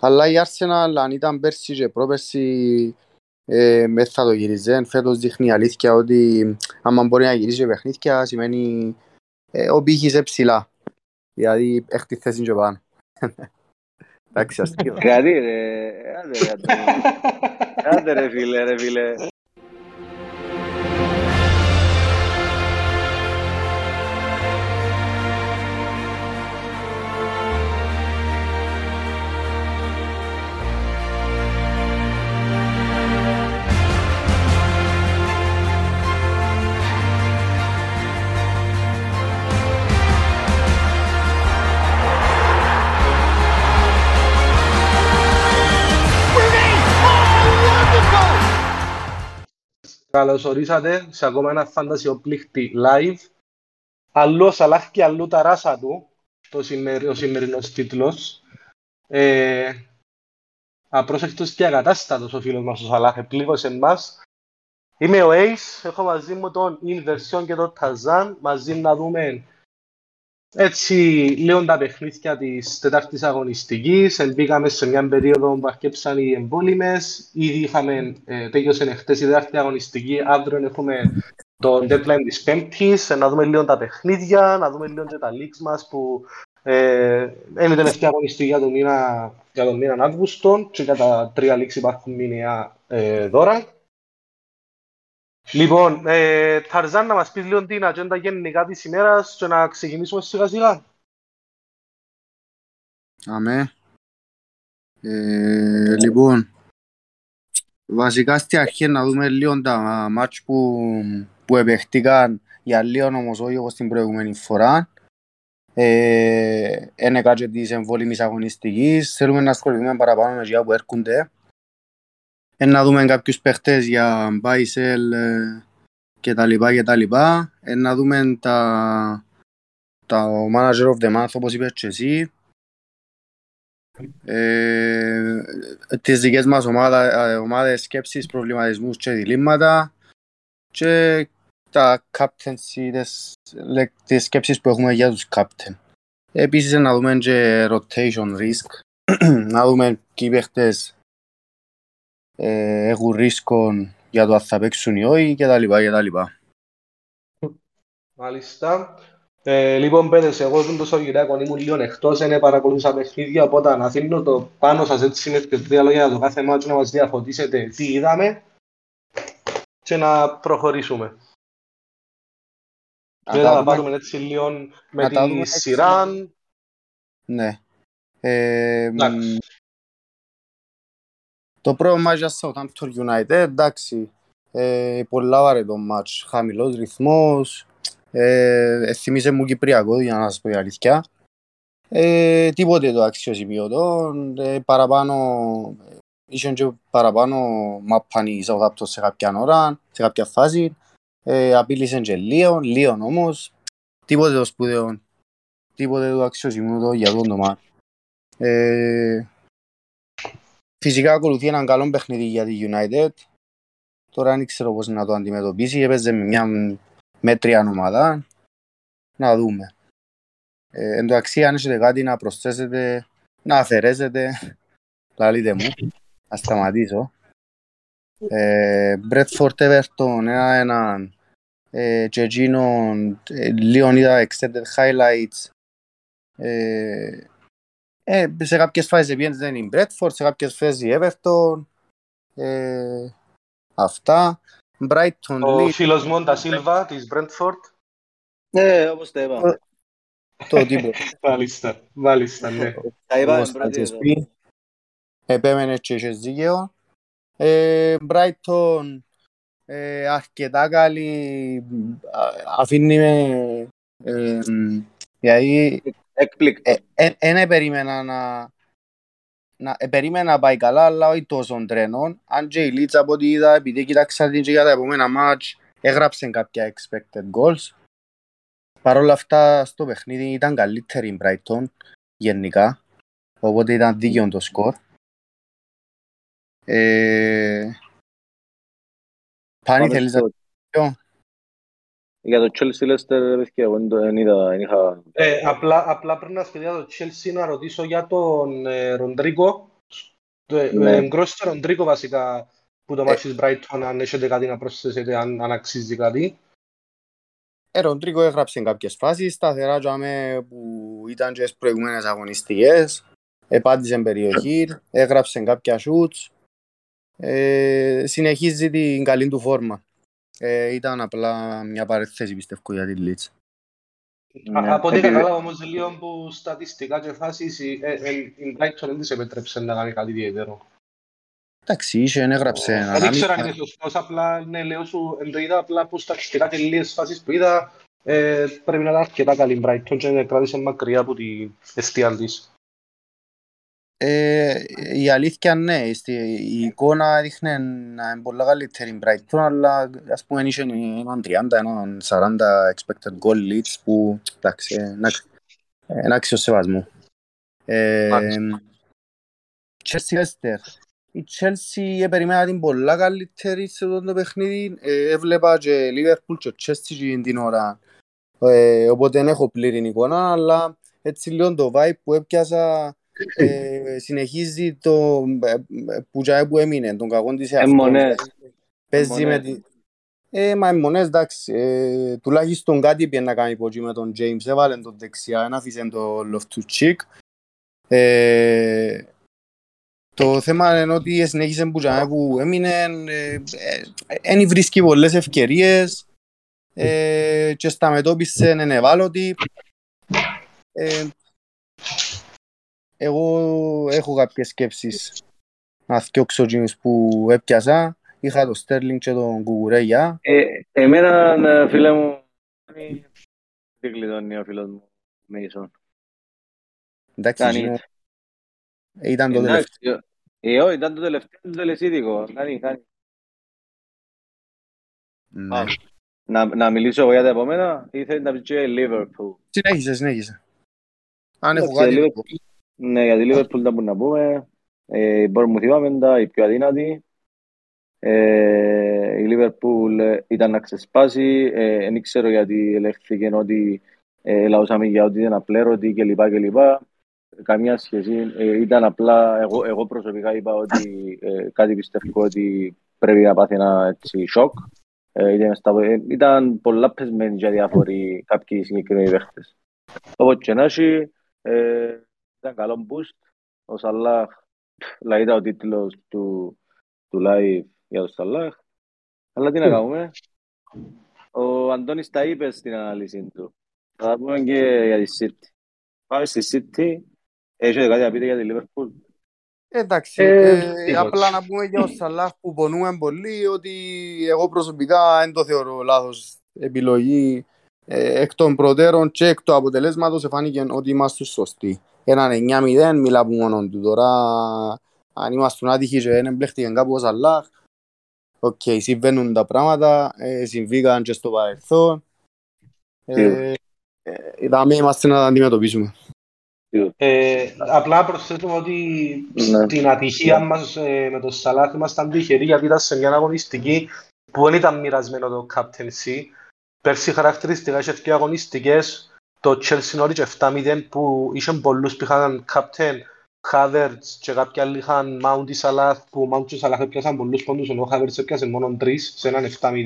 Αλλά η Arsenal αν ήταν πέρσι και πρόπερσι ε, μες θα το γυρίζε. Φέτος δείχνει αλήθεια ότι άμα μπορεί να γυρίζει παιχνίδια σημαίνει ε, ο πύχης ψηλά. Δηλαδή έχει τη θέση και πάνω. Εντάξει, αστείο. Κάτι ρε, άντε ρε φίλε, ρε φίλε. Καλώς ορίσατε σε ακόμα ένα φαντασιοπλήχτη live. Αλλού ο Σαλάχ και αλλού τα ράσα του, το σημερι, ο σημερινός τίτλος. Ε, απρόσεκτος και αγατάστατος ο φίλος μας ο Σαλάχ, επλήγωσε εμάς. Είμαι ο Ace, έχω μαζί μου τον Inversion και τον Ταζάν, μαζί να δούμε έτσι λίγο τα παιχνίδια της τετάρτης αγωνιστικής. Μπήκαμε σε μια περίοδο που αρκέψαν οι εμπόλυμες. Ήδη είχαμε, ε, τέλειωσε χτες η τετάρτη αγωνιστική. Αύριο έχουμε το deadline της πέμπτης. Να δούμε λίγο τα παιχνίδια, να δούμε λίγο και τα leaks μας που ε, είναι η τελευταία αγωνιστική για τον μήνα, για τον μήνα Αύγουστο και για τα τρία leaks υπάρχουν μήνυα ε, δώρα. Λοιπόν, ε, Ταρζάν, να μας πεις λίγο την ατζέντα γενικά της ημέρας και να ξεκινήσουμε σιγά σιγά. Αμέ. Ε, λοιπόν, βασικά στη αρχή να δούμε λίγο τα μάτς που, που επεχτήκαν για λίγο όμως όχι όπως την προηγούμενη φορά. Ε, είναι κάτι της εμβόλυμης αγωνιστικής. Θέλουμε να ασχοληθούμε παραπάνω με γεια που έρχονται ε, να δούμε κάποιους παίχτες για buy, sell ε, και τα λοιπά και τα λοιπά. Ε, να δούμε τα, τα manager of the month όπως είπες και εσύ. Ε, τις δικές μας ομάδα, ε, ομάδες σκέψεις, προβληματισμούς και διλήμματα και τα captaincy, τις, τις σκέψεις που έχουμε για τους captain. Επίσης να δούμε και rotation risk, να δούμε ποιοι παίχτες ε, έχουν ρίσκο για το αν θα παίξουν ή όχι και τα λοιπά και τα λοιπά. Μάλιστα. Ε, λοιπόν, πέδες, εγώ ήμουν τόσο γυράκο, ήμουν λίγο εκτός, δεν παρακολούθησα παιχνίδια, οπότε να αφήνω το πάνω σας έτσι με τρία λόγια για το κάθε μάτσο να μας διαφωτίσετε τι είδαμε και να προχωρήσουμε. Και να τα πάρουμε έτσι λίγο με τη σειρά. Ναι. Ε, το πρώτο μάτς για Southampton United, εντάξει, ε, πολλά βαρετό μάτς, χαμηλός ρυθμός, ε, θυμίσε μου Κυπριακό για να σας πω η αλήθεια. Ε, τίποτε το αξιοσημείωτο, ε, παραπάνω, είχαν και παραπάνω μαπάνι η Southampton σε κάποια ώρα, σε κάποια φάση, ε, απείλησαν και λίγο, λίγο όμως, τίποτε το σπουδαίο, τίποτε το αξιοσημείωτο για τον το μάτς. Ε, Φυσικά ακολουθεί έναν καλό παιχνίδι για τη United. Τώρα δεν ξέρω πώς να το αντιμετωπίσει. Έπαιζε με μια μέτρια ομάδα. Να δούμε. Ε, εν τω αξί, αν έχετε κάτι να προσθέσετε, να αφαιρέσετε, λαλείτε μου. Να σταματήσω. Μπρέτφορτ Everton, ένα-έναν. Και εκείνον, λίγο είδα extended highlights. Ε, ε, σε κάποιες φάσεις δεν είναι η Μπρέτφορντ, σε κάποιες φάσεις η Everton. Ε, αυτά. Brighton, Ο Leeds. φίλος μου, τα Σίλβα της Μπρέτφορντ. Ναι, όπως τα είπα. Το τύπο. Μάλιστα, μάλιστα, ναι. Τα είπαμε πρώτη εδώ. Επέμενε και είχες δίκαιο. Ε, Brighton, ε, αρκετά καλή, αφήνει με... Ε, γιατί Έκπληκτο. Ένα ε, περίμενα να... Να, ε, περίμενα να πάει καλά, αλλά όχι τόσο τρένο. Αν και η Λίτσα από ό,τι είδα, επειδή κοιτάξα την και για τα επόμενα μάτς, έγραψε κάποια expected goals. Παρ' όλα αυτά, στο παιχνίδι ήταν καλύτερη η Brighton, γενικά. Οπότε ήταν δίκαιο το σκορ. Ε... Πάνη, θέλεις να το για το Chelsea Leicester, παιδιά, εγώ δεν είδα, δεν είχα... Ε, απλά, απλά πριν να σχεδιά το Chelsea να ρωτήσω για τον ε, Ροντρίγκο, Το Ναι. εγκρόστε τον Τρίκο βασικά που το μάτσι της Brighton αν έχετε κάτι να προσθέσετε, αν, αν αξίζει κάτι. Ε, Ροντρίκο έγραψε κάποιες φάσεις, σταθερά τζάμε που ήταν και στις προηγούμενες αγωνιστικές. Επάντησε περιοχή, έγραψε κάποια σούτς. Ε, συνεχίζει την καλή του φόρμα. Ε, ήταν απλά μια παρέθεση πιστεύω για την Leeds. Ναι. Α- Από ό,τι Επειδή- κατάλαβα όμως λίγο που στατιστικά και φάσεις η ε, ε, η Brighton δεν της επέτρεψε να κάνει κάτι ιδιαίτερο. Εντάξει, είχε, έγραψε ένα Δεν να ήξερα αν μην- είναι σωστός, απλά ναι, λέω σου, εν το είδα απλά που στατιστικά και λίγες φάσεις που είδα ε, πρέπει να ήταν αρκετά καλή η Brighton και κράτησε μακριά από την αιστεία της. Ε, η αλήθεια ναι, στη, η εικόνα δείχνει να είναι πολλά καλύτερη η Brighton, αλλά ας πούμε είχε έναν 30, έναν 40 expected goal leads που εντάξει, ε, να- ε, να άξιο σεβασμού. Ε, Μάλιστα. Chelsea Leicester. Η Chelsea ε, περιμένα την πολλά καλύτερη σε αυτό το παιχνίδι. Ε, έβλεπα και Liverpool και Chelsea την ώρα. Ε, οπότε δεν έχω πλήρη εικόνα, αλλά έτσι λίγο το vibe που έπιασα ε, συνεχίζει το ε, ε, που, τζάι που έμεινε, τον κακό της εαυτόν. Εμμονές. Παίζει με Εμμονές. τη... Ε, μα εμμονές, εντάξει. Ε, τουλάχιστον κάτι πήγε να κάνει από εκεί με τον James. Έβαλε τον δεξιά, ένα αφήσε το Loftus-Cheek. Ε, το θέμα είναι ότι συνέχισε που, τζάι που έμεινε. Δεν ε, βρίσκει πολλές ευκαιρίες ε, και στα μετώπισε είναι ευάλωτη. Ε, εγώ έχω κάποιες σκέψεις να θυκιώξω εκείνους που έπιασα. Είχα το Στέρλινγκ και τον Κουκουρέγια. Ε, εμένα, ε, φίλε μου, τι κλειδώνει ο φίλος μου, Μέισον. Εντάξει, Κάνει. εκείνο- ήταν το τελευταίο. Εντάξει, ε, όχι, ήταν το τελευταίο του τελεσίδικο. Κάνει, κάνει. Ναι. Α, Να, να μιλήσω εγώ για τα επόμενα ή θέλεις να πει και η Liverpool; Συνέχισε, συνέχισε. Αν έχω Εντάξει, κάτι... η Liverpool- Ναι, για τη Liverpool δεν μπορούμε να πούμε. Ε, η Bournemouth είπαμε τα, η πιο αδύνατη. Ε, η Liverpool ε, ήταν να ξεσπάσει. Ε, δεν ξέρω γιατί ελέγχθηκε ότι ε, λαούσαμε για ότι ήταν απλέρωτη κλπ. κλπ. Καμία σχέση. Ε, ήταν απλά, εγώ, εγώ προσωπικά είπα ότι ε, κάτι πιστεύω ότι πρέπει να πάθει ένα έτσι, σοκ. Ε, ήταν, στα, ε, ήταν πολλά πεσμένοι για διάφοροι κάποιοι συγκεκριμένοι παίχτες. Όπως και να έχει, ε, ήταν καλό boost. Ο Σαλάχ, δηλαδή ήταν ο τίτλος του, του live για τον Σαλάχ. Αλλά τι να κάνουμε. Ο Αντώνης τα είπε στην ανάλυση του. Θα τα πούμε και για τη City. Πάμε στη City. Έχετε κάτι να πείτε για τη Liverpool; Εντάξει, Ε, ε, τίποτα. απλά να πούμε για ο Σαλάχ που πονούμε πολύ ότι εγώ προσωπικά δεν το θεωρώ λάθος επιλογή ε, εκ των προτέρων και εκ του αποτελέσματος εφάνηκε ότι είμαστε σωστοί. Έναν 9-0 μιλά από μόνον του. Τώρα αν ήμασταν άτυχοι και δεν εμπλέχτηκαν κάπου ο Σαλάχ οκ, συμβαίνουν τα πράγματα, ε, συμβήκαν και στο παρελθόν. Ε, ε, είδαμε είμαστε να τα αντιμετωπίσουμε. Ε, απλά προσθέτουμε ότι Ναι. στην ατυχία μας ε, με τον Σαλάχ ήμασταν τυχεροί γιατί ήταν σε μια αγωνιστική που δεν ήταν μοιρασμένο το captaincy. Πέρσι χαρακτηριστικά είχε δύο αγωνιστικές το Chelsea Norwich 7-0 που είχαν πολλούς που είχαν captain Havertz και κάποιοι άλλοι είχαν Mount ή Salah που Mount και Salah έπιασαν πολλούς πόντους ενώ ο Havertz έπιασε μόνο τρεις σε έναν 7-0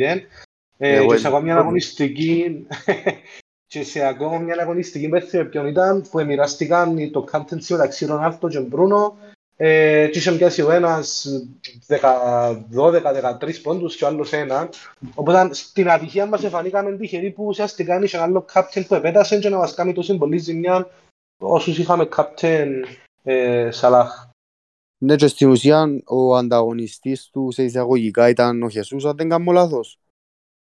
ε, Εγώ και σε είμαι. ακόμα μια αγωνιστική και σε ακόμα μια αγωνιστική πέθυμε ποιον ήταν που μοιράστηκαν το captaincy μεταξύ Ρονάλτο και Μπρούνο ε, και είχε πιάσει ο ένας 12-13 πόντους και ο άλλος έναν οπότε στην ατυχία μας εφανήκαμε τυχεροί που ουσιαστικά είχε ένα άλλο captain που επέτασε και να μας κάνει τόσο πολύ ζημιά όσους είχαμε captain ε, Σαλάχ Ναι, και στην ουσία ο ανταγωνιστής του σε εισαγωγικά ήταν ο Χεσούς, αν δεν κάνω λάθος.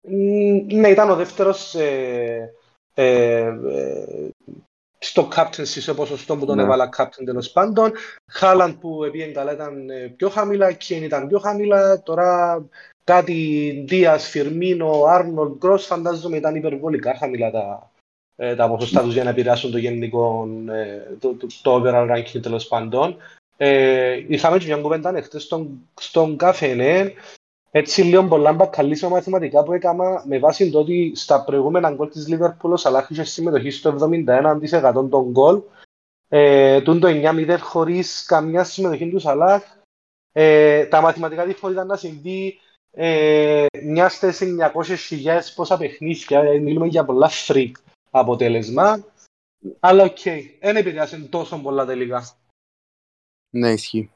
Μ, Ναι, ήταν ο δεύτερος ε, ε, ε, στο captaincy σε ποσοστό που τον Ναι. έβαλα captain τέλος πάντων. Χάλαντ που πήγαινε καλά ήταν ε, πιο χαμηλά, Κέιν ήταν πιο χαμηλά. Τώρα κάτι Δίας, Φιρμίνο, Άρνολντ, Γκρος φαντάζομαι ήταν υπερβολικά χαμηλά τα, ε, τα ποσοστά τους για να επηρεάσουν το γενικό, ε, το, το, το overall ranking τέλος πάντων. Ε, είχαμε και μια κουβέντα εχθές στον, στον καφενέ έτσι λίγο πολλά μπακαλίσω μαθηματικά που έκανα με βάση το ότι στα προηγούμενα γκολ της Λίβερπουλ ο Σαλάχ είχε συμμετοχή στο 71% των γκολ. Ε, τούν το 9-0 χωρίς καμιά συμμετοχή του Σαλάχ Ε, τα μαθηματικά δείχνουν ήταν να συμβεί ε, μιας στις 900.000 πόσα παιχνίδια, ε, μιλούμε για πολλά freak αποτέλεσμα. Αλλά οκ, okay, δεν επηρεάσε τόσο πολλά τελικά. Ναι, ισχύει.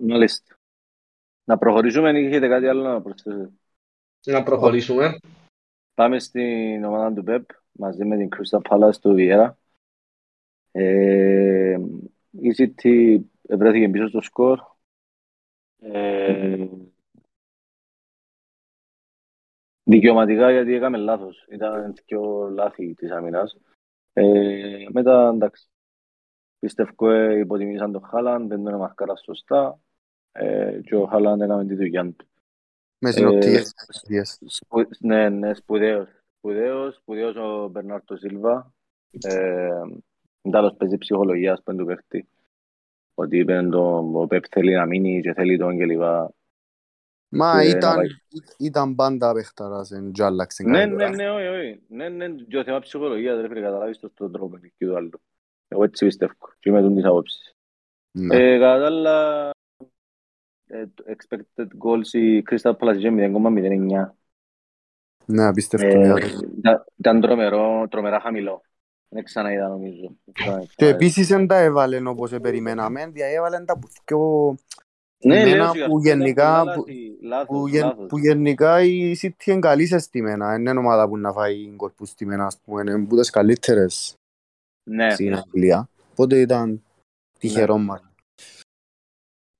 Μάλιστα. Να προχωρήσουμε ή έχετε κάτι άλλο να προσθέσετε; Να προχωρήσουμε. Πάμε στην ομάδα του Πεπ μαζί με την Crystal Palace του Βιέρα. Ε, η City βρέθηκε πίσω στο σκορ. Ε, δικαιωματικά γιατί έκαμε λάθος. Ήταν πιο λάθη της άμυνας. Ε, μετά εντάξει. Πιστεύω ε, υποτιμήσαν τον Χάλαν, δεν τον μαρκάρα σωστά ε, και ο Χάλαν έκαμε τη δουλειά του. Με συνοπτικές. Σπου, ναι, ναι, σπουδαίος. Σπουδαίος, σπουδαίος ο Μπερνάρτο Σίλβα. Ε, Τέλος παίζει ψυχολογίας που του παίχτη. Ότι είπε ο Πεπ θέλει να μείνει και θέλει τον και λοιπά. Μα ήταν, ήταν πάντα παίχταρας εν και άλλαξε Ναι, ναι, ναι, όχι, όχι. Ναι, ναι, και ο θέμα ψυχολογίας δεν πρέπει να καταλάβεις το στον τρόπο και το άλλο. Εγώ έτσι πιστεύω και είμαι τον της απόψης. Ναι. Ε, κατά τα άλλα, expected goals η Crystal Palace είχε 0,09. Ναι, απίστευτο. Ήταν τρομερό, τρομερά χαμηλό. Δεν ξαναείδα νομίζω. Και επίσης δεν τα έβαλε όπως περιμέναμε, έβαλε τα πιο... Ναι, λέω που γενικά, που, που γενικά η City είναι καλή σε στημένα. Είναι ομάδα που να φάει κορπούς στημένα, ας πούμε, είναι από τις καλύτερες ναι. στην Αγγλία. Οπότε ήταν τυχερό ναι. μας.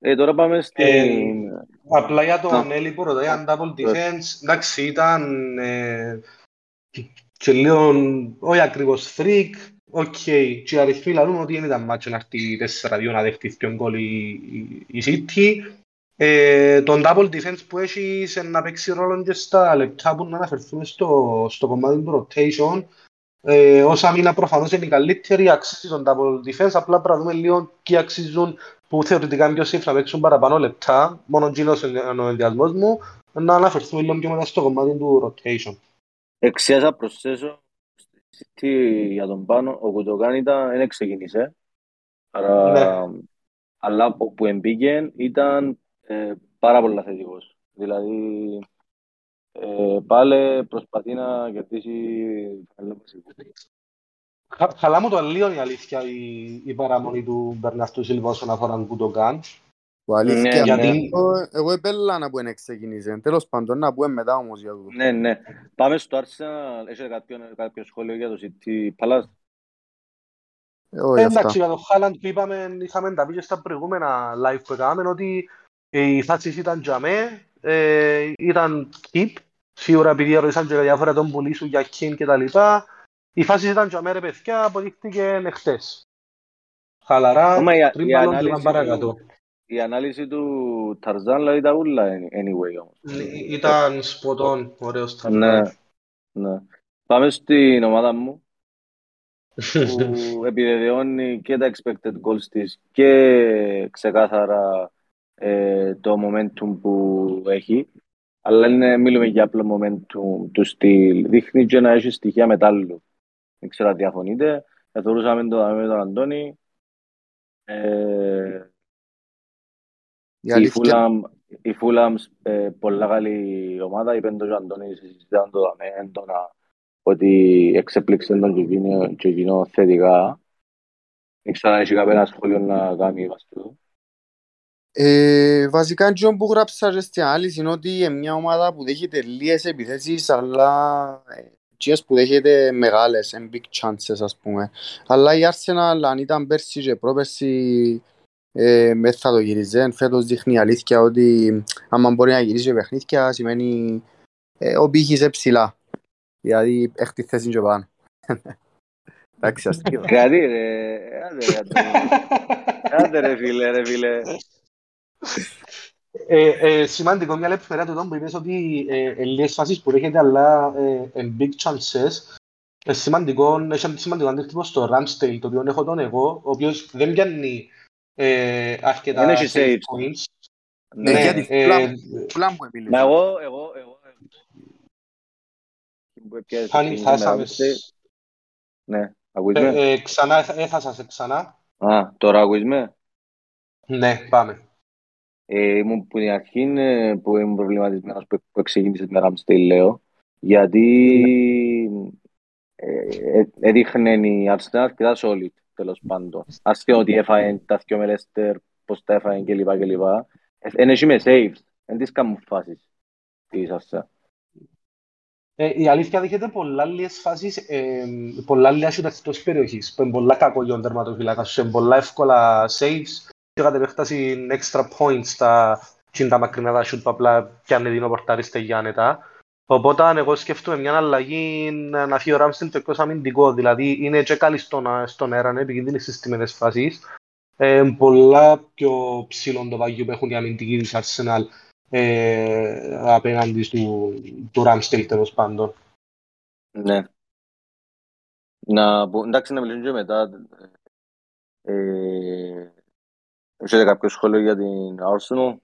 Ε, τώρα πάμε στην... Ε, απλά για τον Έλλη που ρωτάει αν double defense, εντάξει, ήταν ε, και λίγο, όχι ακριβώς freak, OK, okay. και οι αριθμοί λαλούν ότι δεν ήταν μάτσο να έρθει 4-2 να δεχτείς δύο γκολ η, η, η City. Ε, τον double defense που έχεις σε να παίξει ρόλο και στα λεπτά που να αναφερθούμε στο, στο κομμάτι του rotation, ε, όσα μήνα προφανώς είναι οι καλύτεροι, αξίζει τον double defense, απλά πρέπει να δούμε λίγο και αξίζουν που θεωρητικά είναι πιο safe να παίξουν παραπάνω λεπτά, μόνο γίνος είναι ο ενδιασμός μου, να αναφερθούμε λίγο πιο μετά στο κομμάτι του rotation. Εξίας να προσθέσω τι για τον πάνω, ο Κουτοκάν ήταν, δεν ξεκίνησε, άρα, ναι. αλλά που εμπήκε ήταν ε, πάρα πολύ θετικός. Δηλαδή, ε, πάλι προσπαθεί να κερδίσει Χαλά μου το αλλίον η αλήθεια η, η παραμονή του Μπερναστού Σίλβα όσον αφορά τον Κουτοκάν. Που αλήθεια, ναι, γιατί... ναι. εγώ επέλα να πούμε ξεκινήσε. Τέλος πάντων να πούμε μετά όμως για το. Ναι, ναι. Πάμε στο Arsenal. Έχει κάποιο, κάποιο σχόλιο για το City Palace; Ε, εντάξει, για το Χάλαντ που είπαμε, είχαμε τα πει στα προηγούμενα live που έκαναμε ότι οι φάσεις ήταν τζαμέ, ε, ήταν keep, σίγουρα επειδή ρωτήσαν και διάφορα τον πουλήσου για Kim και τα λοιπά. Οι φάσεις ήταν τζαμέ ρε παιδιά, αποδείχτηκε εχθές. Χαλαρά, τρίπαλον και παρακάτω η ανάλυση του Ταρζάν λέει τα ούλα anyway όμως. Ναι, ήταν σποτών, ωραίος Ταρζάν. Ναι, ναι. Πάμε στην ομάδα μου που επιβεβαιώνει και τα expected goals της και ξεκάθαρα ε, το momentum που έχει. Αλλά είναι, μιλούμε για απλό momentum του στυλ. Δείχνει και να έχει στοιχεία μετάλλου. Δεν ξέρω αν διαφωνείτε. Εθωρούσαμε το με τον Αντώνη. Ε, η Φούλαμ, η Φούλαμ ε, πολλά καλή ομάδα, είπε το Αντώνης, συζητάνε το δαμε έντονα ότι εξέπληξε τον και εκείνο θετικά. Δεν ξέρω αν έχει κάποιο σχόλιο να κάνει βαστού. Ε, βασικά αυτό που γράψα και στην άλλη είναι ότι είναι μια ομάδα που δέχεται λίγες επιθέσεις αλλά και που δέχεται μεγάλες, big chances ας πούμε. Αλλά η Arsenal αν ήταν πέρσι και πρόπερσι ε, μες θα το γυρίζει. Φέτος δείχνει αλήθεια ότι άμα μπορεί να γυρίζει παιχνίδια σημαίνει ε, ο πύχης ψηλά. Δηλαδή έχει τη θέση και πάνω. Εντάξει, αστείο. Κάτι ρε, άντε ρε φίλε, ρε φίλε. Ε, ε, σημαντικό μια λεπτομέρεια του εδώ που είπες ότι ε, λίγες φάσεις που έχετε αλλά ε, big chances ε, σημαντικό, έχει σημαντικό αντίκτυπο στο Ramsdale το οποίο έχω τον εγώ ο οποίος δεν πιάνει ε, αρκετά Δεν έχει save points. Ναι, ναι, γιατί πλάν που επίλυσε. Μα εγώ, εγώ, εγώ... Πάλι χάσαμε. Ναι, ακούεις με. Ε, ξανά, έχασα σε ξανά. Α, τώρα ακούεις με. Ναι, πάμε. Ε, ήμουν που την αρχή ε, που ήμουν προβληματισμένος που, που ξεκίνησε την Ramsdale, λέω. Γιατί ε, ε, έδειχνε η Arsenal αρκετά solid, τέλος πάντων. Άσχετο ότι έφαγε τα δυο με Leicester, πώς τα έφαγε κλπ. κλπ. Εν έχει με saves, εν τις κάνουν φάσεις της Arsenal. Ε, η αλήθεια δείχνεται πολλά λίγες φάσεις, ε, πολλά λίγα σούτ εκτός περιοχής, που είναι πολλά κακό για τον τερματοφυλάκα σου, είναι πολλά εύκολα saves και κατ' επέκταση extra points στα τα μακρινά τα σούτ που απλά πιάνε την οπορτάριστε για άνετα. Οπότε εγώ σκέφτομαι μια αλλαγή να φύγει ο Ράμστελ το εκτός αμυντικό, δηλαδή είναι και καλή στον, στον αέρα, είναι επικίνδυνη στις τιμές φάσεις. Ε, πολλά πιο ψηλό το βάγιο που έχουν οι αμυντικοί της Arsenal ε, απέναντι του, του Ράμστελ τέλος πάντων. Ναι. Να, εντάξει, να μιλήσουμε και μετά. Ε, έχετε κάποιο σχόλιο για την Arsenal?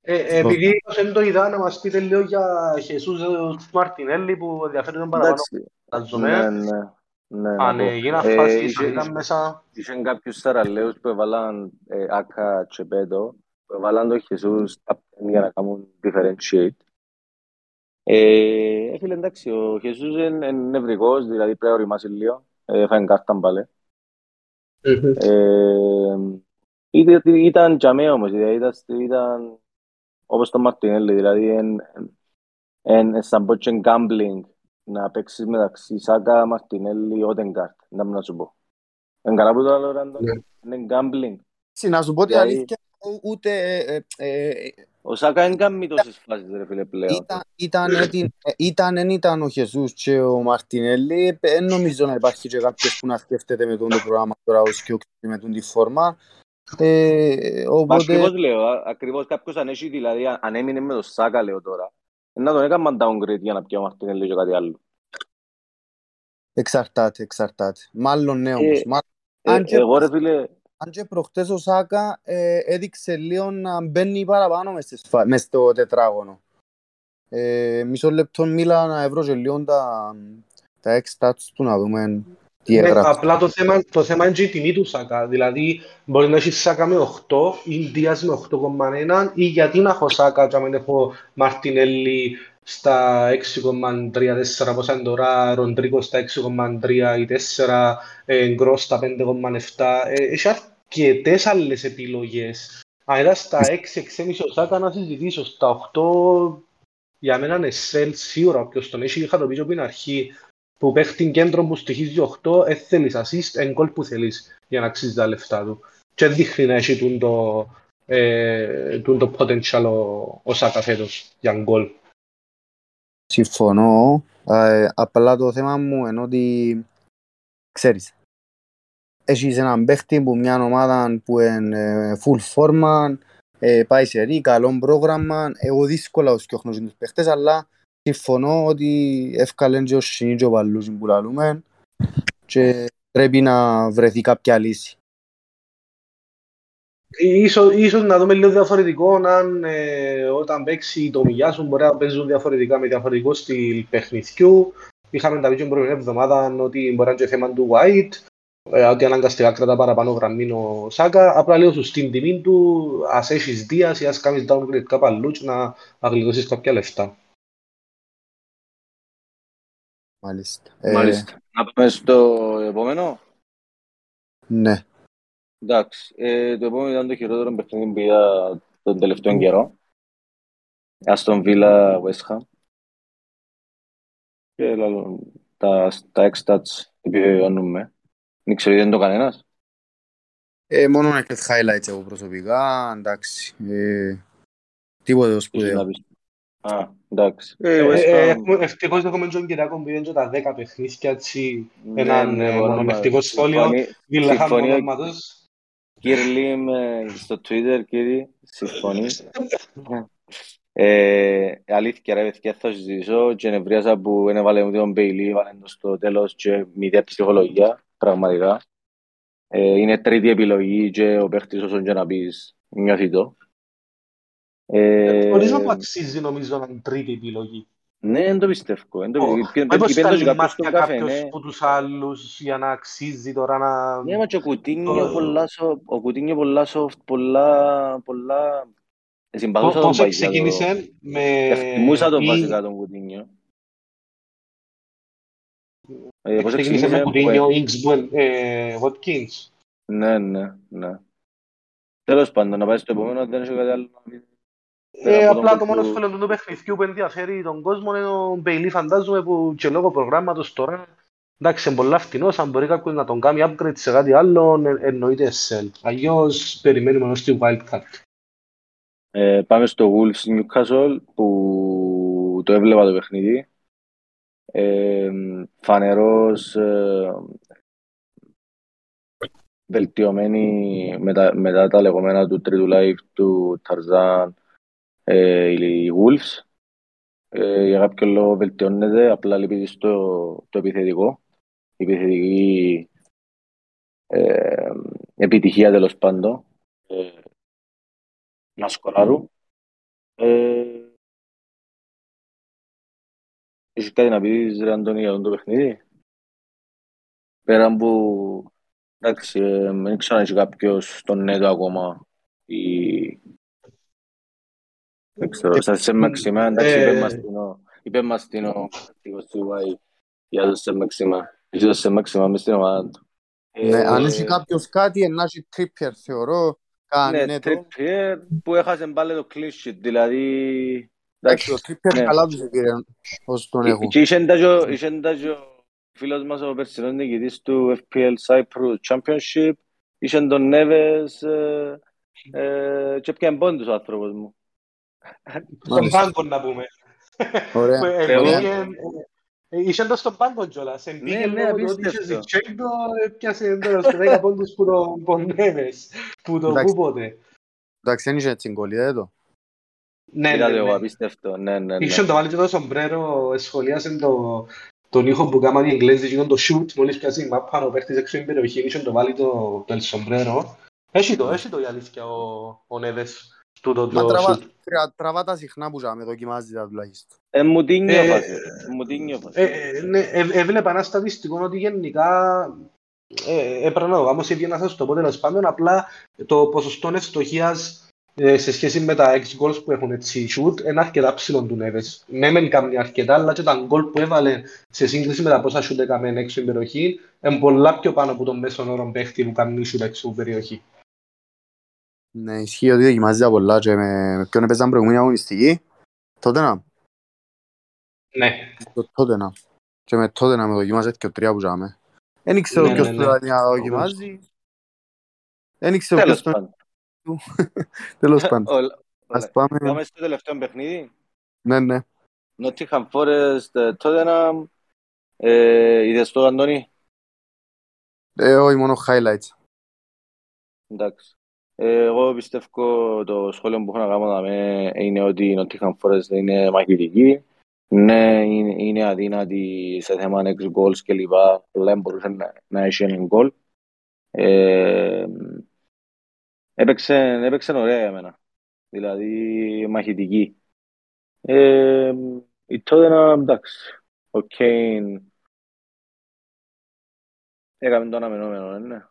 Ε, επειδή δεν το είδα, να μας πείτε λίγο για Χεσούς Μαρτινέλη που ενδιαφέρει τον παραπάνω. Ναι, ναι. Ναι, αν έγιναν φάσεις, ήταν μέσα... Είχαν κάποιους θεραλέους που έβαλαν ε, Άκα και Πέτο, που έβαλαν τον Χεσούς για να κάνουν differentiate. Ε, έφυγε εντάξει, ο Χεσούς είναι νευρικός, δηλαδή πρέπει να οριμάσει λίγο. Έφαγε κάρτα μπάλε. Ήταν τζαμέ όμως, δηλαδή ήταν όπως το Μαρτινέλη, δηλαδή είναι σαν πω και gambling να παίξεις μεταξύ Σάκα, Μαρτινέλη, Ότεγκαρτ, να μην να σου πω. Είναι καλά που το λέω, Ράντο, είναι gambling. Να σου πω την αλήθεια, ούτε... Ο Σάκα δεν κάνει τόσες φάσεις, ρε φίλε, πλέον. Ήταν, εν ήταν ο Χεσούς και ο Μαρτινέλη, δεν νομίζω να υπάρχει και κάποιος που να σκέφτεται με τον το πρόγραμμα τώρα ως και με τον τη φόρμα. Ε, οπότε... Ακριβώς λέω, ακριβώς κάποιος αν έχει, δηλαδή αν έμεινε με το Σάκα λέω τώρα, να τον έκαναν downgrade για να πιω Μαρτίνελli και κάτι άλλο. Εξαρτάται, εξαρτάται. Μάλλον ναι όμως. Ε, ε, αν και, εγώ ρε φίλε... Αν και προχτές ο Σάκα ε, έδειξε λίγο να μπαίνει παραπάνω μες, μες στο τετράγωνο. Ε, μισό λεπτό μίλα να ευρώ και λίγο τα, τα stats του να δούμε τι ναι, απλά το θέμα, το θέμα είναι και η τιμή του Σάκα. Δηλαδή, μπορεί να έχει Σάκα με 8 ή Δίας με 8,1 ή γιατί να έχω Σάκα και να έχω Μαρτινέλli στα 6,34 πόσα είναι τώρα, Ροντρίκο στα 6,3 ή 4, Γκρό στα 5,7. Ε, έχει αρκετές άλλες επιλογές. Αν ήταν στα 6-6,5 ο Σάκα να συζητήσω, στα 8 για μένα είναι σελ σίγουρα, ποιος τον έχει, είχα το πει από την αρχή, που παίχτην κέντρο που στοιχίζει 8, δεν θέλεις assist, εν κόλ που θέλεις για να αξίζει τα λεφτά του. Και δείχνει να έχει το, ε, το potential ο, ο Σάκα φέτος για γκολ. Συμφωνώ. Ε, απλά το θέμα μου είναι ότι ξέρεις, έχεις έναν παίχτη που μια ομάδα που είναι full forma, ε, πάει σε ρί, καλό πρόγραμμα, εγώ δύσκολα ως και τους παίχτες, αλλά συμφωνώ ότι εύκαλεν και ο Σινί και ο Παλούς που λαλούμε και πρέπει να βρεθεί κάποια λύση. Ίσως, ίσως να δούμε λίγο διαφορετικό αν ε, όταν παίξει το Μιγιάσου μπορεί να παίζουν διαφορετικά με διαφορετικό στυλ παιχνιδιού. Είχαμε τα βίντεο προηγούμενη εβδομάδα ότι μπορεί να είναι θέμα του White, ε, ότι αναγκαστικά κρατά παραπάνω γραμμή ο Σάκα. Απλά λέω σου στην τιμή του, ας έχεις δίας ή ας κάνεις downgrade κάπου αλλού να αγλιτώσεις κάποια λεφτά. Μάλιστα. Ε, Μάλιστα. Να πάμε στο επόμενο. Ναι. Εντάξει. Ε, το επόμενο ήταν το χειρότερο παιχνίδι που είδα τον τελευταίο καιρό. Αστον Βίλα West Ham. Και λαλό, τα, τα X-Stats επιβεβαιώνουμε. Δεν ξέρω, δεν το κανένας. Ε, μόνο να highlights εγώ προσωπικά, εντάξει. Ε, τίποτε σπουδαίο. Α, εντάξει. Ε, ε, ευτυχώς έχουμε τον Κυριακό που είναι τα δέκα παιχνίδια έτσι ναι, έναν ναι, μονομεκτικό σχόλιο. Βιλαχάμε ονόματος. Κύριε Λίμ στο Twitter, κύριε, συμφωνεί. Ε, αλήθεια ρε παιδιά θα συζητήσω και νευρίασα που έβαλε μου τον Μπέιλι, έβαλε στο τέλος και μηδέα ψυχολογία, πραγματικά. Είναι τρίτη επιλογή και ο παίχτης όσον και να πεις νιώθει το. Ε, Χωρίς να που αξίζει νομίζω να είναι τρίτη επιλογή. Ναι, δεν το πιστεύω. δεν το Ω, πιστεύω. Μα πώς Υπήρχε κάνει κάποιος μάθια στον καφέ, κάποιος ναι. που τους άλλους για να αξίζει τώρα να... Ναι, μα και ο Κουτίνιο Το- πολλά soft, ο Κουτίνιο πολλά soft, πολλά, πολλά... Συμπαθούσα Πο- τον Πώς παγιά, το- ξεκίνησε με... Εκτιμούσα τον ή- βασικά τον Κουτίνιο. Ε, πώς Ξεκίνησε με που- Κουτίνιο, Ings, ε, Watkins. Ναι, ναι, ναι. Τέλος πάντων, να πάει στο επόμενο, δεν έχει κάτι άλλο να πει. Ε, Πέρα από απλά τον το μόνος που- θέλω του παιχνιδιού που ενδιαφέρει τον κόσμο είναι ο Μπέιλι φαντάζομαι που και λόγω προγράμματος τώρα εντάξει είναι πολλά φτηνός, αν μπορεί κάποιος να τον κάνει upgrade σε κάτι άλλο ε, εννοείται sell. Αλλιώς περιμένουμε ως τη wildcard. Ε, πάμε στο Wolves Newcastle που το έβλεπα το παιχνίδι. Ε, φανερός ε, βελτιωμένη μετά, μετά τα λεγόμενα του τρίτου live του Ταρζάν ε, οι Wolves. Ε, για κάποιο λόγο βελτιώνεται, απλά λείπει στο το επιθετικό. Η επιθετική ε, επιτυχία τέλος πάντων. Ε, να σκοράρουν. Ε, Έχεις κάτι να πεις ρε Αντώνη για αυτό το παιχνίδι; Πέρα που εντάξει, ε, δεν ξέρω αν έχει κάποιος τον νέτο ακόμα ή δεν ξέρω, σαν σε Μαξιμά, εντάξει, Ε, είπε μας την ο- είπε μας την ο κατοίκος του Βάη για το σε Μαξιμά. Έχει το σε Μαξιμά μες στην ομάδα του. Ναι, Ε, αν έχει κάποιος κάτι, να έχει Trippier, θεωρώ, Ναι, κάνει το. Trippier που έχασε πάλι το clean sheet, δηλαδή Εντάξει, ο Trippier ναι. καλά τους πήρε ως τον Και- έχουν. Και είχε τα και ο- είχε τα και ο φίλος μας ο περσινός νικητής του FPL Cyprus Championship, είχε τον Νέβες ε, ε, και πιάνε πόντους ο άνθρωπος μου. Στον Μάλιστα. πάγκο να πούμε. Ωραία. Που, ε, Θεό. πήγε, ε, ε, Είχε το στον πάγκο κιόλας. Ναι, Εμπήκε ναι, λόγω του ότι είχε απίστευτο. Ζιτσέγκο, έπιασε τώρα στους 10 πόντους που τον πονέβες. Που το Εντάξει. κούποτε. Εντάξει, δεν είχε έτσι γκολ, είδατε το. Ναι, ναι, Είδατε εγώ ναι. απίστευτο, ναι, ναι, ναι. Είχε το βάλει και το σομπρέρο, σχολίασε το, τον ήχο που κάμαν οι Εγγλέζοι και το shoot, μόλις πιάσει η μάπα ο παίχτης έξω στην περιοχή, είχε το βάλει το, το σομπρέρο. Έχει το, έχει το η αλήθεια ο, ο Νέβες, τούτο Μα το τραβά, shoot. τρα- τραβά τα συχνά που ζάμε, δοκιμάζει τα τουλάχιστον. Ε, μου τίνιο Ε, φάση, μου τίνιο φάση. Ε, ε, ναι, ε, έβλεπα ένα στατιστικό ότι γενικά ε, έπρεπε να το κάνω σε να σας το πω τέλος πάντων, απλά το ποσοστό ευστοχίας ε, σε σχέση με τα ex goals που έχουν έτσι shoot είναι αρκετά ψηλό του Νέβες. Ναι, μεν κάνει αρκετά, αλλά και τα goal που έβαλε σε σύγκριση με τα πόσα shoot έκαμε έξω στην περιοχή είναι πολλά πιο πάνω από τον μέσον όρο παίχτη που κάνει shoot έξω στην περιοχή. Ναι, ισχύει ότι δοκιμάζει τα πολλά και με, με ποιον έπαιζαν προηγούμενη αγωνιστική. Τότε να, Ναι, το τότε να. Και με τότε να με δοκιμάζει και ο τρία που ζάμε. Δεν ήξερα Ναι, ποιος ναι, του ναι. δίνει να δοκιμάζει. Δεν ήξερα Τέλος ποιος πάντων. του... Τέλος πάντων. Όλα- Ας όλα. πάμε... Πάμε στο τελευταίο παιχνίδι. Ναι, ναι. Nottingham Forest, ε, Tottenham. Ε, είδες το, Αντώνη; Ε, όχι μόνο highlights. Εντάξει. Ε, Εγώ πιστεύω το σχόλιο που έχω να κάνω δαμέ είναι ότι η Nottingham Forest είναι μαχητική. Ναι, είναι, είναι αδύνατη σε θέμα next goals και λοιπά. Αλλά δεν μπορούσε να, να έχει έναν goal. Ε, έπαιξε, έπαιξε ωραία για μένα. Δηλαδή μαχητική. Ε, η Tottenham, εντάξει. Ο Kane έκαμε το αναμενόμενο, ναι.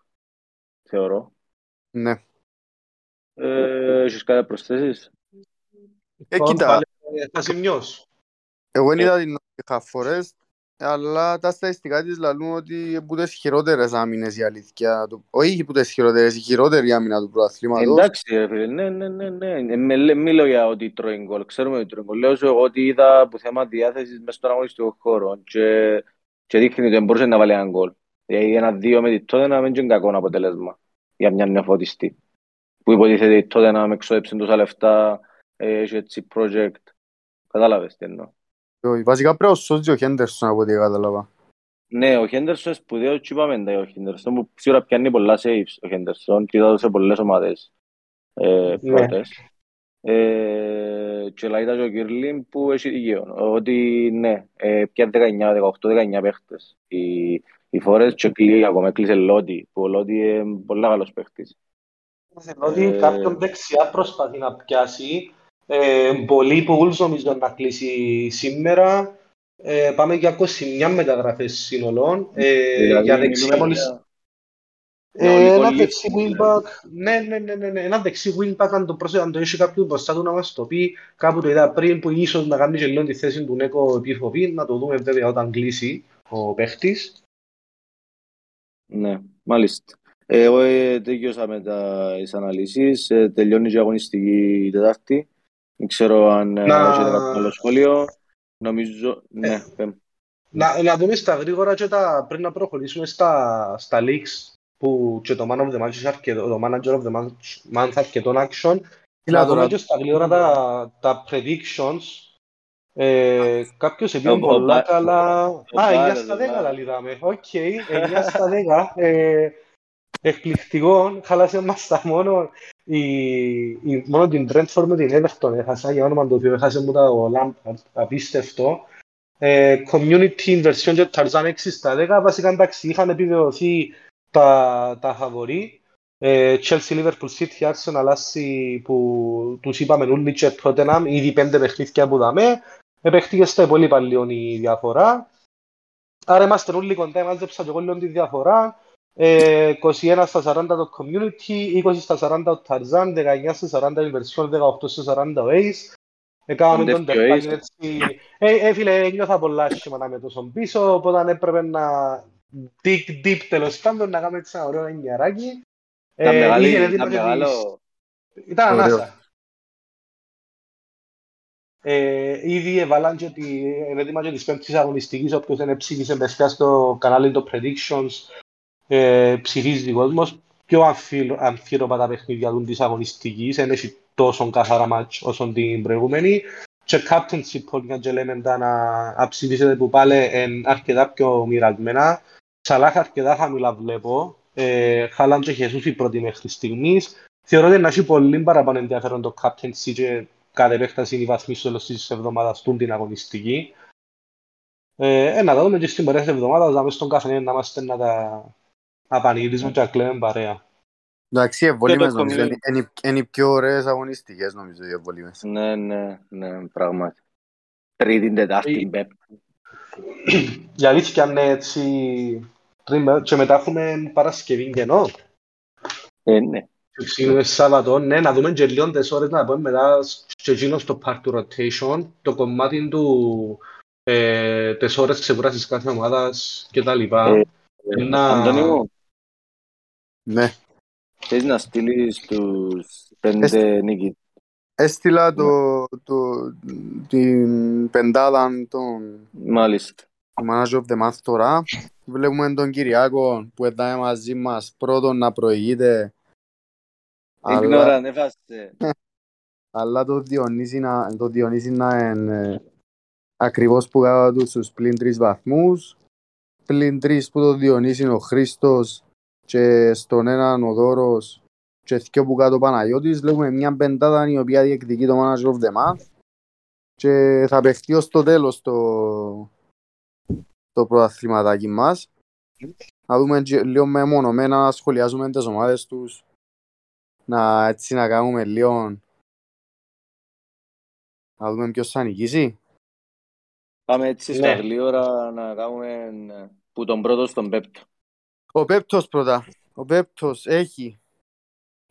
Θεωρώ. Ναι. Ε, έχεις κάτι να προσθέσεις; Ε, Τον κοίτα, βάλε, ε, θα σημειώσω. εγώ δεν Ε. είδα την Nottingham Forest, αλλά τα στατιστικά της λαλούν ότι είναι που τις χειρότερες άμυνες η αλήθεια. του- Όχι που τις χειρότερες, η χειρότερη άμυνα του πρωταθλήματος. Εντάξει, ρε φίλε, ναι, ναι, ναι, ναι. Ε, με λέ- Μιλώ για ότι τρώει γκολ. Ξέρουμε ότι τρώει γκολ. Λέω σου εγώ ότι είδα που θέμα διάθεσης μες στον αγωνιστικό χώρο και, και δείχνει ότι δεν μπορούσε να βάλει έναν γκολ. Δηλαδή ένα δύο με τη τότε να μην είναι κακό αποτέλεσμα για μια νεοφωτιστή. Που υποτίθεται η τότε να με εξόδεψε τόσα λεφτά, ε, έχει έτσι project. Κατάλαβες τι εννοώ. Όχι, Βασικά πρέπει να σώζει ο Χέντερσον από ό,τι κατάλαβα. Ναι, ο Χέντερσον είναι σπουδαίος και είπαμε τα για ο Χέντερσον που σίγουρα πιάνει πολλά saves ο Χέντερσον και είδα το σε πολλές ομάδες ε, Ναι. πρώτες. Ε, και λέει τα και ο Κιρλίν που έχει δίκαιο ότι ναι, ε, πια 19, 18, 19 παίχτες. Οι, οι φορές και κλεί, ακόμα έκλεισε Λότι, που ο Λότι είναι πολύ καλός παίχτης. Ότι Ε, κάποιον δεξιά προσπαθεί να πιάσει Ε, πολλοί Bulls νομίζω να κλείσει σήμερα. Ε, πάμε για 21 μεταγραφές σύνολων. Ε, Δηλαδή, για δεξιά μιλούμε μόλις... για- Ε, για ένα ολικό δεξί λήφθη, wingback, ναι, ναι, ναι, ναι, ναι, ένα δεξί wingback αν το πρόσεχε, αν το έχει κάποιος μπροστά του να μας το πει, κάπου το είδα πριν που ίσως να κάνει και λίγο τη θέση του Νέκο επιφοβή, να το δούμε βέβαια όταν κλείσει ο παίχτης. Ναι, μάλιστα. Ε, Εγώ ε, τελειώσα με τα, τις αναλύσεις. Ε, τελειώνει και η αγωνιστική η Τετάρτη. Δεν ξέρω αν ε, Να- έχετε κάποιο άλλο σχόλιο. Νομίζω, ναι, πέμ. Να, να δούμε στα γρήγορα και τα, πριν να προχωρήσουμε στα, στα leaks που και το Man of the Match έχει αρκετό, το Manager of the Month, month αρκετό action. Κοίτα Να δούμε τώρα; και στα γρήγορα τα, τα predictions. Ε, κάποιος Ο- είπε ο πολλά Μπα- καλά. Α, 9 Μπάρος, στα ο 10 Μπάρος. τα λίδαμε. Οκ, 9 στα 10. Ε, εκπληκτικό. Χάλασε μας τα μόνο. Η, η, μόνο την Brentford με την Everton έχασα για όνομα το οποίο έχασε μου τα ο Lampard. Απίστευτο. Ε, community version και Tarzan 6 στα 10. Βασικά εντάξει, είχαν επιβεβαιωθεί τα, τα φαβορί. Ε, Chelsea, Liverpool, City, Arsenal, Άσι που τους είπαμε όλοι και Tottenham, ήδη πέντε παιχνίδια που δαμε. Επέχτηκες στα υπόλοιπα λίγο η διαφορά. Άρα είμαστε όλοι κοντά, μάζεψα και εγώ λίγο τη διαφορά. Ε, 21 στα 40 το community, 20 στα 40 το Tarzan, 19 στα 40 η version, 18 στα 40 ο Ace. Έκαναμε τον Κοντεύει ο τερπάνι Ace. έτσι. Ε, ε, φίλε, νιώθα πολλά άσχημα να είμαι τόσο πίσω, οπότε έπρεπε να dig deep τέλος πάντων, να κάνουμε έτσι ένα ωραίο εννιαράκι. Ήταν Ε, μεγάλη- είχε ήταν έτοιμα και τις- μεγάλο. Ήταν Ωραίο. ανάσα. Ε, ήδη έβαλαν και τη, είναι έτοιμα και της πέμπτης αγωνιστικής, όποιος δεν ψήφισε μπεστιά στο κανάλι των predictions, ε, ψηφίζει ο κόσμος. Πιο αμφίλ- αμφίροπα τα παιχνίδια του της αγωνιστικής, δεν έχει τόσο καθαρά μάτς όσο την προηγούμενη. Και captainship poll, για και λέμε τα να να ψηφίσετε που πάλι είναι αρκετά πιο μοιρασμένα. Σαλάχ αρκετά χαμηλά βλέπω. Ε, Χάλαν και Χεσούς οι πρώτοι μέχρι στιγμής. Θεωρώ ότι να έχει πολύ παραπάνω ενδιαφέρον το captaincy και κάθε επέκταση είναι η βαθμή στο τέλος της εβδομάδας του την αγωνιστική. Ε, ε, να τα δούμε και στην πορεία της εβδομάδας, να μέσα στον καθένα να είμαστε να τα απανηγυρίζουμε και να κλαίμε παρέα. Εντάξει, οι ευβολήμες το νομίζω community. είναι- είναι- είναι οι πιο ωραίες αγωνιστικές νομίζω οι ευβολήμες. Ναι, ναι, ναι, πράγματι. Τρίτη, Τετάρτη, Ε, Πέμπτη. Η αλήθεια είναι έτσι τρίμα- και μετά έχουμε Παρασκευή κενό. Ε, ναι. Και ξεκινούμε Σάββατο, ναι, να δούμε και λίγο τις ώρες να πούμε μετά και εκείνος στο part του rotation, το κομμάτι του ε, τις ώρες ξεκούρασης κάθε ομάδας και τα λοιπά. Ε, Ένα- Αντώνη μου, Ναι. θες να στείλεις τους πέντε νίκη. Έστειλα το, το, την πεντάδα των Μάλιστα. του Manager of the Month τώρα. Βλέπουμε τον Κυριάκο που ήταν μαζί μας πρώτον να προηγείται. Αλλά, Ignorant, έφασε. αλλά το Διονύση να, το Διονύση να είναι ε, ακριβώς που κάτω τους στους πλην τρεις βαθμούς. Πλην τρεις που το Διονύση είναι ο Χρήστος και στον έναν ο Δώρος και δυο που κάτω ο Παναγιώτης. Βλέπουμε μια πεντάδα η οποία διεκδικεί το Manager of the Month και θα παιχτεί ως το τέλος το, το πρωταθληματάκι μας. Να δούμε και λίγο μεμονωμένα να σχολιάζουμε τις ομάδες τους. Να έτσι να κάνουμε λίγο να δούμε ποιος θα νικήσει. Πάμε έτσι στα Ναι. γλύωρα να κάνουμε ε, που τον πρώτο στον πέπτο. Ο Πέπτος πρώτα. Ο Πέπτος έχει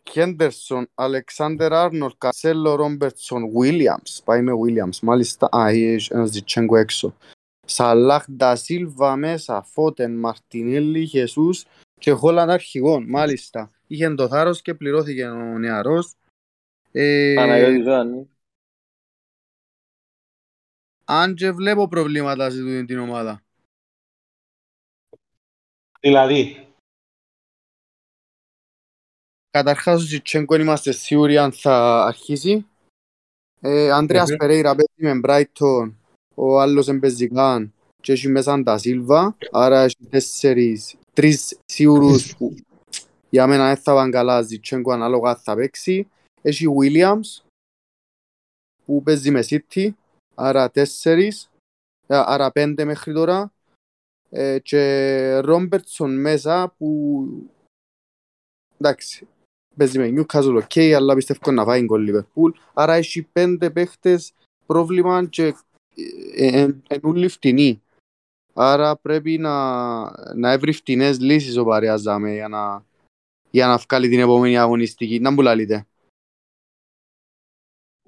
Χέντερσον, Αλεξάνδερ Άρνολ, Κασέλο, Ρόμπερτσον, Βίλιαμς. Πάει με Βίλιαμς. Μάλιστα, α, έχει ένας Ζιτσέγκο έξω. Σαλάχ, Ντασίλβα μέσα, Φώτεν, Μαρτινέλη, Χεσούς και Χόλαν αρχηγόν. Μάλιστα. Είχε το θάρρος και πληρώθηκε ο νεαρός. Ε, Παναγιώτης Ζωάννη. αν και βλέπω προβλήματα σε τούτη την ομάδα. Δηλαδή, Καταρχάς ο Ζιτσέγκο είμαστε σίγουροι αν θα αρχίσει. Ε, Ανδρέας Μμμ. Περέιρα παίζει με Μπράιτον, ο άλλος εμπαιζει Καν και έχει μέσα τα Σίλβα, άρα έχει τέσσερις, τρεις σίγουρους που για μένα δεν θα πάνε καλά, Ζιτσέγκο ανάλογα θα παίξει. Έχει Williams που παίζει με City, άρα τέσσερις, ε, άρα πέντε μέχρι τώρα. Ε, και Ρόμπερτσον μέσα που εντάξει, παίζει με Newcastle, OK, αλλά πιστεύω να φάει γκολ Liverpool. Άρα έχει πέντε παίχτες πρόβλημα και εν όλοι φτηνοί. Άρα πρέπει να, να έβρει φτηνές λύσεις ο Παρέας δάμε, για να, για να βγάλει την επόμενη αγωνιστική. Να μου λαλείτε.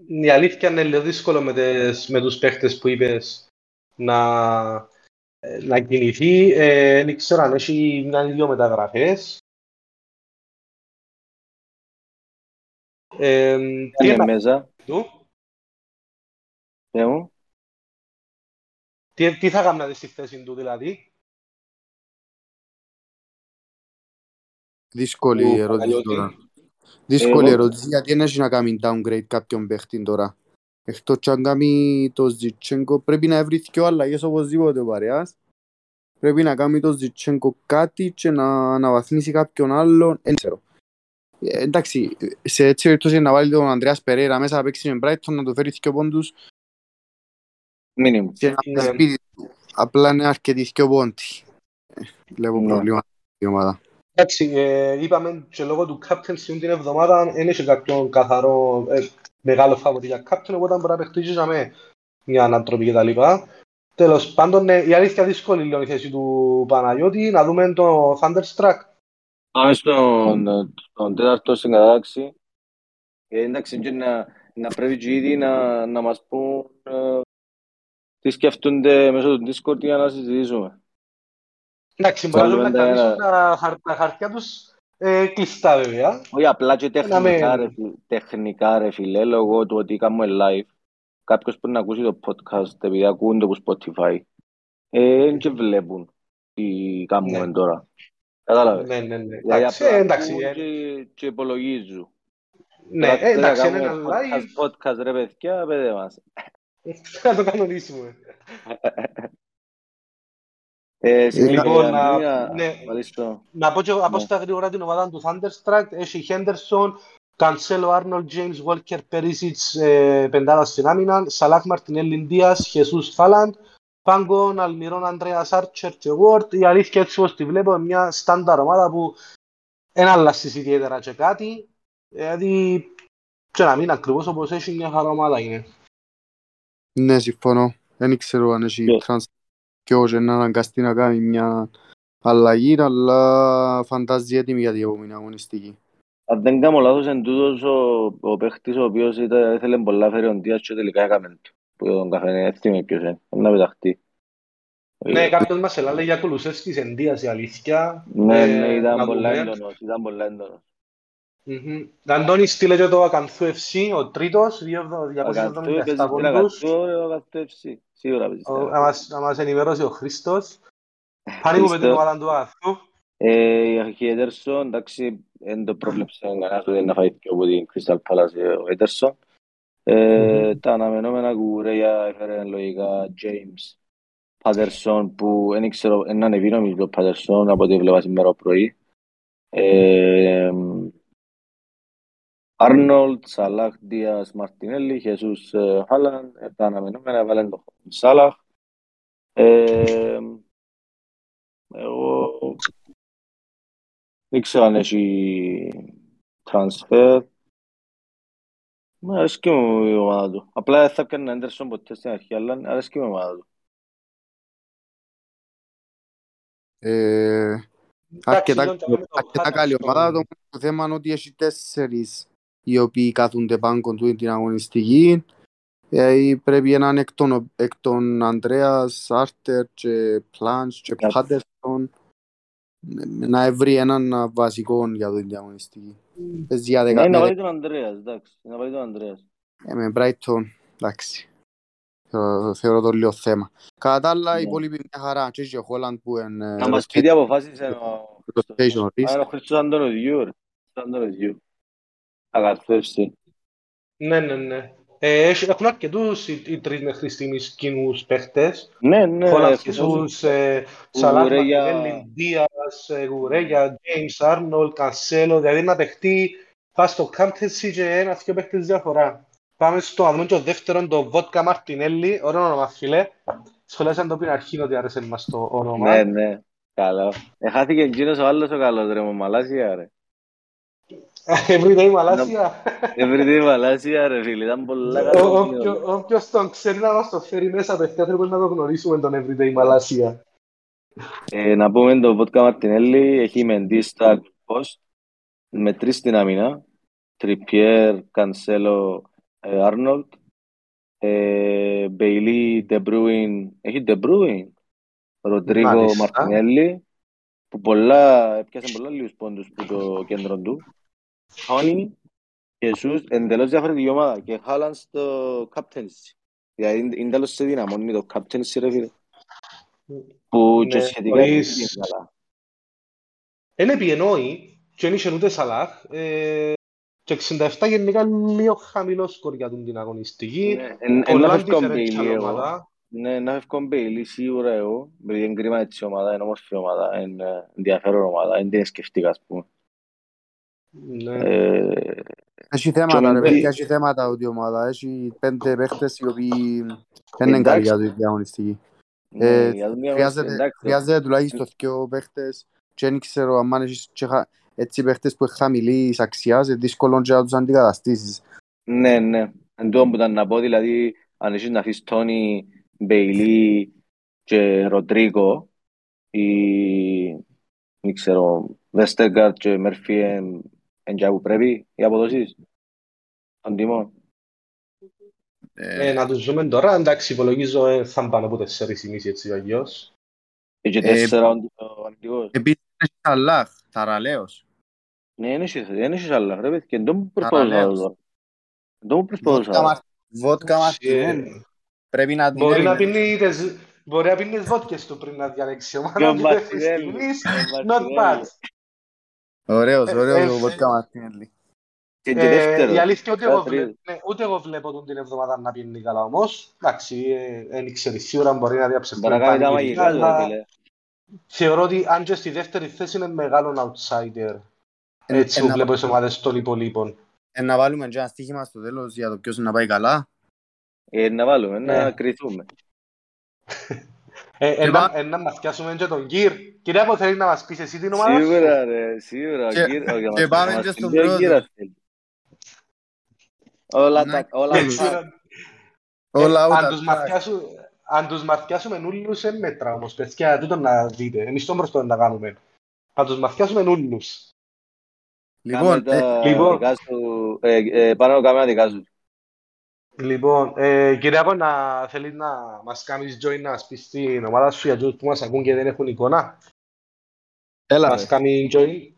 Η αλήθεια είναι λίγο δύσκολο με, τις, με τους παίχτες που είπες να, να κινηθεί. Ε, δεν ξέρω αν έχει μια δύο μεταγραφές. Ε, τι Είναι είναι μέσα. του, Ναι μου. τι, τι θα κάνετε στη θέση του δηλαδή; Δύσκολη Του ερώτηση Παναγιώτη. τώρα. Δύσκολη Εγώ- ερώτηση γιατί δεν έχει να κάνει downgrade κάποιον παίχτη τώρα. Εκτός και αν κάνει το Ζιτσέγκο πρέπει να βρει δυο αλλαγές οπωσδήποτε ο Παρέας. Πρέπει να κάνει το Ζιτσέγκο κάτι και να αναβαθμίσει κάποιον άλλον. Δεν ξέρω. Ε, εντάξει, σε έτσι περίπτωση να βάλει τον Ανδρέας Περέιρα μέσα να παίξει με Brighton να του φέρει δυο πόντους Μήνυμο. και να Ναι. είναι σπίτι του. Απλά είναι αρκετοί δυο πόντοι. Ε, Βλέπω Ναι. προβλήματα η ομάδα. Εντάξει, ε, είπαμε και λόγω του captaincy την εβδομάδα δεν έχει κάποιον καθαρό ε, μεγάλο φαβορή για captain, οπότε μπορεί να παιχτήσεις με μια ανατροπή και τα λοιπά. Τέλος πάντων, ναι, η αλήθεια δύσκολη λίγο η θέση του Παναγιώτη. Να δούμε το Thunderstruck. Πάμε στον, στον τέταρτο στην κατάταξη. Ε, εντάξει, και να, να πρέπει και ήδη να, να μας πούν ε, τι σκέφτονται μέσω του Discord για να συζητήσουμε. Εντάξει, μπορεί να Βάλουμε δούμε τα- να κρατήσουν τα, χαρ- τα χαρτιά τους ε, κλειστά βέβαια. Όχι απλά και τεχνικά, με- ρε, φι- τεχνικά ρε φίλε, λόγω του ότι κάνουμε live. Κάποιος πρέπει να ακούσει το podcast επειδή ακούν το από Spotify. Ε, δεν και βλέπουν τι κάνουμε Ναι. τώρα. Κατάλαβες; Ναι, ναι, ναι. Δηλαδή Εντάξει, απλά ε, εντάξει, ακούν ε, και, και υπολογίζουν. ναι, Τώρα, ε, εντάξει, κάνουμε είναι ένα live, podcast, podcast ρε παιδιά, πέτε μας. θα το κανονίσουμε. Ε, Λοιπόν, συνέχεια, να- να- ναι. βάλεις το- Να πω και από Ναι. στα γρήγορα την ομάδα του Thunderstruck. Έχει Henderson, Cancelo, Arnold, James, Walker, Perisic, ε, πεντάδα στην άμυνα, Σαλάχ, Μαρτινέλli, Ντίας, Jesus, Φάλαντ, Πάγκον, Αλμυρών, Ανδρέας, Άρτσερ και Ward. Η αλήθεια έτσι όπως τη βλέπω είναι μια στάνταρ ομάδα που δεν αλλάσεις ιδιαίτερα και κάτι. Δηλαδή, και να μην ακριβώς όπως έχει μια χαρά ομάδα είναι. Ναι, συμφωνώ. Δεν ξέρω αν έχει Ναι. Τρανς και όχι να αναγκαστεί να κάνει μια αλλαγή, αλλά φαντάζει έτοιμη για την επόμενη αγωνιστική. Αν δεν κάνω λάθος, εν τούτος ο, ο παίχτης ο οποίος ήταν, ήθελε πολλά φέρει ο Ντίας και τελικά έκαμε του. Που τον καφέ, δεν θυμάμαι ποιος είναι. Είναι να πεταχτεί. Ναι, κάποιος μας έλεγε για Κουλουσεύσκης εν Ντίας η αλήθεια. Ναι, Ε, ναι, ήταν να πολλά δούμε. έντονος, ήταν πολλά έντονος. Μμμ. Αντώνη, στείλε και το Ακανθού FC, ο τρίτος, 277 Ακατού, παίζει στην πόντους. Ακατού, ο Ακατού FC. Σίγουρα παίζει στην Ο- Ακατού. Να μας, να μας ενημερώσει ο Χρήστος. Πάνη μου με την Χρήστο. ομάδα του Ακανθού. Ε, η Χέτερσον, εντάξει, δεν το πρόβλεψε κανένας ότι να φάει πιο από την Crystal Palace ε, ο Χέτερσον. Ε, Μμμ. Τα αναμενόμενα κουρέια έφερε λογικά James Πάτερσον που δεν ήξερα, είναι ανεβεί νομίζω ο Πάτερσον από ό,τι βλέπα σήμερα πρωί. Ε, Άρνολτ, Σαλάχ, Δίας, Μαρτινέλli, Χεσούς, ε, Χάλαν, ε, τα αναμενόμενα βάλαν τον Σαλάχ. Ε, εγώ δεν ξέρω αν έχει transfer. Μου αρέσκει μου η ομάδα του. Απλά δεν θα έκανε Έντερσον ποτέ στην αρχή, αλλά αρέσκει μου η ομάδα του. Ε, Εντάξει, αρκετά, τον ταμε με το αρκετά καλή Huddersfield. ομάδα. Το μόνο θέμα είναι ότι έχει τέσσερις οι οποίοι κάθονται πάγκον του την αγωνιστική. Ε, πρέπει έναν εκ των, εκ των Ανδρέας, Άρτερ και Πλάντς και Ναι. Πάτερσον να βρει έναν βασικό για την αγωνιστική. Παίζει για Ναι, δεκα- να με βάλει τον Ανδρέας, εντάξει. Να βάλει τον Ανδρέας. Ε, με Brighton, εντάξει. Θεωρώ, θεωρώ το λίγο θέμα. Κατά τα άλλα, οι Ναι. υπόλοιποι μια χαρά. Και έχει ο Χόλαντ που είναι Να μας πει τι αποφάσισε ο rotation Α, risk. Είναι ο Χρήστος Αντωνιδιού, ρε. Χρήστος Αντωνιδιού. Αγαθού FC. Ναι, ναι, ναι. Ε, έχει- έχουν αρκετούς οι, οι τρεις μέχρι στιγμής κοινούς παίχτες. Ναι, ναι. Χόλαντ, εφόσον- Χεσούς, ε, Σαλάχ, Γουρέγια. Μαρτινέλli, Ντίας, ε, Γουρέγια, James, Arnold, Cancelo. Δηλαδή να παιχτεί πά στο captaincy και ένα-δυο παίχτες διαφορά. Πάμε στο να δούμε και το δεύτερο, το Vodka Martinelli. Ωραίο όνομα, φίλε. Σχολιάσαν το πριν αρχήν ότι άρεσε μας το όνομα. Ναι, ναι. Καλό. Εχάθηκε εκείνος ο άλλος ο καλός, ρε, μου μαλάσια, ρε. Everyday Μαλάσια. Everyday Μαλάσια ρε φίλε, ήταν πολλά Ο- καλό. όποιο- Όποιος τον ξέρει να μας το φέρει μέσα, παιδιά, πρέπει να το γνωρίσουμε τον Everyday Μαλάσια. Ε, να πούμε το vodka Μαρτινέλli έχει Mendy, Stark, Post με τρεις στην άμυνα. Trippier, Cancelo, ε, Arnold. Ε, Bailey, De Bruyne. Έχει De Bruyne; Rodrigo, Μάλιστα. Martinelli. Που πολλά, έπιασε πολλά λίγους πόντους που το κέντρο του. Tony, Jesus, εντελώς διαφορετική ομάδα. Και Haaland στο captaincy. Δηλαδή είναι- είναι τέλος σε δυναμώνει το captaincy ρε φίλε. Που και Ναι, σχετικά μπορείς- είναι καλά. Είναι επιενόη και δεν είχε ούτε Σαλάχ. ε, Και 67 γενικά λίγο χαμηλό σκορ για τον την αγωνιστική. Ναι, εν- εν Πολλά να φεύγω differential Μπέιλι εγώ. ομάδα. Ναι, να φεύγω Μπέιλι σίγουρα εγώ. Επειδή είναι κρίμα έτσι η ομάδα, είναι όμορφη ομάδα, είναι ε, ενδιαφέρον ομάδα, δεν την σκεφτήκα ας πούμε. Ναι. Ε, Έχει θέματα ρε Mendy- παιδιά, έχει θέματα ότι η ομάδα. Έχει πέντε παίχτες οι οποίοι δεν είναι Εντάξει. καλοί για τη διαγωνιστική. ναι, Ε, για τον διαγωνιστή, Χρειάζεται, εντάξει. χρειάζεται τουλάχιστον δύο παίχτες και δεν ξέρω αν έχεις και χα- έτσι παίχτες που είναι χαμηλής αξιάς, είναι δύσκολο και να τους αντικαταστήσεις. Ναι, ναι. Εν τω που ήταν να πω, δηλαδή, αν έχεις να αφήσεις Τόνι, Μπέιλι και Ροντρίγκο ή, δεν ξέρω, Βέστεργαρτ και Μέρφυ εν και που πρέπει οι αποδόσεις των τιμών. Ε, να τους δούμε τώρα. Εντάξει, υπολογίζω ε, θα πάνε από 4,5 έτσι αγιώς. Και Ε, τέσσερα όντως ο αμυντικός. Επίσης έχει Σαλάχ, θαραλέος. Ναι, δεν έχεις, δεν έχεις άλλα, ρε παιδί. Και δεν μου προσπαθούσα να Παραλέως. το δω. Δεν μου προσπαθούσα. Βότκα Μαρ- Βότκα Ε, Μαρτινέλη. Πρέπει να την Μπορεί να έλεγε. πίνει τις- Μπορεί να πίνει τις βότκες του πριν να διαλέξει ομάδα. Και ο και μέχρι Μαρτινέλη, στιγμής, ο Not Μαρτινέλη. bad. Ωραίος, Ε, ωραίος ε, ο Βότκα Μαρτινέλη. Και και Ε, δεύτερο. η αλήθεια ότι εγώ, Κάτι- βλέπω, ναι, ούτε εγώ βλέπω τον την εβδομάδα να πίνει καλά όμως. Εντάξει, ε, δεν ήξερε σίγουρα μπορεί να διαψευθεί. Μπορεί να κάνει τα μαγικά του, ρε φίλε. Θεωρώ ότι αν και στη δεύτερη θέση είναι μεγάλο outsider. Ε, Έτσι ε, που να- βλέπω τις ομάδες των υπολείπων. Ε, να βάλουμε και ένα στοίχημα στο τέλος για το ποιος να πάει καλά. Ε, να βάλουμε, να Ναι. κρυθούμε. Ε, Και ένα- πά- ένα να φτιάσουμε και τον Κυρ. Κυρία, θέλεις να μας πεις εσύ την ομάδα σου; Σίγουρα, ρε, σίγουρα. ο Και- Κύρ- ο- για και μας- πάμε μας και στον στείλει ο πρόεδρο. Κύρας, θέλει. Όλα Να- τα, όλα Ε, τα. ξέρω- Όλα Ε, out αν τους attack. μαθιάσου- Αν τους μαθιάσουμε νουλούς είναι μέτρα όμως, παιδιά, τούτο να δείτε. Εμείς το μπροστό να κάνουμε. Αν τους μαθιάσουμε νουλούς. Λοιπόν, Κάμε ε, τα λοιπόν. δικά σου, ε, ε, πάνω κάμε τα δικά σου. Λοιπόν, ε, Κυριάκο, να θέλεις να μας κάνεις join να μας πεις στην ομάδα σου για τους που μας ακούν και δεν έχουν εικόνα; Έλα Μας ρε. κάνει join.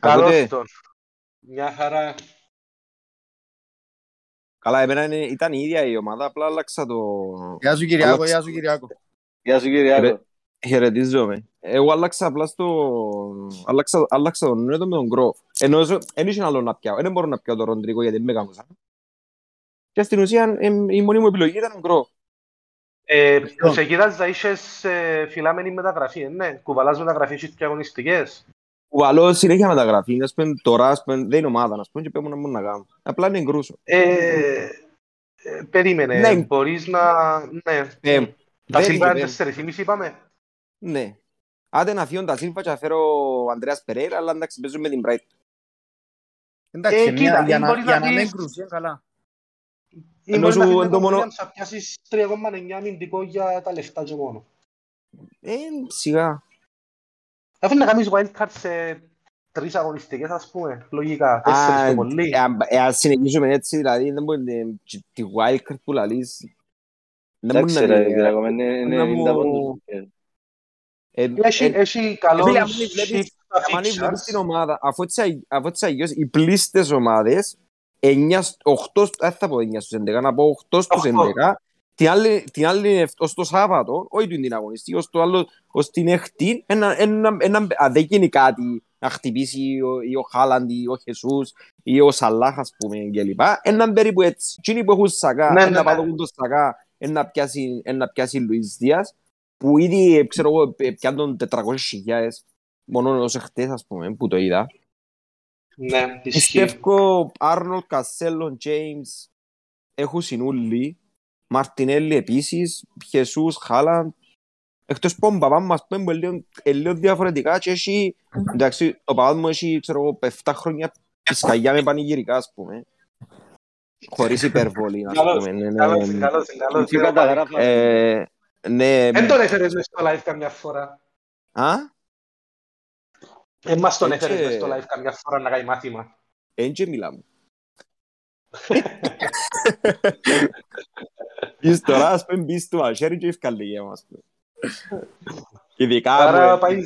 Ακούτε; Καλώς τον. Μια χαρά. Καλά, εμένα είναι, ήταν η ίδια η ομάδα, απλά άλλαξα το... Γεια σου Κυριάκο, Άλλαξα. γεια σου Κυριάκο. Γεια σου Κυριάκο. Ρε. Χαιρετίζομαι. Εγώ άλλαξα απλά στο... Άλλαξα, άλλαξα τον Νέτο με τον Γκρό. Ενώ δεν είχε άλλο να πιάω. Δεν μπορώ να πιάω τον Ροντρίκο γιατί με κάμουσα. Και στην ουσία ε, η μόνη μου επιλογή ήταν ο Γκρό. Ε, Ποιο; σε κοίταζα, είχες ε, φυλάμενη μεταγραφή, ε, ναι. Κουβαλάς μεταγραφή στις και αγωνιστικές. Κουβαλώ συνέχεια μεταγραφή. Ας πούμε τώρα, ας πούμε, δεν είναι ομάδα, ας πούμε, και πρέπει να μου να κάνω. Απλά είναι γκρούσο. Ε, ε, περίμενε, Ναι. μπορείς να... Ναι. Ε, Τα δεν σύμβα είναι, είναι 4,5 είπαμε. Ναι. Άντε να φύγουν τα σύμφα και να φέρω ο Ανδρέας Περέιρα, αλλά εντάξει, παίζω με την Bright. Εντάξει, Ε, μια- κοίτα, για ή να- μπορείς για να να μην πεις- κρουσεί, καλά. Ή Ενώ μπορείς να σου φύγεις με εν το τον μόνο- Williams, θα πιάσεις 3,9 αμυντικό για τα λεφτά και μόνο. Ε, σιγά. Αφού να κάνεις wildcard σε τρεις αγωνιστικές, ας πούμε, λογικά, τέσσερις το πολύ. ε, αν- ε, αν συνεχίσουμε έτσι, δηλαδή, δεν μπορεί ε, και τη wildcard που λαλείς. Δεν μπορεί Εντάξει να ρε είναι... Κυριάκο, είναι είναι να 90 μου- πόντους. Ε, ε, Έχει, ε, έχει καλό φίλε, άμα βλέπεις- shift στα Αν βλέπεις την fixtures. ομάδα, αφού έτσι, αγ- αφού έτσι αγιώς, οι πλήστες ομάδες, 9, 8, δεν θα πω 9 στους 11, να πω 8 στους Οχτώ. 11, την άλλη, την άλλη ως το Σάββατο, όχι την την αγωνιστή, ως το άλλο, ως την εχτή, ένα, ένα, ένα, αν δεν γίνει κάτι, να χτυπήσει ο, ή ο Χάλαντ ή ο Χεσούς ή ο Σαλάχ, ας πούμε, κλπ. Έναν περίπου έτσι. Εκείνοι που έχουν Σακά, Ναι, ναι, ένα ναι. παδοκούν το Σακά, ένα πιάσει, ένα πιάσει Λουίς Δίας, που ήδη, ε, ξέρω εγώ, ε, πιάνουν 400.000 μόνο ως εχθές, ας πούμε, που το είδα. Ναι, ισχύει. Πιστεύω Άρνολ, Κασέλο, Τζέιμς έχουν συνούλοι. Μαρτινέλli επίσης, Χεσούς, Χάλαντ. Εκτός που ο παπά μου, ας πούμε, που είναι λίγο- είναι λίγο διαφορετικά και έχει, εντάξει, ο παπάς μου έχει, ξέρω εγώ, 7 χρόνια πισκαγιά με πανηγυρικά, ας πούμε. Χωρίς υπερβολή, ας Καλώς, πούμε. ναι, ναι. Καλώς, καλώς, καλώς. Τι καταγράφα. Ε, ναι, Δεν τον έφερες μες στο live καμιά φορά. α, Ε, μας τον Έτσι. έφερες μες στο live καμιά φορά να κάνει μάθημα. εν και μιλάμε. Εις τώρα, ας πούμε, μπεις στο μαχαίρι και ευκάλλει για μας. Ειδικά, Άρα που- πάει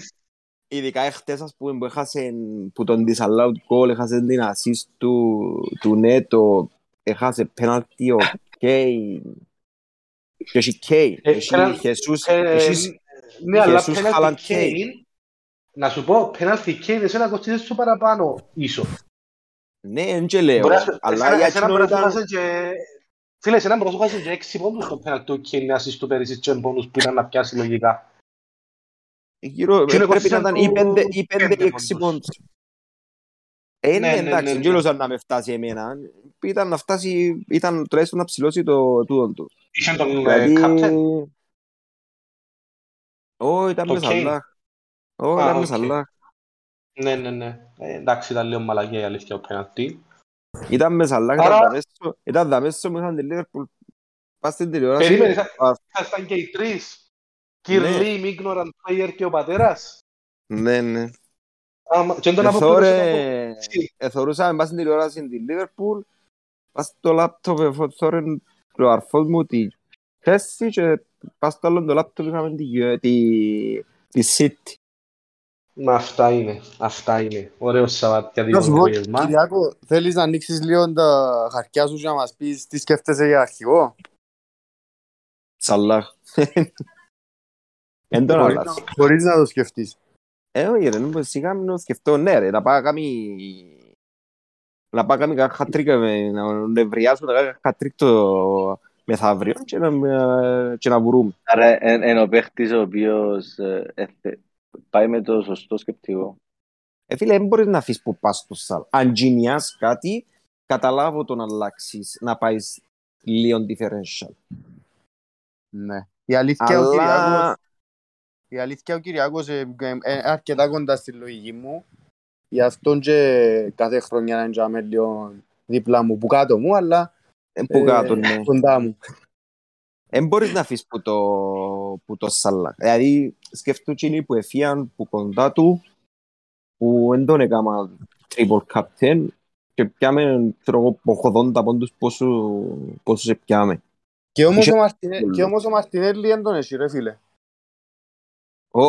ειδικά εχθές, ας πούμε, που έχασε που τον disallowed goal, έχασε την assist του, του Νέτο, έχασε penalty ο Κέιν. Και έχει Κέιν, Ε, έχει penalty- Χεσούς, Ε, έχεις- να σου πω, penalty Kane, εσένα κοστίζεις σου παραπάνω ίσο. ναι, εν και λέω, Μπορεί να σου- αλλά εσένα- για εσένα εκείνον μπορεί να σου ήταν, χάσει και- Φίλε, εσένα μπορεί να σου χάσει και έξι πόντους στο penalty του Kane να assist του πέρυσι και πόντους που ήταν να πιάσει λογικά. γύρω, Και είναι πρέπει να ήταν ή κοστίζαν πέντε του ή πέντε πέντε ή έξι πόντους; πόντους. Ε, Ναι, ναι, ναι, εντάξει, ναι, δεν ναι. γύρωσαν να με φτάσει εμένα. Ήταν να φτάσει, ήταν τουλάχιστον να ψηλώσει το τούτον του. Είχε τον ε, Δηλαδή... captain. Ω, ήταν Το με Kane. Σαλάχ. Ω, Α, ήταν με οκ. Σαλάχ. Ναι, ναι, ναι. Ε, εντάξει, ήταν λίγο μαλακία η αλήθεια ο penalty. Ήταν με Σαλάχ, Άρα- ήταν δαμέσο, ήταν δαμέσο μου είχαν τη Liverpool. Πας στην τηλεόραση. Περίμενε, Α, ήσασταν και οι τρεις. Ναι. Κυρλί, Ignorant Player και ο πατέρας. Ναι, ναι. Άμα- Και δεν τον αποπλήρωσε Εθώρε, από- Εσύ. εθωρούσαμε πας στην τηλεόραση τη Liverpool. Πας στο λάπτοπ, εθώρε ο αρφός μου τη θέση και πας στο άλλο το λάπτοπ είχαμε τη, τη, τη City. Μα αυτά είναι, αυτά είναι. Ωραίο Σαββατιάτικο Να σου πω, απόγευμα. Κυριάκο, θέλεις να ανοίξεις λίγο τα χαρτιά σου και να μας πεις τι σκέφτεσαι για αρχηγό; Σαλάχ. Εν τον Μπορείς αλλάζει. να- Μπορείς να το σκεφτείς. Ε, όχι ρε, νομίζω σιγά μην το σκεφτώ, ναι ρε, να πάω κάνει... Να πάω κάνει κάποιο χατρίκ, να νευριάσουμε να κάνω χατρίκ το μεθαύριο και να, με- και να βρούμε. Άρα είναι ο παίχτης ο οποίος ε, ε, πάει με το σωστό σκεπτικό. Ε, φίλε, δεν μπορείς να αφήσεις που πας στο σαλ. Αν τζινιάς κάτι, καταλάβω το να αλλάξεις, να πάεις λίγο differential. Ναι. Η αλήθεια ο Κυριάκος, Αλλά... η αλήθεια ο Κυριάκος ε, ε, ε, αρκετά κοντά στη λογική μου. Γι' αυτόν και κάθε χρονιά να είναι λίγο δίπλα μου, που κάτω μου, αλλά ε, Που ε, κάτω, ναι. κοντά μου. Δεν μπορείς να αφήσεις που το, που το σαλάκ. Δηλαδή, σκέφτομαι εκείνοι που εφίαν που κοντά του, που δεν τον έκανα triple captain και πιάμε, ξέρω εγώ, από 80 πόντους πόσο, πόσο σε πιάμε. Και όμως, Είχε- ο Μαρτινέ, και όμως ο Μαρτινέλli δεν τον έχει ρε φίλε. Ω,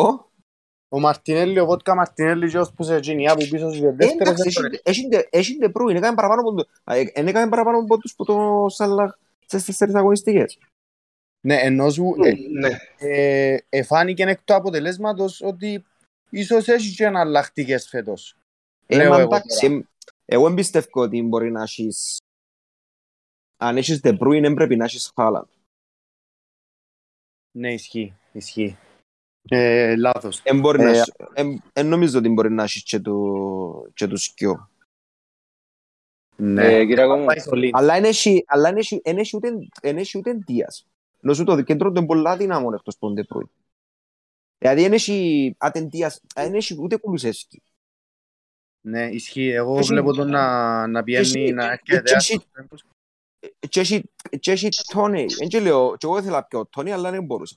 Ο Μαρτινέλli, ο Βότκα Μαρτινέλli και ως που σε τζινιά που πίσω στους ε, δεύτερες εντάξει, δεν τον έχει. έχει- έχει- έχει ντε πρώην, έκανε παραπάνω πόντους. Ε, Δεν έκανε παραπάνω πόντους που το σαλάκ στις τέσσερις αγωνιστικές. Ναι, ενώ σου ε, Ναι. ε, εφάνηκε εκ του αποτελέσματος ότι ίσως έχει και εναλλακτικές φέτος. Ε, Λέω μα εγώ εντάξει, εμ- εγώ εμπιστεύω ότι μπορεί να έχεις αν έχεις De Bruyne, δεν πρέπει να έχεις Haaland. Ναι, ισχύει, ισχύει. Ε, λάθος. Εν μπορεί να Ε, έχεις- εν- εν νομίζω ότι μπορεί να έχεις και του- και τους δυο. Ναι. Ε, Κυριακό μου, Πάει στο Leeds. Αλλά εν έχει- αλλά εν έχει- εν έχει ούτε- εν έχει ούτε Δίας. Νομίζω το κέντρο του είναι πολλά δυνάμων εκτός από τον De Bruyne. Δηλαδή εν έχει άτε Δίας, εν έχει ούτε Κουλουσεύσκι. Ναι, ισχύει. Εγώ Έχει- βλέπω τον να, να έχει- πιένει, να και έρχεται. έχει- Και έχει- και έχει Τόνι. Εν και λέω, και εγώ ήθελα να πιω Τόνι, αλλά δεν μπορούσα.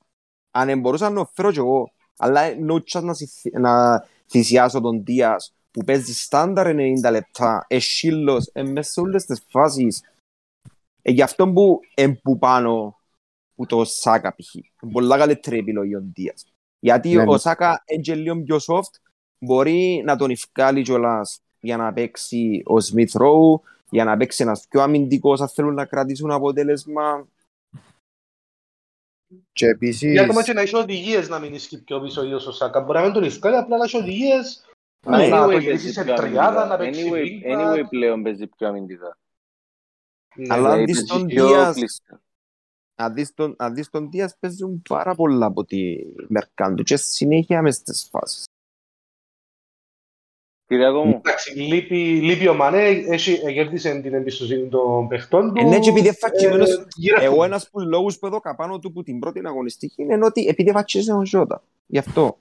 Αν δεν μπορούσα να φέρω και εγώ. Αλλά no chance να, συ- να θυσιάσω τον Δίας που παίζει στάνταρ 90 λεπτά, εσύλλος, ε, μέσα σε όλες τις φάσεις. Ε, γι' αυτό που εν που πάνω που το Σάκα π.χ. Είναι Πολλά καλύτερη επιλογή ο Δίας. Γιατί Ναι, ο ναι. Σάκα είναι και λίγο πιο soft, μπορεί να τον ευκάλει κιόλας για να παίξει ο Smith Rowe, για να παίξει ένας πιο αμυντικός, αν θέλουν να κρατήσουν αποτέλεσμα. Και επίσης, Για ακόμα και να έχει οδηγίες να μην ισχύει πιο πίσω ο ίδιος ο Σάκα. Μπορεί να μην τον ευκάλει, απλά να έχει οδηγίες Ναι, να Anyway, το παίζει γυρίσει σε πιο τριάδα, αμυντικά. να παίξει Anyway- wing Anyway, back. πλέον παίζει πιο αμυντικά. Ναι. Αλλά Δηλαδή, αν δεις παίζει τον πιο Δίας- κλειστά. Αν δεις τον, αν δεις τον Δίας παίζουν πάρα πολλά από τη Μερκάντου και συνέχεια μες στις φάσεις. Κυριακό μου. Εντάξει, λείπει, λείπει ο Μανέ, έχει, ε, κέρδισε την εμπιστοσύνη των παιχτών του. Ε, ναι, και επειδή εφακιμένος- ε, γύρω Εγώ του. ένας που λόγους που έδωκα πάνω του που την πρώτη αγωνιστική είναι ότι επειδή βατσίσε ο Ζώτα. Γι' αυτό.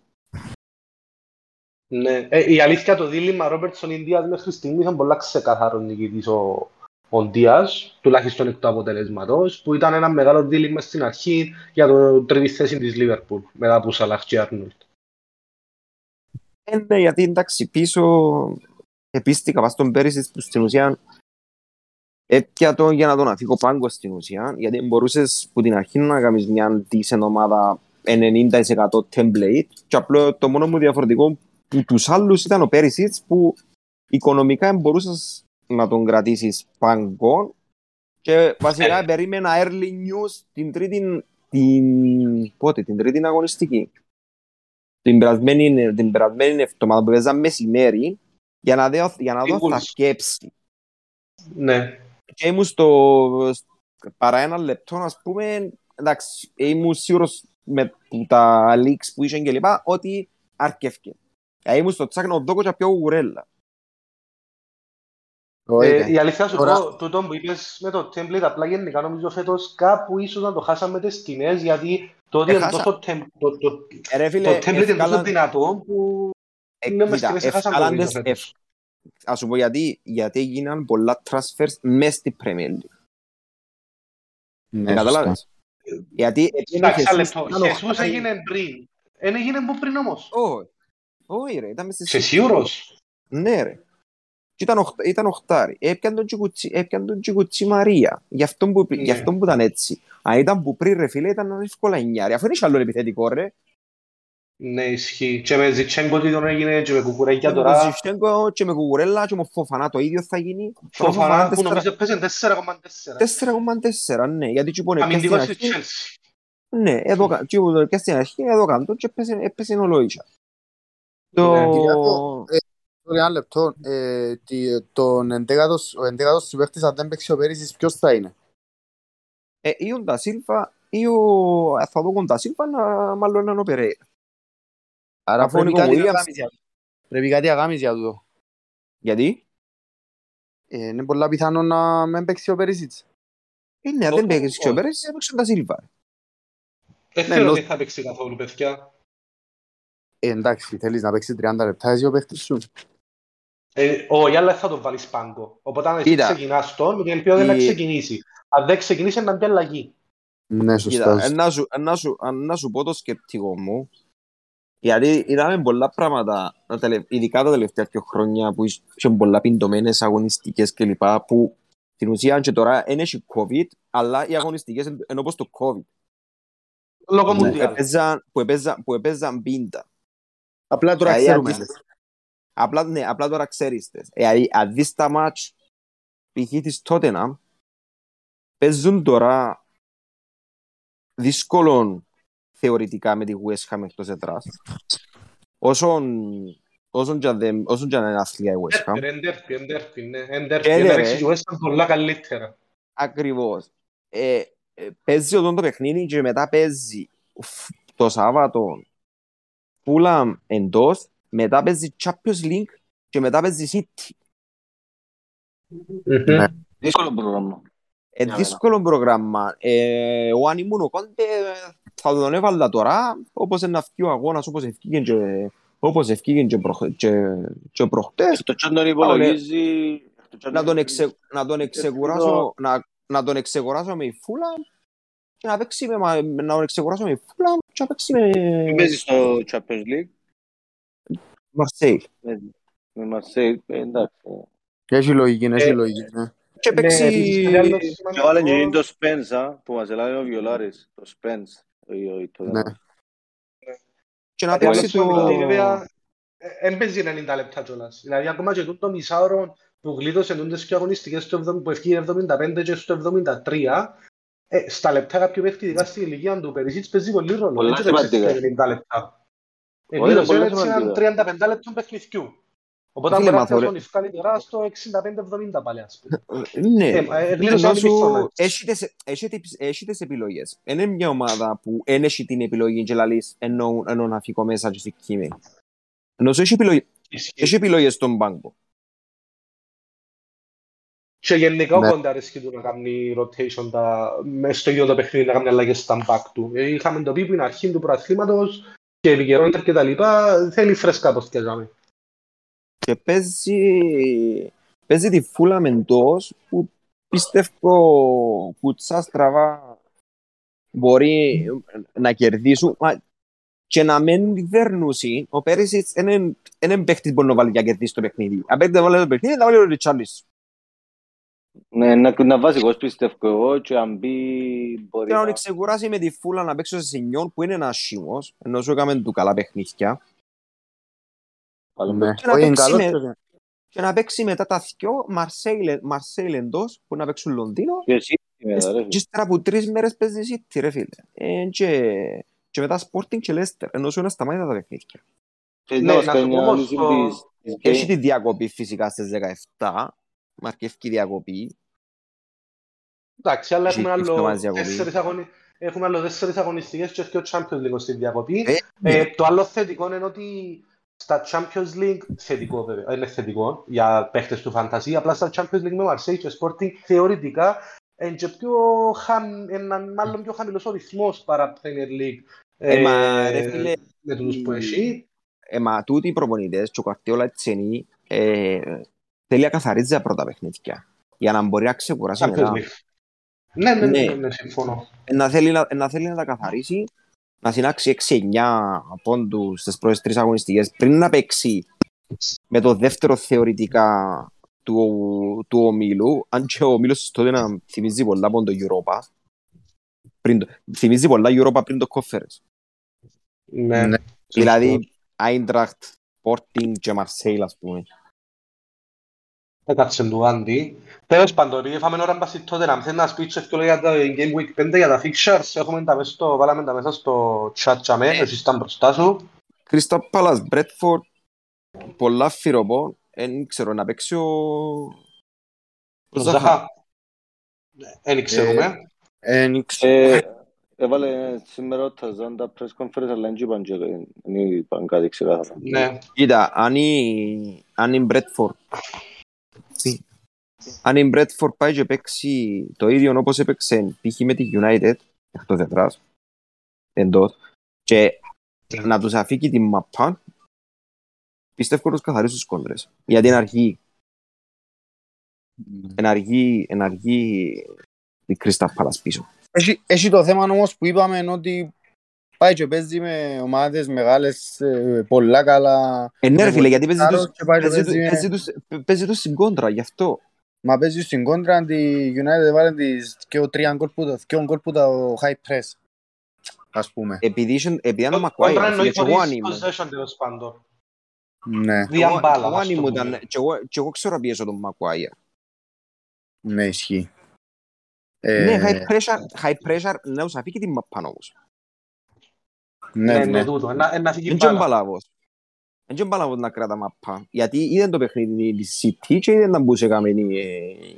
Ναι. Ε, η αλήθεια το δίλημα Ρόμπερτσον Ινδίας μέχρι στιγμής ήταν πολλά ξεκαθαρό νικητής ο, ο Ντίας, τουλάχιστον εκ του αποτελέσματος, που ήταν ένα μεγάλο δίλημα στην αρχή για το τρίτη θέση της Λίβερπουλ, μετά από Σαλάχ και Άρνολτ. Ε, ναι, γιατί εντάξει, πίσω επίστηκα πας τον Πέρυσι που στην ουσία έπια τον για να τον αφήκω πάγκο στην ουσία, γιατί μπορούσες που την αρχή να κάνεις μια decent ομάδα 90% template και απλό το μόνο μου διαφορετικό που τους άλλους ήταν ο Πέρυσιτς που οικονομικά μπορούσες να τον κρατήσεις πάγκο και βασικά περίμενα early news την τρίτη την, πότε, την τρίτη αγωνιστική την περασμένη, την περασμένη εβδομάδα που παίζαμε μεσημέρι για να δω, για να δω Eagles. θα σκέψει. Ναι. Και ήμουν στο παρά ένα λεπτό, ας πούμε, εντάξει, ήμουν σίγουρος με τα leaks που είχε και λοιπά, ότι άρκευκε. Ε, ήμουν στο τσάκ να δω και πιο γουρέλα. Ε, η αλήθεια σου Τώρα- πω, τούτο που είπες με το template, απλά γενικά νομίζω φέτος κάπου ίσως να το χάσαμε τις σκηνές, γιατί το ότι είναι Έχασα. τόσο temp- το, το, Ε, ρε φίλε, το template είναι τόσο ευκάλαν- δυνατό που ε, είναι μες κοίτα, σκηνές έχασαν το ευκάλαν βίντεο τις- φέτος. Ας σου πω γιατί, γιατί έγιναν πολλά transfers μες στην Premier League. Ναι, Ε, Καταλάβες. Γιατί Εντάξει, ένα Χεσούς λεπτό. ήταν ο Χεσούς Χάρη. έγινε πριν. Δεν έγινε που πριν όμως. Όχι. Όχι ρε, ήταν μες στη Σε City. σίγουρος; Ναι ρε. Και ήταν, οχ, ήταν οχτάρι. Έπιαν τον Τσικουτσι, έπιαν τον Τσικουτσι Μαρία. Γι' αυτό, που, Ναι. γι' αυτό που ήταν έτσι. Αν ήταν που πριν ρε φίλε ήταν εύκολα εννιάρι. Αφού δεν είχε άλλο επιθετικό ρε. Ναι, ισχύει. Και με Ζιτσέγκο τι τον έγινε και με κουκουρέκια Και με τον τώρα. Ζιφτέγκο και με Κουκουρέλα και με Φοφανά το ίδιο θα γίνει. Φοφανά που νομίζω παίζουν 4,4. 4,4 ναι. Γιατί τι πone Αμυντικός της Chelsea. Ναι, εδώ κα- τι πone πια στην αρχή, εδώ κάτω και έπαιζε- έπαιζε ο Λόιτσα. Το... Ναι, Κυριακό, Sorry, ένα λεπτό. Ε, τι- τον εντέκατος- Ο εντέκατος σου παίχτης αν δεν παίξει ο Πέρυσις ποιος θα είναι; Ε, ή ο Ντασίλβα ή ο... ε, θα δω τον Ντασίλβα να μάλλον είναι ο Περέιρα. Άρα Αφού ο πρέπει Νίκο κάτι να Williams- κάνεις για- πρέπει κάτι να κάνεις για τούτο. Γιατί; Ε, Είναι πολλά πιθανό να μην παίξει ο Πέρυσιτς. Είναι, Το- δεν παίξει και ο όχι. Πέρες, έπαιξε ο Ντασίλβα. Δεν Ναι, θέλω λο- ότι θα παίξει καθόλου, παιδιά. Ε, εντάξει, θέλεις να παίξει 30 λεπτά εσύ ο παίχτης σου. Ε, Όχι, αλλά θα τον βάλεις πάγκο. Οπότε αν εσύ Κοίτα. ξεκινάς τον, με την ελπίδα να Η- ξεκινήσει. Αν δεν ξεκινήσει, να μπει αλλαγή. Ναι, Κοίτα, ε, σωστά. να σου, ε, να σου, ε, να σου πω το σκεπτικό μου, γιατί είδαμε πολλά πράγματα, τα τελε- ειδικά τα τελευταία δύο χρόνια που είχε πολλά πιντωμένες αγωνιστικές κλπ. που στην ουσία και τώρα δεν έχει COVID, αλλά οι αγωνιστικές είναι είναι όπως το COVID. Λόγω Ναι. Που Μουντιάλ. έπαιζαν, που έπαιζαν, που έπαιζαν πίντα. Απλά τώρα Δηλαδή, ξέρουμε. Αντί- Απλά, ναι, απλά τώρα ξέρεις τες. Δηλαδή, αν δεις τα μάτς π.χ. της Tottenham, παίζουν τώρα δύσκολο θεωρητικά με τη West Ham εκτός έδρας. Όσον, όσον, και αν δεν- όσον και αν είναι αθλία η West Ham. Εντέρπι, εντέρπι, ναι. Εντέρπι. Ε, ναι, Να ρε. παίξει η West Ham πολλά καλύτερα. Ακριβώς. Ε, ε, παίζει όταν το παιχνίδι και μετά παίζει φ- το Σάββατο Fulham εντός, μετά παίζει Champions League και μετά παίζει City. Ναι. Δύσκολο πρόγραμμα. Ε, Για δύσκολο πρόγραμμα. Ε, ο αν ήμουν ο Κόντε θα τον έβαλα τώρα όπως είναι να φύγει ο αγώνας όπως ευκήγεν και, όπως ευκήγεν και, προχ, και, και προχτές Στο τσάν τον υπολογίζει... να τον, εξε, να τον εξεγουράσω να, να τον εξεγουράσω με η Φούλα και να παίξει με, μα- να τον εξεγουράσω με η Φούλα και να παίξει με Τι παίζεις στο Champions League Μαρσέιλ με Marseille, ε, εντάξει. Έχει λογική, έχει Ε, λογική. ναι. και Ναι, παίξει επίσης, κάτι άλλο Και σημαντικό- βάλε και είναι το Spence, α, που μας έλαβε ο Βιολάρης. Το Spence. όχι- όχι το- Ναι. και να Κάτι άλλο παίξει σημαντικό, το βέβαια, ε, εν παίζει 90 λεπτά κιόλας. Δηλαδή, ακόμα και τούτο μισάωρο που γλίτωσε τούτες πιο αγωνιστικές στο 70 που ευκήγε 75 και στο 73, ε, στα λεπτά κάποιου παίχτη, ειδικά στην ηλικία του Περισίτς, παίζει πολύ ρόλο. Πολλά Δεν παίζει σημαντικά. 90 λεπτά. Όχι, Εγλίτωσε πολλά έτσι έναν σημαντικά. 35 λεπτών παιχνιδιού. Οπότε Φίλε, μπορεί να μαθωρέ. τον ευκάλει τώρα στο 65-70 πάλι, ας πούμε. ναι Ε, ε, γλίτωσε να άλλη σου μισθόνα. έχεις τις- έχεις τις- έχεις τις επιλογές είναι μια ομάδα που δεν έχει την επιλογή και λαλείς ενώ, ενώ να φύγω μέσα και στη κείμενη ενώ σου έχει επιλογή Ισχύει. Έχει επιλογές στον πάγκο. Και γενικά ο Ναι. Κόντε αρέσκει του να κάνει rotation τα, μες στο ίδιο το παιχνίδι, να κάνει αλλαγές στα back του. Ε, Είχαμε το πει που είναι αρχή του προαθλήματος και επικαιρότητα και τα λοιπά, θέλει φρέσκα το φτιάζαμε. Και παίζει, παίζει τη φούλα μεντός που πιστεύω κουτσά στραβά μπορεί να κερδίσουν μα και να μην τη δέρνουσει. Ο Πέρυσιτς είναι είναι παίχτης που μπορεί να βάλει για να κερδίσει το παιχνίδι. Αν παίχτης να βάλει το παιχνίδι, να βάλει ο Ριτσάλης. Ναι, να, να βασικός πιστεύω εγώ και αν μπει μπορεί Και να να... τον ξεκουράσει με τη φούλα να παίξει ο Σεσενιόν που είναι ένας σίμος, ενώ σου έκαμε του καλά παιχνίδια. Άλλο Ναι. Και να Όχι, είναι παίξει καλός με- και- Και να παίξει μετά τα δυο Μαρσέιλ Μαρσέιλ εντός που να παίξουν Λονδίνο Και εσύ μετά, ρε. και ύστερα από τρεις μέρες παίζεις City ρε φίλε. Ε, και, και μετά Sporting και Leicester, ενώ σου να σταμάτητα τα παιχνίδια. Θες Ναι, να μας να κάνει σου πω μια όμως ανάλυση το- της- της Έχει game. τη διακοπή φυσικά στις 17, μαρκεύκη διακοπή. Εντάξει, αλλά Έχει έχουμε δύο άλλο εβδομάδες διακοπή. τέσσερις, αγωνι... έχουμε άλλο τέσσερις αγωνιστικές και και ο Champions League στη διακοπή. Ε, Ε, το άλλο θετικό είναι ότι στα Champions League, θετικό βέβαια, είναι θετικό για παίχτες του Fantasy, απλά στα Champions League με Marseille και Sporting θεωρητικά είναι και πιο χαμ... έναν μάλλον πιο χαμηλός ο ρυθμός παρά Premier League Ε, μα, ρε φίλε, με τους που έχει. Ε, μα τούτοι οι προπονητές και ο Καρτιόλα έτσι είναι, ε, θέλει να καθαρίζει τα πρώτα παιχνίδια. Για να μπορεί να ξεκουράσει Champions μετά. League. Ναι, ναι, ναι, Ναι. ναι, συμφωνώ. Ε, να θέλει να, να θέλει να τα καθαρίσει, να συνάξει 6-9 πόντους στις πρώτες τρεις αγωνιστικές πριν να παίξει με το δεύτερο θεωρητικά του, του ομίλου, αν και ο ομίλος τότε να θυμίζει πολλά από το Europa. Πριν το, θυμίζει πολλά Europa πριν το Conference. Ναι. Ναι. Δηλαδή, Eintracht, Sporting και Marseille, ας πούμε. Έκατσε του Άντι. Τέλος πάντων, είχαμε ώρα μπας τότε να θέλει να σπίτσες και για το Game Week 5 για τα fixtures. Έχουμε τα μέσα στο, βάλαμε τα μέσα στο chat τσαμέ, εσείς ήταν μπροστά σου. Crystal Palace, Bradford, πολλά φυροπό. Δεν ξέρω να παίξει ο... Ο Ζαχά. Δεν ξέρουμε. Ε, δεν ξέρω. Ε, Έβαλε σήμερα ο Ταζάν τα press conference, αλλά δεν είπαν και- δεν είπαν κάτι ξεκάθαρα. Ναι. Κοίτα, αν η, αν η Bradford αν η Bradford πάει και παίξει το ίδιο όπως έπαιξε π.χ. με τη United εκτός τετράς εντός και να τους αφήκει την μαπά πιστεύω τους καθαρίσει τους κόντρες. Γιατί είναι αργή είναι αργή, είναι αργή η Crystal Palace πίσω. Έχει, έχει το θέμα όμως που είπαμε είναι ότι πάει και παίζει με ομάδες μεγάλες ε, πολλά καλά. ε, ναι ρε Είναι φίλε γιατί παίζει Άρος τους, και πάει και παίζει, τους- παίζει με- παίζει, τους, παίζει τους στην κόντρα γι' αυτό Μα παίζει στην κόντρα τη United βάλε τις και ο τρία γκολ που το και ο γκολ που το high press. Ας πούμε. επειδή, είχε- επειδή ήταν ο Κόντρα Μακουάι εννοείς και εγώ αν χωρίς είμαι possession τέλος πάντων. Ναι, Δια Εγώ- μπάλα, εγώ ας αν το ήμουν πούμε. ήταν- και εγώ- και εγώ ξέρω να πιέσω τον Μακουάιερ. ναι ισχύει. Ναι, Ε, high pressure, high pressure, να τους αφήκει την μαπάν όμως. Ναι, Ναι, ναι. ναι, τούτο. Ένα- Ένα φύγει Δεν και μπάλα. μπαλάβος. Δεν και μπαλάβος να κράτα μαπά. Γιατί είδαν το παιχνίδι της City και είδαν να μπούσε καμένη ε,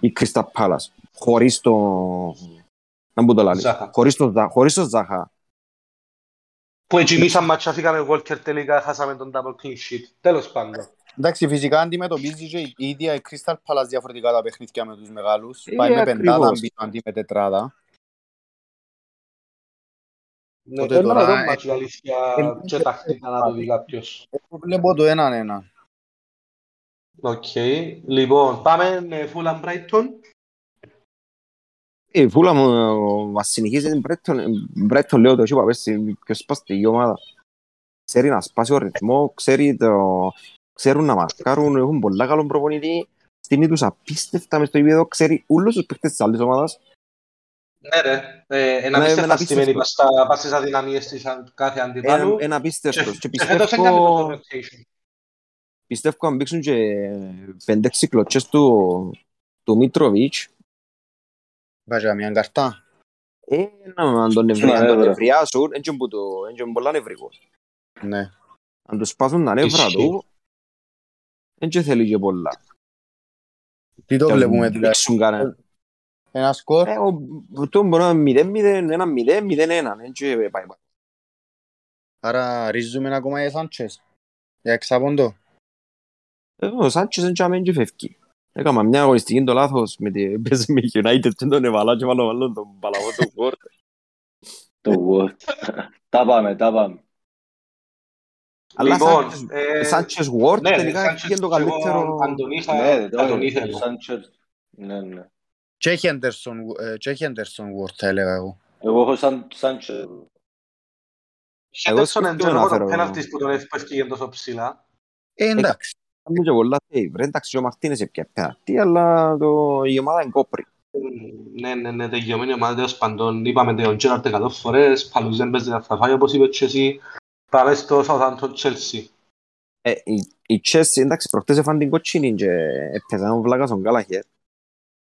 η Crystal Palace. Χωρίς το... Να μπουν το λάλης. Ζάχα. Χωρίς το, Ζα- χωρίς το Ζάχα. Που έτσι εμείς αν ματσάφηκαμε Walker τελικά χάσαμε τον double clean sheet. Τέλος πάντων. Εντάξει, φυσικά αντιμετωπίζει και η ίδια η Crystal Palace διαφορετικά τα παιχνίδια με τους μεγάλους. Ε, Πάει με ακριβώς. πεντάδα πίσω αντί με τετράδα. Ναι, Οπότε ένα τώρα, ωραίο ε, μάτς η αλήθεια ε, και τακτικά να το δει κάποιος. Εγώ βλέπω το έναν ένα. Οκ. Λοιπόν, πάμε με Fulham Brighton. Ε, Η Fulham όμως συνεχίζει την Brighton. Brighton λέω το είπα πέρσι πιο σπαστική ομάδα. Ξέρει να σπάσει ο ρυθμό, ξέρει το... ξέρουν να μαρκάρουν, έχουν πολλά καλό προπονητή. Στείνει τους απίστευτα μες στο επίπεδο, ξέρει όλους τους παίκτες της άλλης ομάδας. Ναι ρε, ε, ένα Ναι, πίστευτα ένα στημένη πίστευτο. πας στα- πας στις αδυναμίες της αν- κάθε αντιπάλου. Ένα, ένα απίστευτος. Και Και φέτος έκανε το πιστεύω, rotation. πιστεύω αν μπήξουν και πέντε-έξι κλωτσές του, του Μίτροβιτς, Βάζα μια καρτά. ε, να τον ευρε- Ναι, αν τον βέβαια. ευριάσουν, έτσι που το- έτσι πολλά νευρικός. Ναι. Αν τους σπάσουν τα νεύρα Ισχύει. του, δεν θέλει και πολλά. Τι το Και βλέπουμε να δηλαδή. Δείξουν κανένα. Ένα σκορ. Ε, ο- το μπορεί να είναι 0-0, 1-0, 0-1. Δεν και πάει πάει. Άρα ρίζουμε ακόμα οι Σάντσες. Για εξαποντό. Ε, Ο Σάντσες δεν τσάμε και φεύγει. Έκανα μια αγωνιστική το λάθος με τη παίζει με United και τον εβαλά και βάλω βάλω τον παλαβό του Word. Το Word. Τα πάμε, τα πάμε. Αλλά Λοιπόν, Σάντσες- ε, Σάντσες Word Ναι, τελικά Σάντσες έφυγε το και εγώ, καλύτερο. αν τον είχα, Ναι, θα τον το ήθελα. Σάντσες. Ναι, ναι. Και Henderson, ε, και Henderson Ward θα έλεγα εγώ. Εγώ έχω σαν Σάντσες. Χέντερσον εν σκέφτομαι να τζένο φέρω- το πέναλτις που τον έφυγε τόσο ψηλά. Ε, εντάξει. Μου και πολλά save. Ρε, εντάξει, ο Μαρτίνες έπια πέναλτι, αλλά το- η ομάδα είναι κόπρη. Ναι, ναι, ναι, τελειωμένη ομάδα τέλος παντών. Είπαμε τον Τζέραρτ εκατό φορές, παλούς δεν παίζει να θα φάει όπως είπες και εσύ. Πάμε στο Southampton Chelsea. Ε, η- Η Chelsea, εντάξει, προχτές έφαν την κοτσίνη και έπαιζαν ο βλάκας τον Γκάλαχερ.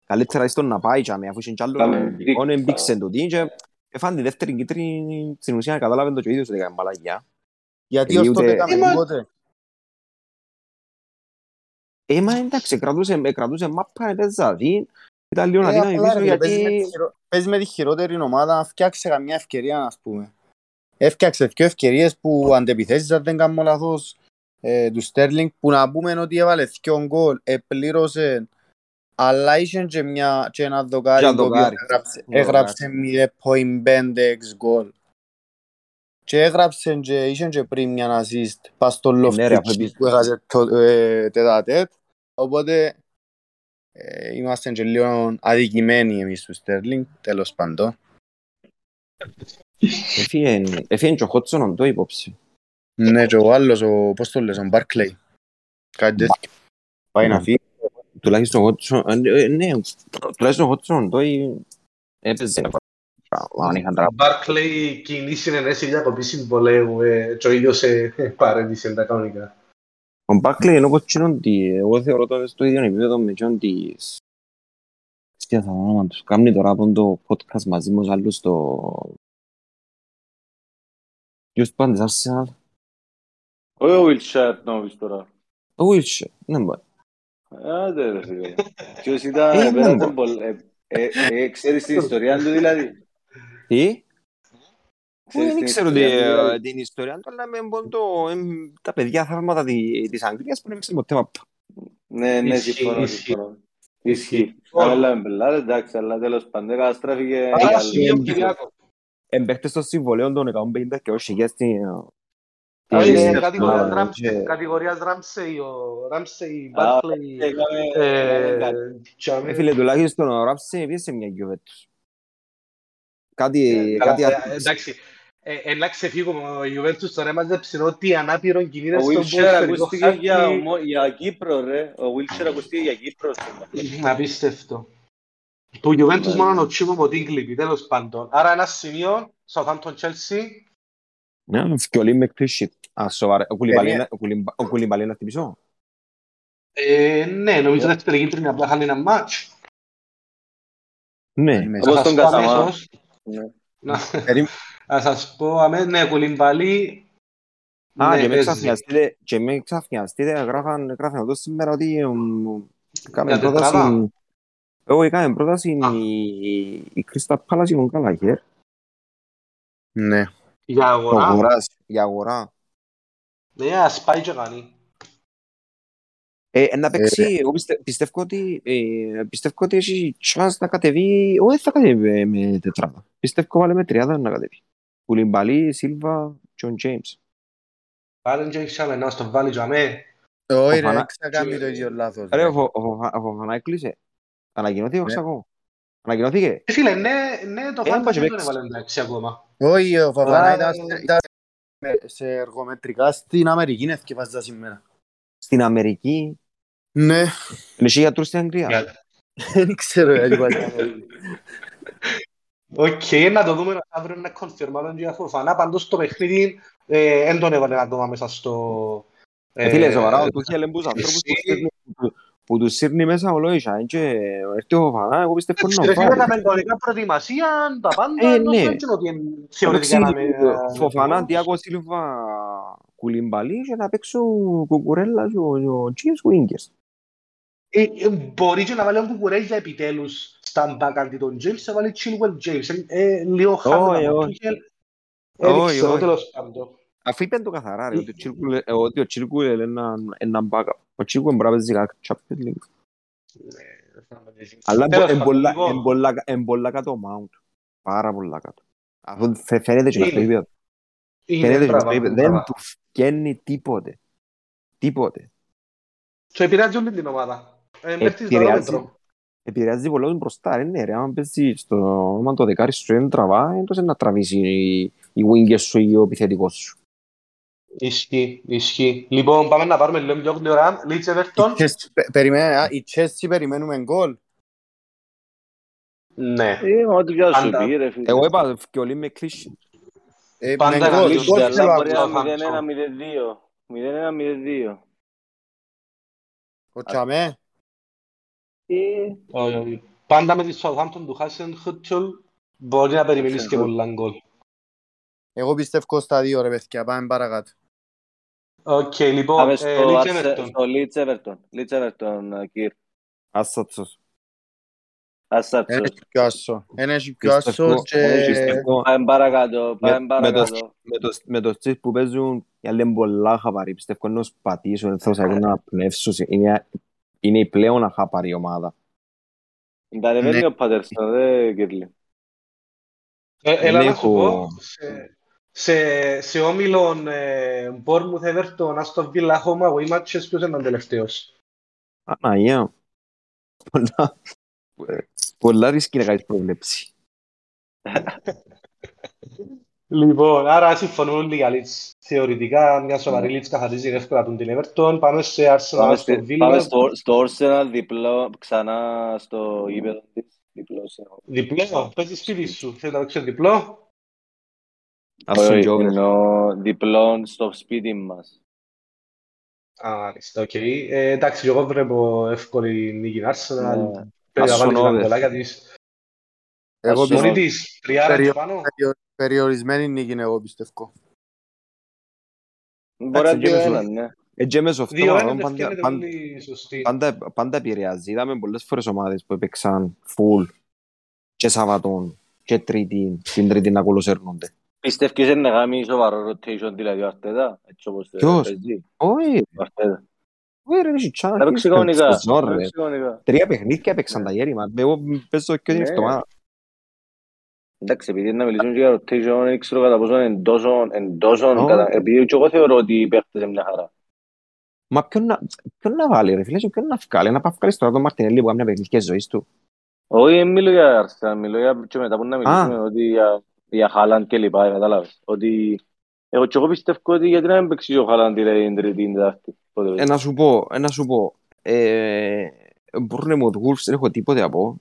Καλύτερα ίστον να πάει τζάμε, αφού είχε κι άλλο Κάμε εμπειρικό, δίκιο. εμπήξε το τι και έφαν τη δεύτερη κίτρινη, στην ουσία κατάλαβε το και ο ίδιος ότι έκανε μπαλαγιά. Γιατί Ε, ως ούτε- τότε έκαμε Ε, μα- τίποτε. Ε, μα εντάξει, κρατούσε, ε, κρατούσε μάπα, έπαιζα, δι, ήταν λίγο Ε, αδύναμη απλά, πίσω ρε, παίζει με τη γιατί... χειρο- Παίζει με τη χειρότερη ομάδα να φτιάξει καμιά ευκαιρία, ας πούμε. Έφτιαξε δύο ευκαιρίες που αντεπιθέσεις, αν δεν κάνω λάθος, ε, του Στέρλινγκ, που να πούμε ότι έβαλε δύο γκολ, επλήρωσε, αλλά είχε και, μια, και ένα δοκάρι, Και ένα το οποίο δοκάρι. έγραψε, Δοκάρι. έγραψε 0.5x γκολ. Και έγραψε και είχε και πριν μια assist, πας στο Ναι, ρε, αφού Loftus επίσης- που έχασε το ε, τέτα-τέτ. Οπότε ε, είμαστε και λίγο αδικημένοι εμείς του Στέρλινγκ, τέλος πάντων. Έφυγε έφυγε και ο Χότσον οντό υπόψη. Ναι, και ο άλλος, ο, πώς το λες, ο Μπάρκλεϊ. Κάτι τέτοιο. Πάει να φύγει. Τουλάχιστον ο Χότσον, ε, ναι, τουλάχιστον ο Χότσον οντό έπαιζε ένα πράγμα, αν είχαν τραπ. Μπάρκλεϊ κοινή συνενέση διακοπή συμβολέου ε, και ο ίδιος ε, παρέτησε τα κανονικά. Ο Μπάκλεϊ ενώ κοτσίνον ότι εγώ θεωρώ το στο ίδιο επίπεδο με ποιον της τι θα όνομα τους κάνει τώρα από το podcast μαζί με τους άλλους στο Ποιος πάντες Arsenal Όχι ο Wilshere να πεις τώρα. ο Wilshere ναι μπορεί Άντε ρε φίλε. Ποιος ήταν, Ε, πέρασε ναι, πολλ- ε, ε, ε, Ξέρεις την ιστορία του δηλαδή; τι; Ξέρεις δεν την ξέρω ιστορία τι, του, ε, δηλαδή; την ιστορία του αλλά με πόντο εμ, τα παιδιά θαύματα τη- της Αγγλίας που δεν έπαιξαν ποτέ μαπά Ναι, ναι, Ισχύει, συμφωνώ, ισχύει. συμφωνώ. Ισχύει. Λοιπόν. Αλλά με πελάτε, εντάξει, αλλά τέλος πάντων καταστράφηκε. Άρα για σημείο λίγο. Κυριάκο. εμπαίχτες των συμβολέων των 150 και όσοι για στην Α, Ε, Είναι ε, κατηγορίας ε, Ράμσεϊ, και- κατηγορίας Ράμσεϊ, ο Ράμσεϊ, Α, Μπάρκλεϊ, Έκαμε- ε, έκαμε κάτι. τζάμε. Ε, φίλε, τουλάχιστον ο Ράψε πήγε σε μια γιουβέτους. Κάτι, Ε, καλά, κάτι ε, άτυπο. Εντάξει, ε, ε, να ξεφύγουμε, ο Ιουβέντους τώρα έμαζεψε ό,τι ανάπηρον κινείται Ο στον Wilshere ποδοσφαιρικό ακούστηκε για, χάρτη. ομο- για Κύπρο, ρε. Ο Wilshere ακούστηκε για Κύπρο. Απίστευτο. Του Ιουβέντους Ναι. μόνο ο Τσίμο Μωτίν λείπει, τέλος πάντων. Άρα ένα σημείο, Southampton Chelsea, Ναι, φκιολί με κτήσι. Α, σοβαρά. Ο Κουλιμπαλί Περίμενε. είναι- ο Κουλιμπα- ο Κουλιμπαλί είναι να χτυπήσω; ε, ναι, νομίζω δεύτερη κίτρινη απλά χάνει ένα μάτς. Ναι. Ναι. Θα Όπως σας τον πω Κασαμά. αμέσως. Ναι. Να- Περίμενε. Να σας πω, αμέ, ναι, Κουλιμπαλί, Α, ναι, και με παίζει. ξαφνιαστείτε, και με ξαφνιαστείτε, γράφαν, γράφαν εδώ σήμερα ότι εμ, έκαμε Για τετράδα. πρόταση, εγώ έκαμε πρόταση Α. η, η Crystal Palace για τον Καλαγέρ, Ναι. Για αγορά. αγοράς, για αγορά. Ναι, ας πάει και κάνει. Ε, να παίξει, εγώ πιστε, πιστεύω ότι, ε, πιστεύω ότι έχει chance να κατεβεί, όχι θα κατεβεί με τετράδα. Πιστεύω βάλε με τριάδα να κατεβεί. Κουλιμπαλί, Σίλβα, Τζον Τζέιμς. Πάρε και είχαμε να στο βάλει για μέ. Όχι Ο Φανά- ρε, ξακάμει το ίδιο λάθος. Ρε, ρε. ο Φο- ο Φοφα- ο Φοφανά έκλεισε. Ανακοινώθηκε ο Ναι. Ξακό. Ανακοινώθηκε; Ε, Φίλε, ναι, ναι, το Ε, φάντα μπας δεν και τον παίξει. έβαλε εντάξει ακόμα. Όχι, ο Φαφανά Άρα- ήταν, ήταν σε- σε εργομετρικά στην Αμερική, ευκαιβάζα σήμερα. Στην Αμερική; Ναι, Είναι εσύ γιατρούς στην Αγγλία; Για- δεν ξέρω γιατί πάει στην Αμερική. Οκ, να το δούμε αύριο να κονφιρμάρουν για Φοφανά. Πάντως το παιχνίδι ε, δεν τον έβαλε ακόμα μέσα στο... Ε, Φίλε, σοβαρά, ο ε, Τούχελ είναι τους ανθρώπους που εσύ- σύρνει- που- που τους σύρνει μέσα ο Λόισα. Και έρθει ο Φοφανά, εγώ πιστεύω Εντάξει, να ρε φίλε, βάλει. έκαμε κανονικά προετοιμασία, τα πάντα, Ε, το ναι. δεν ξέρω ότι είναι θεωρητικά να με... Εντάξει, Φοφανά, Τιάγκο Σίλβα, Κουλιμπαλί και να παίξουν Κουκουρέλα και ο- και ο Τζίος Βίγκερς. Ε, ε, Μπορεί και να βάλει ο Κουκουρέλια επιτέλους στα μπακ αντί τον James, θα βάλει Chilwell James. Ε, ε, Λίγο χάνω Όχι, από όχι. Tuchel. Ε, Δεν Όχι, ξέρω, όχι. τέλος πάντων. Αφού είπαν το καθαρά ρε, ότι ο Τσίρκουλ- ε, ότι ο Τσίρκουλ είναι έναν- έναν backup. Ο Τσίρκουλ μπορεί να παίζει κάτι Champions League. Αλλά Τέλος είναι πάντων, πολλά- λοιπόν. είναι πολλά- είναι πολλά κάτω ο Mount. Πάρα πολλά κάτω. Αφού φαι- φαίνεται και μες στο Είναι. επίπεδο. Είναι Φαίνεται και μες στο πράγμα, επίπεδο. πράγμα. Δεν του φκένει τίποτε. Τίποτε. Και επηρεάζει όλη την ομάδα. Ε, μέχρι της Επηρεάζει. βαρόμετρο. Επηρεάζει πολλά τον μπροστά, ρε, ναι, ρε. Αν παίζει στο όνομα το δεκάρι σου δεν τραβά, εντός να τραβήσει η, η winger σου ή ο επιθετικός σου. Ισχύει, ισχύει. Λοιπόν, πάμε να πάρουμε λίγο πιο γλυόρα. Λίτς Everton. Η Chelsea- πε- περιμένε- α, Η Chelsea περιμένουμε γκολ; Ναι. Ε, μα ό,τι πια σου Πάντα. πει, ρε φίλε. Εγώ είπα και όλοι με κλείσει. Ε, Πάντα με γκολ, καλή γκολ δουλειά, θέλω Αλλά μπορεί ακόμα. να Southampton. 0-1-0-2. 0-1-0-2. Ο Τσαμέ. Ε, Όχι, όχι. Πάντα με τη Southampton του Χάσεν Χούτσολ μπορεί να περιμένεις και πολλά γκολ. Εγώ πιστεύω στα δύο ρε παιδιά, πάμε παρακάτω. Οκ, λοιπόν, Πάμε ε, στο Leeds Arse- Everton. στο Leeds Everton. Leeds Everton, ε, Κυρ. Άσατσος. Ασάτσος. Ένα έχει πιο άσο. Ένα έχει πιο Πιστεύω- άσο και... πιστεύω- Πάμε παρακάτω, πάμε με το- παρακάτω. με το, με το στυλ που παίζουν οι άλλοι είναι πολλά χαπαροί. Πιστεύω να τους πατήσουν, θα τους έχουν να πνεύσουν. Είναι, είναι η πλέον αχαπαρή ομάδα. Τα ανεβαίνει Ναι. ο Πάτερσον, ρε Κυρλή. Ε, Έλα Δεν να σου έχω- πω, σε- σε, σε όμιλον ε, Bournemouth, Everton, Aston Villa, Home away matches, ποιος ήταν τελευταίος; Αναγία. Πολλά, πολλά risky να κάνεις προβλέψη. Λοιπόν, άρα συμφωνούν όλοι για Leeds. Θεωρητικά, μια σοβαρή Leeds καθαρίζει εύκολα τον την Everton. Πάμε σε Arsenal, Πάμε, Aston στη- πάμε Villa. στο, στο Arsenal διπλό, ξανά στο γήπεδο της. Διπλό σε Διπλό, παίζεις σπίτι σου. Θέλεις να παίξεις διπλό; Ας τον Όχι, Τζόβερ. Εννοώ διπλό στο σπίτι μας. Α, μάλιστα, οκ. Ε, εντάξει, εγώ βλέπω εύκολη νίκη Arsenal. Ναι. Πρέπει να Ας βάλεις τον ένα over. γκολάκια της. Εγώ Ας Μόνη πιστεύω της, τριάρα και Περιο- πάνω. περιο- περιορισμένη νίκη είναι εγώ πιστεύω. Μπορεί να και δύο μέσω- ένα, ναι. Έτσι μες αυτό, Δύο ένα, πάντα- δεν φτιάχνεται πάντα- όλοι σωστοί. πάντα, πάντα επηρεάζει. Είδαμε πολλές φορές ομάδες που έπαιξαν full και Σαββατών και Τρίτη, την Τρίτη να κολοσέρνονται. Πιστεύεις είναι να κάνει σοβαρό rotation δηλαδή ο Αρτέτα, έτσι όπως Ποιος; παίζει; Όχι, Ο Αρτέτα. όχι ρε, έχει τσάνα. Θα παίξει κανονικά. Θα Σεζόν, ρε. παίξει κανονικά. Τρία παιχνίδια έπαιξαν τα γέρημα. Εγώ παίζω και την Ναι. εβδομάδα. Εντάξει, επειδή να μιλήσουμε και για rotation, δεν ξέρω κατά πόσο είναι τόσο, είναι τόσο, Ω. κατα- επειδή και εγώ θεωρώ ότι οι παίχτες είναι μια χαρά. Μα ποιον να, ποιον να βάλει ρε φίλε, σου, ποιον να βγάλει. Να πάει βγάλει τώρα τον Μαρτινέλli που κάνει παιχνίδια ζωής του. Όχι, δεν μιλώ για Arsenal, μιλώ για και μετά που να μιλήσουμε ότι για, για Haaland και λοιπά, κατάλαβες. Ότι εγώ και εγώ πιστεύω ότι γιατί να μην παίξει ο Haaland την Τρίτη, την Τετάρτη. Πότε Ε, παίζει. να σου πω, ε, να σου πω. Ε, μπορούν με τους Wolves, δεν έχω τίποτε να πω.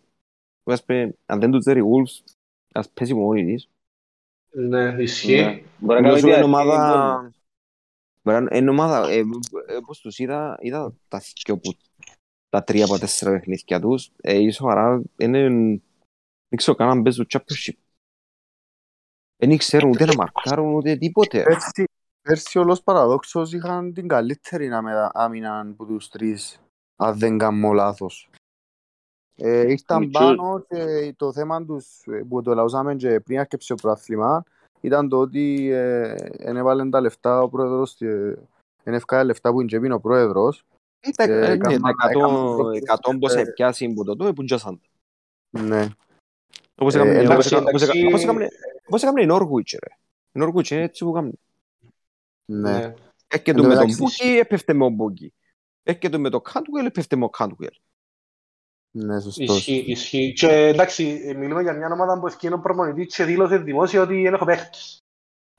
Ας πει, αν δεν τους ξέρει Wolves, ας πέσει μόνη της. Ναι, ισχύει. Ναι. Μπορεί να Νομίζω κάνει είναι διαρκή ομάδα... γκολ. Μπορεί να- Είναι ομάδα, ε, ε, όπως τους είδα, είδα τα δυο που τα τρία από τέσσερα παιχνίδια τους, ε, η σοβαρά είναι, δεν ξέρω καν αν παίζουν championship. Δεν ξέρουν ούτε να μαρκάρουν ούτε τίποτε. Πέρσι, πέρσι όλος παραδόξως είχαν την καλύτερη άμυνα- άμυνα από τους τρεις, αν δεν κάνω λάθος. Ε, ήρθαν Μητσού. πάνω και το θέμα τους ε, που το λαούσαμε και πριν αρκεψε το πρωτάθλημα ήταν το ότι ε, εν έβαλαν τα λεφτά ο πρόεδρος, ε, εν ευκάλε λεφτά που είναι ο πρόεδρος. Τα- Ε, ε, ναι, έκανα- τα εκατό- έκανα το- εκατό πως ε, έπιασαν που το τότε που τζάσαν. Ναι. Όπως Ε, έκαμε- εντάξει, όπως έκαμε- όπως έκαμε- εντάξει. όπως έκαμε- όπως έκαμε η Norwich, ρε. Η Norwich είναι έτσι που κάνουν. Ναι. Ναι. Έρχεται Εν τω με τον μεταξύ, Μπούκι, έπεφτε με τον Μπούκι. Έρχεται με τον Κάντουελ, έπεφτε με τον Κάντουελ. Ναι, σωστός. Ισχύει, ισχύει. Και εντάξει, ε, μιλούμε για μια ομάδα που ευκαιρία ο προπονητής και δήλωσε δημόσια ότι δεν έχω παίχτες.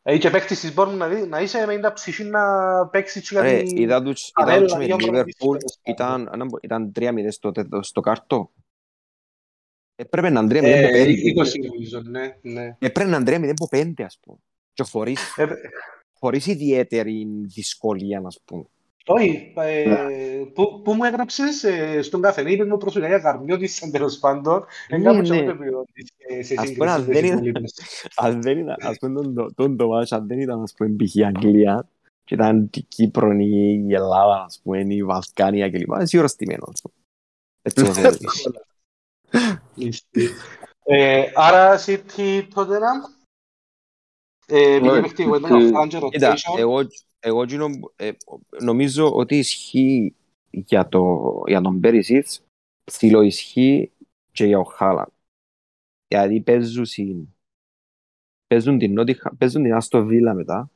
Ε, και παίχτης της μπορούν να, δει- να είσαι με τα ψυχή να παίξεις και για Ρε, την... είδα τους είδα Παρέλα, τους με δύο τη προπονητές Liverpool, τέλος ήταν, ήταν- ήταν 3-0 στο, τε- στο κάρτο. Έπρεπε να είναι 3-0 Ε, από πέντε. 20 νομίζω, ναι, ναι. Έπρεπε να είναι 3-0 από πέντε, ας πούμε. Και χωρίς, Ε, χωρίς ιδιαίτερη δυσκολία, ας πούμε. Όχι, ε, πού, πού μου έγραψες ε, στον καφενή, είπες μου προσωπικά για Καρμιώτης, σαν τέλος πάντων. Ε, Ναι, κάπου και ναι. εγώ το επιβεβαιώνεις, ε, σε Ας σύγκριση πούμε, αν με δεν τις είναι- υπόλοιπες. Αν δεν ήταν, ας πούμε, τον, τον, τον το μάτς, αν δεν ήταν, ας πούμε, π.χ. η Αγγλία, και ήταν η Κύπρο, η η Ελλάδα, ας πούμε, η Βαλκάνια κλπ. Εσύ ώρα στημένο, ας πούμε. Έτσι το θεωρείς. Ισχύει. Ε, Άρα, City Tottenham, Ε, Επειδή Ναι, παίχτη εγώ ήταν τι- ο Χάλαντ και Κοίτα, rotation. εγώ, εγώ εκείνο, ε, νομίζω ότι ισχύει για, το, για τον Περισίτς, στυλο ισχύει και για ο Χάλαν. Γιατί παίζουν, συν- παίζουν την, Νότιχα- παίζουν την Άστο Βίλα μετά.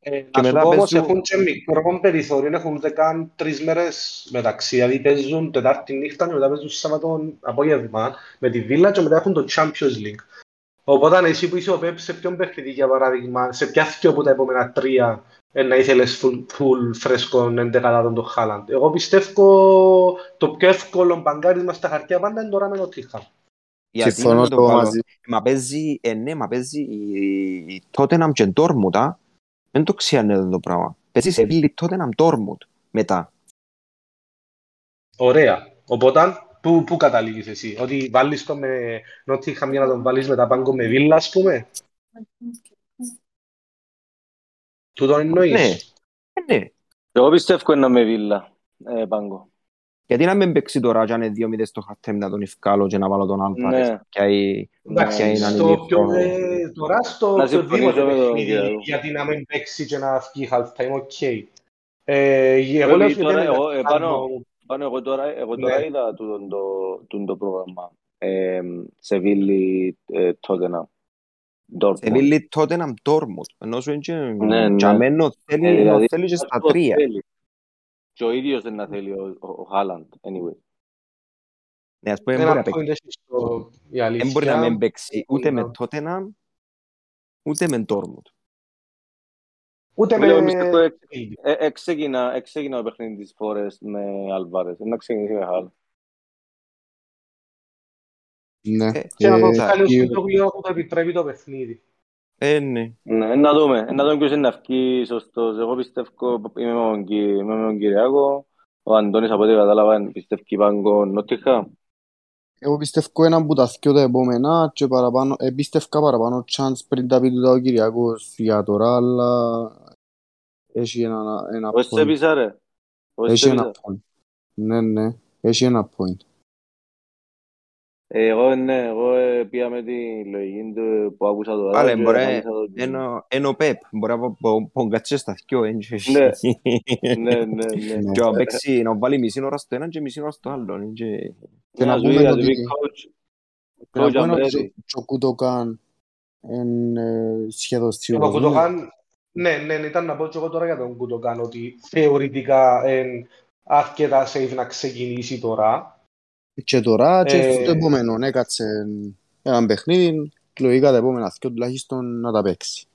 Ε, Και να σου μετά πω όμως παίζουν- έχουν και μικρό περιθώριο, έχουν ούτε καν τρεις μέρες μεταξύ. Δηλαδή παίζουν Τετάρτη νύχτα και μετά παίζουν Σάββατο απόγευμα με τη Βίλα και μετά έχουν το Champions League. Οπότε εσύ που είσαι ο Πεπ σε ποιον παιχνίδι για παράδειγμα, σε ποια θυκιο από τα επόμενα τρία ε, να ήθελες full, full φρέσκο εντεκατάτων τον Χάλαντ. Εγώ πιστεύω το πιο εύκολο μπαγκάρισμα στα χαρτιά πάντα είναι τώρα με το Τίχα. Γιατί Συμφωνώ να μην το στο βάλω. μαζί. Μα παίζει, ε, ναι, μα παίζει η, η Tottenham και Dortmund, α. Δεν το ξέρουν το πράγμα. Παίζει σε Βίλη Tottenham Dortmund μετά. Ωραία. Οπότε, πού, πού καταλήγεις εσύ, ότι βάλεις το με Νότιχαμ για να τον βάλεις μετά πάγκο με Βίλα, ας πούμε; Τούτο εννοείς; Ναι. Ε, ναι. Εγώ πιστεύω είναι με Βίλα, ε, Πάγκο. Γιατί να μην παίξει τώρα και αν είναι δύο μηδές στο χαρτί να τον ευκάλω και να βάλω τον Άλβαρες. Ναι. Και η- Εντάξει, ποια είναι στο ανηλίκο. πιο, ε, τώρα στο Να οποιοδήποτε συμφωνήσω με τον παιχνίδι, Κυριακό. γιατί να μην παίξει και να βγει half time, οκ. Ε, εγώ λέω Βέβαια, ότι τώρα δεν εγώ, είναι ε, πάνω- καλό. Πάνω, εγώ τώρα, εγώ τώρα Ναι. είδα τούτον το, τούτον το πρόγραμμα. Ε, σε Βίλη ε, Tottenham. Σε Dortmund. Βίλη Tottenham Dortmund. Ενώ σου είναι Ναι, ναι. και αμένος Ε, θέλει, δηλαδή, θέλει και στα αυτό τρία. Θέλει. Και ο ίδιος δεν να θέλει ο, ο, ο Haaland, anyway. Ναι, ας πούμε, δεν μπορεί Ένα να παίξει. point έχεις στο- η Δεν μπορεί να αλήθεια. μην παίξει ούτε με Ναι. Tottenham, ούτε με Dortmund. Ούτε Εγώ με... πιστεύω ε, ε, εξέκεινα, εξέκεινα το παιχνίδι της Forest με Alvarez. Να ξεκινήσει με Haaland. Ναι. Ε, Και να το Ε, βγάλει ως η- Πιτόγλιο που το επιτρέπει το παιχνίδι. Ε, ναι. Ναι, να δούμε. Να δούμε ποιος είναι να βγει σωστός. Εγώ πιστεύω, είμαι με τον, Κυ- είμαι με τον Κυριακό. Ο Αντώνης από ό,τι κατάλαβα πιστεύει πάγκο Νότιχα. Εγώ πιστεύω έναν που τα θκιο τα επόμενα και παραπάνω, ε, πίστευκα παραπάνω chance πριν τα πει του τα ο Κυριακός για τώρα, αλλά έχει ένα, ένα Πώς σε point. πείσα ρε; Πώς Έχει σε ένα πείσα. point. Ναι, ναι, έχει ένα point. Ε, Εγώ ναι, εγώ ε, πήγα με τη λογική του που άκουσα τώρα. Πάλε, και μπορεί, ανάλυσα το και- ενώ- ενώ Πεπ, μπορεί να πω- πω- πω κάτσε στα δυο, εν και- Ναι. Ναι, ναι, ναι. Ναι. Και να παίξει, να βάλει μισή ώρα στο ένα και μισή ώρα στο άλλο. εν και- Και να σου πούμε πει, να ότι- του πει coach. Και να Coach, πούμε I'm ότι ready. ο- και ο Κουτοκάν είναι σχεδόν Ο σίγουρος. ναι. Κουτογάν, ναι, ναι, ήταν να πω και εγώ τώρα για τον Κουτογάν ότι θεωρητικά είναι αρκετά safe να ξεκινήσει τώρα. Και τώρα και Ε, στο επόμενο, ναι, κάτσε έναν παιχνίδι, λογικά τα επόμενα δυο τουλάχιστον να τα παίξει.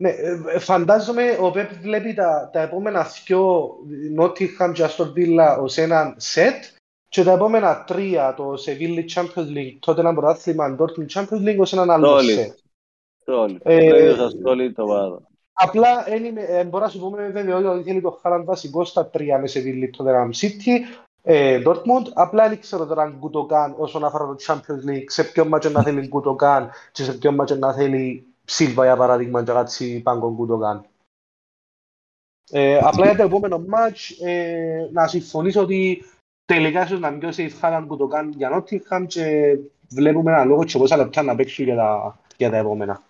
Ναι, ε, φαντάζομαι ο Πεπ βλέπει τα, τα επόμενα δυο Nottingham και Aston Villa ως έναν σετ και τα επόμενα τρία, το Sevilla Champions League, τότε ένα πρωτάθλημα Dortmund Champions League ως έναν άλλο Solid. σετ. Solid. Ε, Το ίδιο σας solid το βάζω. Απλά δεν είμαι, ε, μπορώ να σου πούμε με βεβαιότητα ότι θέλει το Haaland βασικό στα τρία με Sevilla, Tottenham City, ε, Dortmund. Απλά δεν ξέρω τώρα αν Κουτοκάν όσον αφορά το Champions League, σε ποιο μάτσο να θέλει Κουτοκάν και σε ποιο μάτσο να θέλει Σίλβα για παράδειγμα και κάτσει πάγκον Κουτοκάν. Ε, απλά για το επόμενο μάτς ε, να συμφωνήσω ότι τελικά ίσως να μην πιο safe Haaland Κουτοκάν για Nottingham και βλέπουμε ένα λόγο και πόσα λεπτά να παίξουν για τα, για τα επόμενα.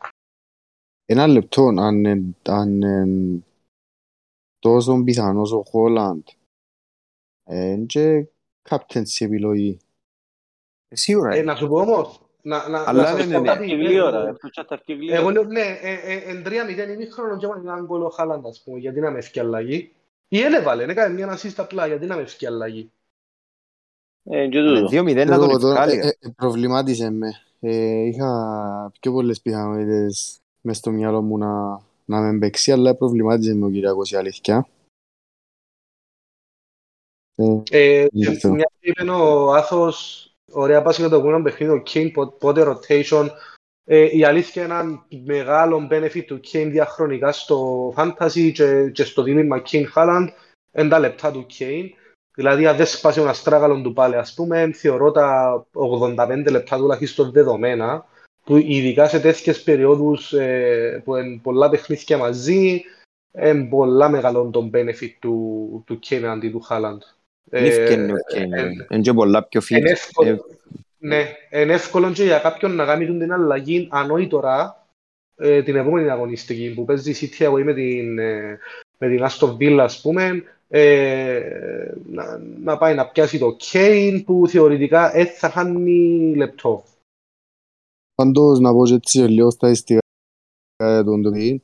Ένα λεπτό, αν είναι- αν είναι τόσο πιθανός ο Χόλαντ, είναι και captaincy επιλογή. Σίγουρα. Ε, να σου πω όμως, να, να, Αλλά να σας ναι, πω ναι, ναι. κάτι, Αυτή γλύωρα, εγώ- αυτό chat αυτή γλύωρα. Εγώ λέω, ναι, ε, ε, εν 3-0 ημίχρονο και έβαλε έναν γκολ ο Χάλαντ, ας πούμε, γιατί να με ευκεί αλλαγή. Ή δεν έβαλε, έκανε μια assist απλά, γιατί να με ευκεί αλλαγή. Ε, και Με τούτο. 2-0 να τον Εγώ τώρα, ευκάλει. ε, ε, προβλημάτισε με. Ε, είχα πιο πολλές πιθανότητες μες στο μυαλό μου να, να με παίξει, αλλά προβλημάτισε με ο Κυριακός η αλήθεια. Ε, Ε, Ναι, και αυτό. μια και είπε ο Άθος, ωραία πάση για το επόμενο παιχνίδι, ο Kane, πο- πότε rotation. Ε, η αλήθεια είναι ένα μεγάλο benefit του Kane διαχρονικά στο fantasy και, και στο δίλημα Kane Haaland είναι τα λεπτά του Kane. Δηλαδή, αν δεν σπάσει ο αστράγαλον του πάλι, ας πούμε, θεωρώ τα 85 λεπτά τουλάχιστον δεδομένα, που ειδικά σε τέτοιες περιόδους ε, που είναι πολλά παιχνίδια μαζί, είναι πολλά μεγάλο το benefit του, του Kane αντί του Haaland. Δεν ευκαινεί ο Ε, Κέιν. ε, ρε. Είναι και πολλά πιο fit. είναι εύκολο. Ε, Ναι, είναι εύκολο και για κάποιον να κάνει την αλλαγή ανόητορα ε, την επόμενη αγωνιστική που παίζει η City away με την, ε, με την Aston Villa, ας πούμε, ε, να, να πάει να πιάσει το Kane που θεωρητικά δεν θα χάνει λεπτό. Πάντως να πω και έτσι λίγο στατιστικά για τον Ντοβί.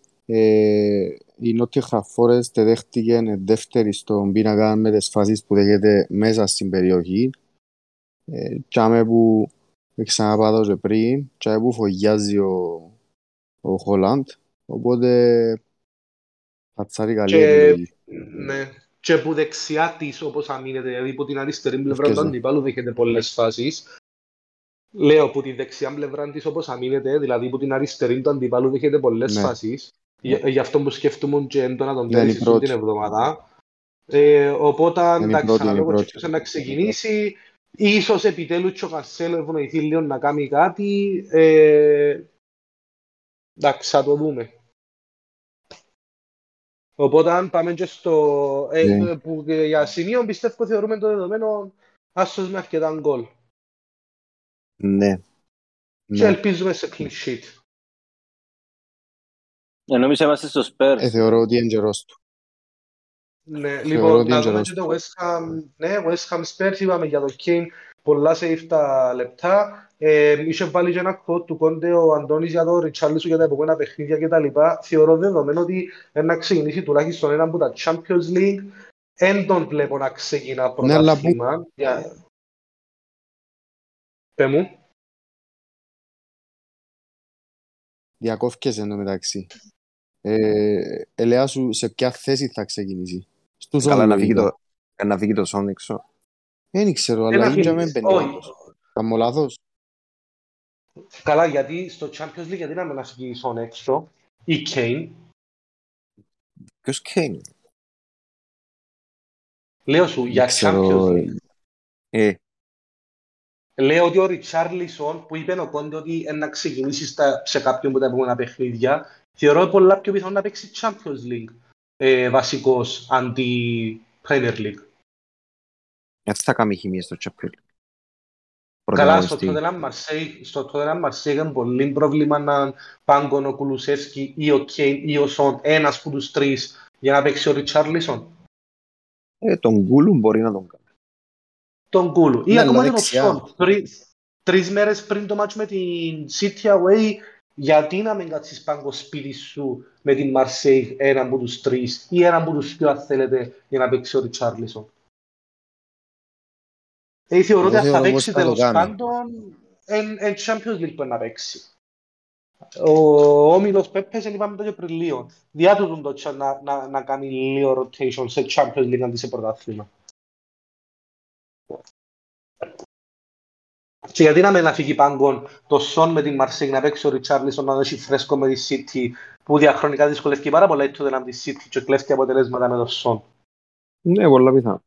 Ε, η Νότια Χαφόρες δέχτηκε δεύτερη στον πίνακα με τις φάσεις που δέχεται μέσα στην περιοχή. Ε, Τσάμε που ξαναπάτω και πριν, τσάμε που φωγιάζει ο, ο Χολάντ. Οπότε πατσάρει καλή Και, επιλογή. ναι, και που δεξιά της όπως αμήνεται, δηλαδή από την αριστερή πλευρά του Ευκαιζά. αντιπάλου δέχεται πολλές φάσεις. Λέω από τη δεξιά πλευρά της όπως αμήνεται, δηλαδή από την αριστερή του αντιπάλου δέχεται πολλές Ναι. φάσεις. Γι' γι' αυτό που σκέφτομαι και έντονα τον Δεν είναι η πέρυσι την πρώτη. εβδομάδα. Ε, οπότε, Είναι η εντάξει, πρώτη, είναι η αναλόγω πρώτη. ποιος να ξεκινήσει. Ίσως επιτέλους και ο Καρσέλο ευνοηθεί λίγο να κάνει κάτι. Ε, εντάξει, θα το δούμε. Οπότε αν πάμε και στο... Ε, Ναι. που, ε, για σημείο πιστεύω θεωρούμε το δεδομένο άσος με αρκετά γκολ. Ναι. Και Ναι. ελπίζουμε σε clean sheet. Ε, Νομίζω είμαστε στο Spurs. Ε, θεωρώ ότι είναι καιρός του. Ναι, Θεωρώ λοιπόν, ότι να είναι δούμε καιρός και το West Ham, ναι, West Ham Spurs, είπαμε για το Kane, πολλά save τα λεπτά. Ε, είχε βάλει και ένα κод του Κόντε ο Αντώνης για το Ριτσάρλισο για τα επόμενα παιχνίδια και τα λοιπά. Θεωρώ δεδομένο ότι ε, να ξεκινήσει τουλάχιστον ένα από τα Champions League. Εν τον βλέπω να ξεκινά Ναι, αλλά πού- πρωτάθλημα. Για... Πε μου. Διακόφκες εν τω μεταξύ. Ε, ελέα σου σε ποια θέση θα ξεκινήσει; Στους Καλά να όλους, φύγει λογικά. το, ε, να φύγει το Σον έξω. Δεν ξέρω, Ένα αλλά είναι και φύγεις. με Όχι. πενιόντος. Κάμω λάθος. Καλά, γιατί στο Champions League γιατί να με να φύγει on έξω ή Kane. Ποιος Κέιν. Λέω σου για Δεν ξέρω, Champions League. Ε, Λέω ότι ο Ριτσάρλισον που είπε ο Κόντε ότι ε, να ξεκινήσεις στα, σε κάποιον από τα επόμενα παιχνίδια, θεωρώ πολλά πιο πιθανό να παίξει Champions League ε, βασικός αντί Premier League. έτσι θα κάνει χημία στο Champions League. Καλά, στο Πρωταγωνιστή. Tottenham Marseille, στο Tottenham Marseille είναι πολύ πρόβλημα να πάγκον ο Κουλουσεύσκι ή ο Κέιν ή ο Σον, ένας από τους τρεις, για να παίξει ο Ριτσάρλισον. Ε, τον Γκούλου μπορεί να τον κάνει. Τον Κούλου. Ή Ναι, ακόμα αλλά και τον δεξιά. Σον. Τρει- Τρεις μέρες πριν το μάτσο με την City Away, γιατί να μην κάτσεις πάνω στο σπίτι σου με την Marseille έναν από τους τρεις ή έναν από τους δύο αν θέλετε για να παίξει ο Ριτσάρλισον; Ε, θεωρώ Εγώ ότι αν θα θεωρώ πως παίξει θα το τέλος κάνει. πάντων εν, εν Champions League πρέπει να παίξει. Ο Όμιλος Πέπες δεν είπαμε το και πριν λίγο. Διά του τον το να, να, να κάνει λίγο rotation σε Champions League αντί σε πρωτάθλημα. Και γιατί να με να φύγει πάγκον το Σον με την Μαρσέγ να παίξει ο Ριτσάρλισον να δώσει φρέσκο με τη City που διαχρονικά δυσκολεύει πάρα πολλά έτσι να τη City και κλέφτει αποτελέσματα με το Σον. Ναι, πολλά πιθανό.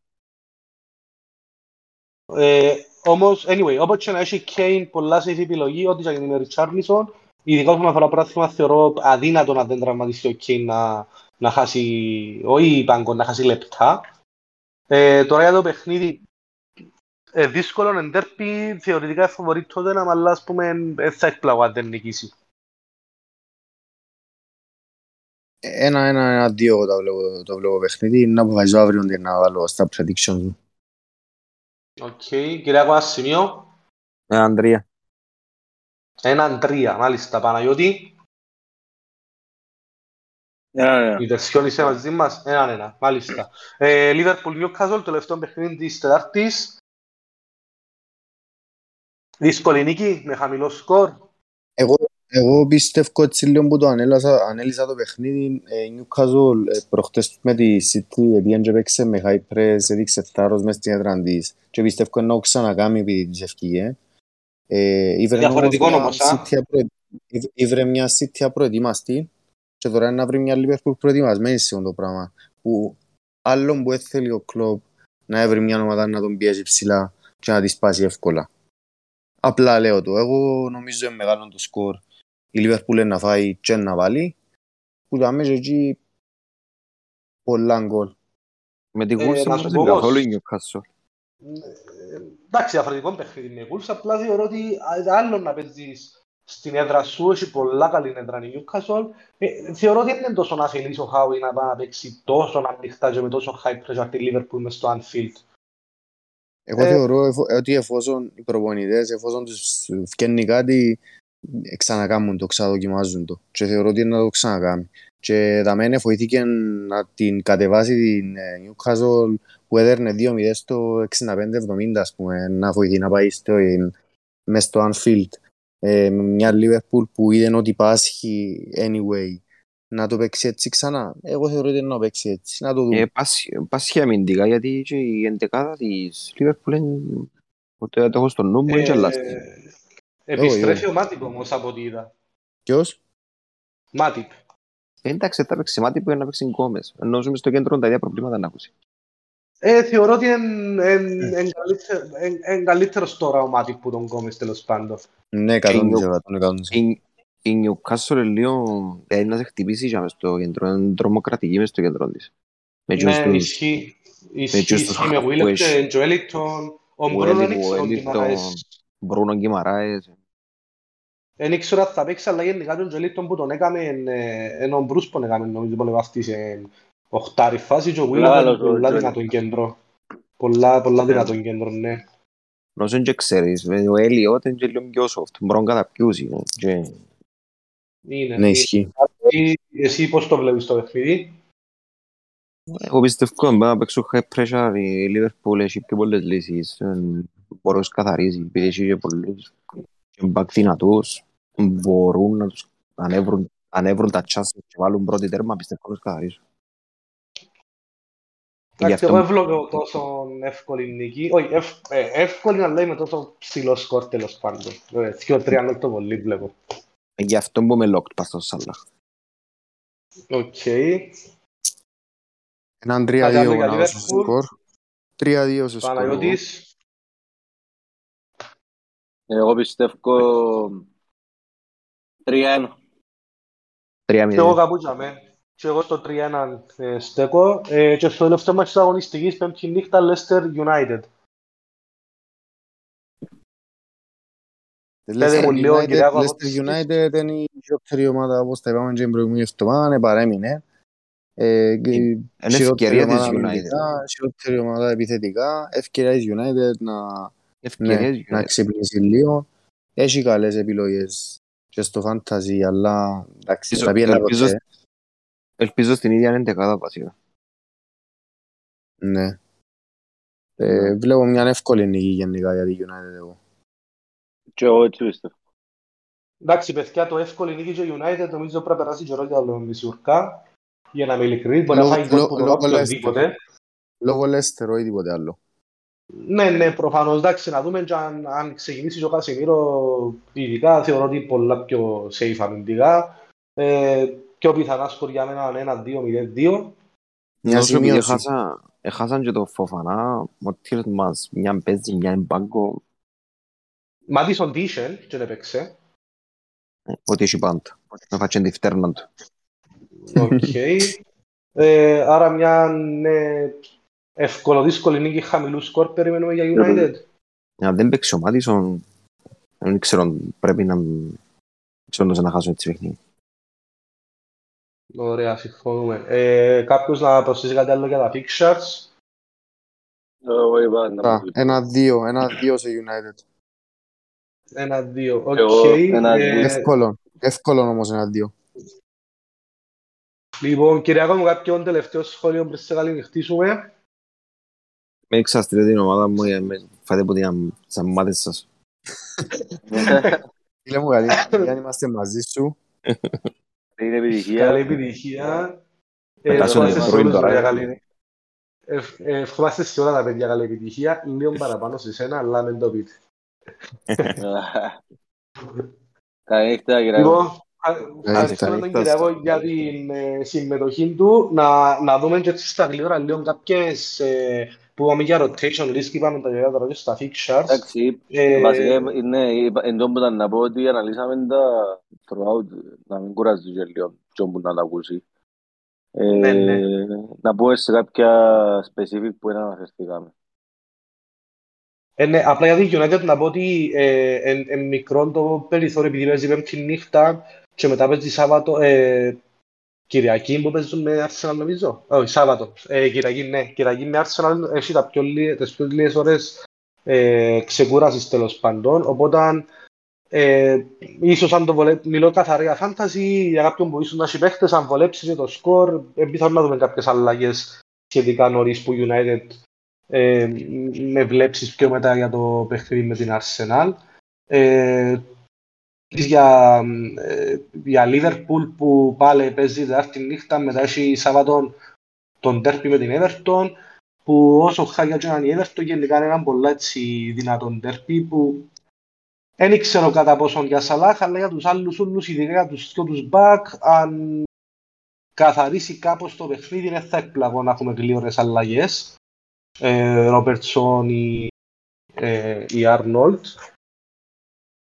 Ε, όμως, anyway, όπως και να έχει Kane πολλά σε επιλογή, ό,τι και να γίνει με Ριτσάρλισον, ειδικά όσον αφορά πράθυμα, θεωρώ αδύνατο να δεν τραυματιστεί ο Kane να, να χάσει, όχι πάγκον, να χάσει λεπτά. Ε, τώρα για το παιχνίδι, ε, δύσκολο εν τέρπι, θεωρητικά φοβορεί τότε να αλλά ας πούμε ε, θα εκπλαγώ αν δεν νικήσει. Ένα, ένα, ένα, δύο εγώ το βλέπω, το βλέπω παιχνίδι. Να αποφασίσω αύριο τι να βάλω στα predictions μου. Οκ, Κυριακό ένα σημείο, Ε, Ανδρία. έναν τρία, μάλιστα, Παναγιώτη, Ένα, ένα. η Τερσιόν είσαι μαζί μας, έναν ένα, μάλιστα. Ε, Liverpool Newcastle, το τελευταίο παιχνίδι της Τετάρτης. Δύσκολη νίκη, με χαμηλό σκορ. Εγώ, εγώ πιστεύω έτσι λίγο που το ανέλασα, ανέλησα το παιχνίδι. Ε, η Newcastle ε, προχτές με τη City επειδή και παίξε με high press, έδειξε θάρρος μες στην έδρα της και πιστεύω να το ξανακάμει επειδή της ευκήγε. Ε, ήβρε Διαφορετικό μια όμως, α. City απροε- ήβ- Ήβρε μια City απροετοίμαστη και τώρα είναι να βρει μια Liverpool προετοιμασμένη σε αυτό το πράγμα. Που άλλον που έθελε ο κλόπ να έβρει μια ομάδα να τον πιέζει ψηλά και να τη σπάσει εύκολα. Απλά λέω το. Εγώ νομίζω είναι μεγάλο το σκορ. Η Liverpool να φάει και να βάλει. Που τα μέσα εκεί πολλά γκολ. Με τη Ε, Wolves να δεν σου μου πω άρεσε όμως. καθόλου η Newcastle. εντάξει, διαφορετικό παιχνίδι με Wolves, απλά θεωρώ ότι α- άλλο να παίζεις στην έδρα σου, έχει πολλά καλή έδρα η Newcastle. Ε, θεωρώ ότι δεν είναι τόσο να θέλεις ο Χάουι να πάει να παίξει τόσο ανοιχτά και με τόσο high pressure τη Liverpool μες στο Anfield. Εγώ Ε, θεωρώ εφο- ότι εφόσον οι προπονητές, εφόσον τους φτιάχνει κάτι, ε, ξανακάμουν το, ξαναδοκιμάζουν το. Και θεωρώ ότι είναι να το ξανακάμει. Και τα μένα βοηθήκε να την κατεβάσει την ε, Newcastle που έδερνε 2-0 στο 65-70 ας πούμε, να βοηθεί να πάει στο, μες στο Anfield. Ε, με μια Liverpool που είδε ότι πάσχει anyway να το παίξει έτσι ξανά. Εγώ θεωρώ ότι είναι να παίξει έτσι. Να το δούμε. Ε, πάσχει- Πάσχει αμυντικά γιατί και η εντεκάδα της Liverpool είναι... Ότι το έχω στο νου μου, είναι και αλλάζει. Ε, επιστρέφει ο Μάτιπ όμως από ό,τι είδα. Ποιος; Μάτιπ. Ε, Εντάξει, θα παίξει μάτι που είναι να παίξει γκόμες. Ενώ ζούμε στο κέντρο τα ίδια προβλήματα να ακούσει. Ε, θεωρώ ότι είναι καλύτερος τώρα ο Μάτιπ που τον Γκόμες τέλος πάντων. Ναι, 100%. 100%. Η, η Newcastle είναι λίγο... Δηλαδή να σε χτυπήσει για μες στο κέντρο. Είναι τρομοκρατική μες στο κέντρο της. Με Ναι, τους ισχύει. Ισχύει, τους ισχύει με χαφ που Βίλεπτ, έχει. Τζοέλιτον, ο Μπρούνο δεν ήξερα ότι Wellington, μαράζει. Μπρούνο Γκυμαράες. Δεν ήξερα αν θα παίξει, αλλά γενικά τον Τζοέλιτον που τον έκαμε, ε, ενώ ο Μπρούς που τον έκαμε, νομίζω που βαφτεί σε οχτάρι φάση και ο Βίλεπτ Μεγάλος είναι ο πολλά Joelinton. δυνατόν κέντρο. Πολλά, πολλά Ναι. δυνατόν κέντρο, ναι. Νόσο και ξέρεις, με ο Έλιοτ είναι και λίγο πιο soft. Μπορώ να καταπιούσει. Ε, και- Είναι. Ναι, είναι. ισχύει. Εσύ- Εσύ πώς το βλέπεις το παιχνίδι; Εγώ πιστεύω ότι να παίξω high pressure η Liverpool έχει πιο πολλές λύσεις. Ε, Μπορεί να τους καθαρίζει, επειδή έχει και πολλούς και μπακ δυνατούς. Μπορούν να τους ανέβρουν, ανέβρουν τα chances και βάλουν πρώτη τέρμα, πιστεύω να τους καθαρίζουν. Γι' Εντάξει, αυτό- εγώ δεν βλέπω τόσο εύκολη νίκη. Όχι, ευ- ε, εύκολη αλλά είμαι τόσο ψηλός σκορ τέλος πάντων. Ε, Δύο τρία νόλ το πολύ βλέπω. Γι' αυτό που είμαι locked πας στο Σαλάχ. Οκ. Έναν Κάτι άλλο 3-2 για να δώσω στο Liverpool? σκορ. 3-2 στο σκορ. εγώ. Παναγιώτης. Εγώ πιστεύω 3-1. 3-0. Και εγώ κάπου τζαμέ. Και εγώ στο 3-1 ε, στέκω. Ε, και στο τελευταίο ματς της αγωνιστικής πέμπτη νύχτα Leicester United. Πέτε μου Leicester λίγο, United- Κυριάκο, Leicester απόψεις. United είναι η χειρότερη ομάδα όπως τα είπαμε και την προηγούμενη εβδομάδα, παρέμεινε. Ε, και Είναι χειρότερη ευκαιρία της ομάδα United. αμυντικά, Χειρότερη ομάδα επιθετικά, ευκαιρία της United να, ναι, Ευκαιρίες, να ξυπνήσει λίγο. Έχει καλές επιλογές και στο fantasy, αλλά εντάξει, Ελπίζω- τα πιένα ελπίζω- ποτέ. Ελπίζω στην ίδια εντεκάδα βασικά. Ναι. Ε, βλέπω μια εύκολη νίκη γενικά για τη United εγώ. Και εγώ έτσι πιστεύω. Εντάξει, παιδιά, το εύκολο νίκη και United νομίζω πρέπει να περάσει και ρόλο για τον Μισιουρκά. Για να είμαι ειλικρινής, μπορεί να Λόγω- φάει γκολ λό- που τον λόγω οποιοδήποτε. Λόγω Leicester, όχι τίποτε άλλο. Ναι, ναι, προφανώς. Εντάξει, να δούμε και αν, αν ξεκινήσει και ο Κασιμίρο ειδικά, θεωρώ ότι πολλά πιο safe αμυντικά. Ε, πιο πιθανά σκορ για μένα είναι 1-2-0-2. Μια Νομίζω επειδή σημείωση. έχασα- Έχασαν και το Φοφανά, ο Τύρς μας, μια παίζει, μια εμπάγκο, Μάτισον Τίσεν και δεν παίξε. ε, ό,τι έχει πάντα. Να φάτσε τη φτέρνα του. Οκ. Ε, άρα μια ναι, εύκολο δύσκολη νίκη χαμηλού σκορ περιμένουμε για United. Αν δεν παίξει ο Μάτισον, δεν ξέρω αν πρέπει να... ξέρω να χάσω έτσι παιχνίδι. Ωραία, συμφωνούμε. Ε, κάποιος να προσθέσει κάτι άλλο για τα fixtures; Εγώ είπα να Α, πω. Ένα-δύο, ένα-δύο σε United. Ένα-δύο. Οκ. Εγώ, ένα-δύο. Ε, Εύκολο. Εύκολο όμως ένα-δύο. λοιπόν, Κυριακό μου, κάποιον τελευταίο σχόλιο πριν σε καληνυχτήσουμε. Με εξαστρείτε την ομάδα μου, για με φάτε από την σαμμάτες σας. Φίλε μου, καλή, αν είμαστε μαζί σου. Είναι επιτυχία. Καλή επιτυχία. Ε, Πετάσω ευχόμαστε την σε πρώην όλους, τώρα, παιδιά, ε. καλή- Ευ- ε, Ευχόμαστε σε όλα τα παιδιά καλή επιτυχία. Λίγο παραπάνω σε σένα, αλλά μην το πείτε. Καλή νύχτα, κύριε. Λοιπόν, νύχτα, ευχαριστούμε τον νύχτα. Κυριακό για την ε, συμμετοχή του. Να, να δούμε και έτσι στα γλύωρα λίγο κάποιες ε, που είπαμε για rotation list και είπαμε τα γεγονότα τώρα και στα fixtures. Εντάξει, Ε, βασικά είναι εντός που ήταν να πω ότι αναλύσαμε τα throughout, να μην κουράζεις και λίγο ποιον που να τα ακούσεις. Ε, Ναι, ναι. Να πω σε κάποια specific που δεν αναφερθήκαμε. Ε, ναι, απλά για τη United να πω ότι ε, εν, εν μικρό το περιθώριο επειδή παίζει πέμπτη νύχτα και μετά παίζει Σάββατο, ε, Κυριακή που παίζουν με Arsenal νομίζω. Όχι, Σάββατο. Ε, Κυριακή, ναι. Κυριακή με Arsenal έχει τα πιο, λί- τις πιο λίγες ώρες ε, ξεκούρασης τέλος πάντων. Οπότε, ε, ίσως αν το βολέψει, μιλώ καθαρά για φάνταση, για κάποιον που ίσως να έχει παίχτες, αν βολέψει και το σκορ, ε, πιθανόν να δούμε κάποιες αλλαγές σχετικά νωρίς που United ε, με βλέψεις πιο μετά για το παιχνίδι με την Arsenal. Ε, για, ε, για Liverpool που πάλι παίζει Τετάρτη νύχτα μετά έχει Σάββατο τον τέρπι με την Everton που όσο χάγια και να είναι η Everton γενικά είναι έναν πολλά έτσι δυνατόν τέρπι που δεν ξέρω κατά πόσον για Σαλάχ αλλά για τους άλλους ούλους ειδικά για τους δυο τους back αν καθαρίσει κάπως το παιχνίδι δεν θα εκπλαγώ να έχουμε γλύωρες αλλαγές ε, Ρόπερτσον ή, ε, ή Άρνολτ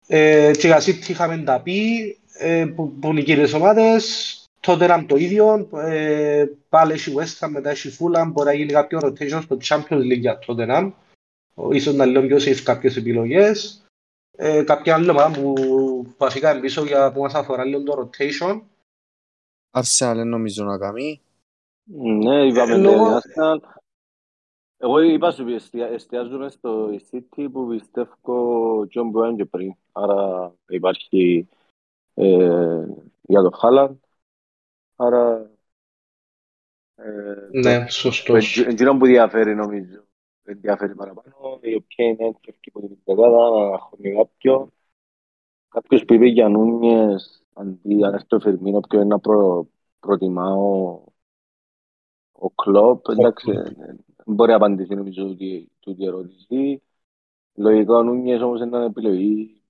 ε, και για City είχαμε τα πει ε, που, που είναι οι κύριες ομάδες. Τότε ήταν το ίδιο ε, πάλι έχει West Ham μετά έχει Fulham. Μπορεί να γίνει κάποιο rotation στο Champions League για τότε να ίσως να λέω πιο safe κάποιες επιλογές. Ε, κάποια άλλη ομάδα που βασικά είναι πίσω για που μας αφορά λίγο το rotation. Arsenal δεν νομίζω να κάνει. Ναι, είπαμε Ε, ναι, λόγω- η Arsenal. Εγώ είπα σου, εστια- εστιάζουμε στο City που πιστεύω και όπου ήταν και πριν. Άρα υπάρχει ε, για το Haaland. Άρα ε, ναι, σωστός Εκείνο που διαφέρει νομίζω. Ενδιαφέρει παραπάνω. Η οποία είναι έτρεφκη από την δεκάδα να χωνεί κάποιον. Κάποιος που είπε για Νούνιες αντί αν έρθει ο Φερμίνο ποιο είναι να προ, προτιμά ο, ο Κλόπ. Εντάξει, Κλόπ. ε, δεν μπορεί να απαντήσει νομίζω τούτη τούτη η ερώτηση. Λογικά ο Νούνιες όμως είναι επιλογή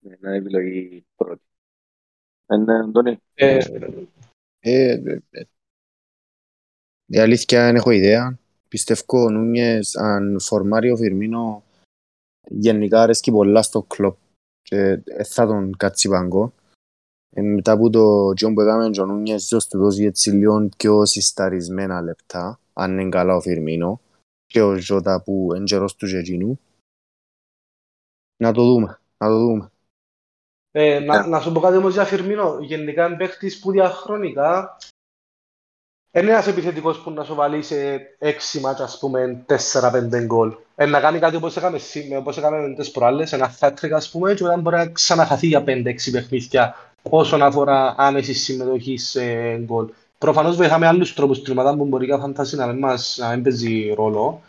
είναι επιλογή πρώτη. Ε, ναι, Αντώνη. ε, Ε, ε, ε, η αλήθεια δεν έχω ιδέα. Πιστεύω ο Νούνιες αν φορμάρει ο Φιρμίνο γενικά αρέσκει πολλά στο κλόπ και ε, θα τον κάτσει παγκό. Ε, μετά από το τζιόν που έκαμε ο Νούνιες ίσως του δώσει έτσι λίγο πιο συσταρισμένα λεπτά αν είναι καλά ο Φιρμίνο και ο Ζώτα που είναι καιρός τους και εκείνου. Να το δούμε, να το δούμε. Ε, να, Ναι. να σου πω κάτι όμως για Φιρμίνο. Γενικά είναι παίχτης που διαχρονικά είναι ένας επιθετικός που να σου βάλει σε έξι μάτια, ας πούμε, 4-5 γκολ. Ε, να κάνει κάτι όπως έκαμε, σήμερα, όπως έκαμε με τις προάλλες, ένα hat-trick, ας πούμε, και μετά μπορεί να ξαναχαθεί για 5-6 παιχνίδια όσον αφορά άμεση συμμετοχή σε γκολ. Προφανώς βοηθάμε άλλους τρόπους στην ομάδα που μπορεί για φαντασία να μην, μας, να μην παίζει ρόλο.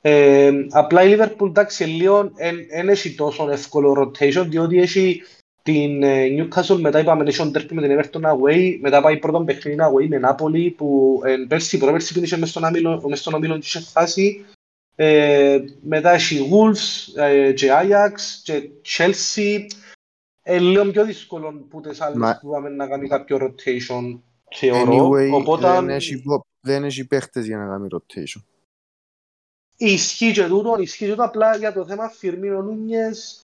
Ε, απλά η Liverpool εντάξει λίγο δεν έχει τόσο εύκολο rotation διότι έχει την ε, Newcastle μετά είπαμε έχει τον derby με την Everton away μετά πάει πρώτον παιχνίδι away με Νάπολη που ε, πέρσι πρόπερσι που είχε μες στον, άμυλο, μες στον ομίλο και είχε χάσει ε, μετά έχει Wolves ε, και Ajax και Chelsea. Ε, λίγο πιο δύσκολο που τις άλλες Μα- που είπαμε να κάνει κάποιο rotation θεωρώ Anyway, οπότε δεν έχει, πο- δεν έχει παίχτες για να κάνει rotation. Ισχύει και τούτο, ισχύει και τούτο απλά για το θέμα Φιρμίνο Νούνιες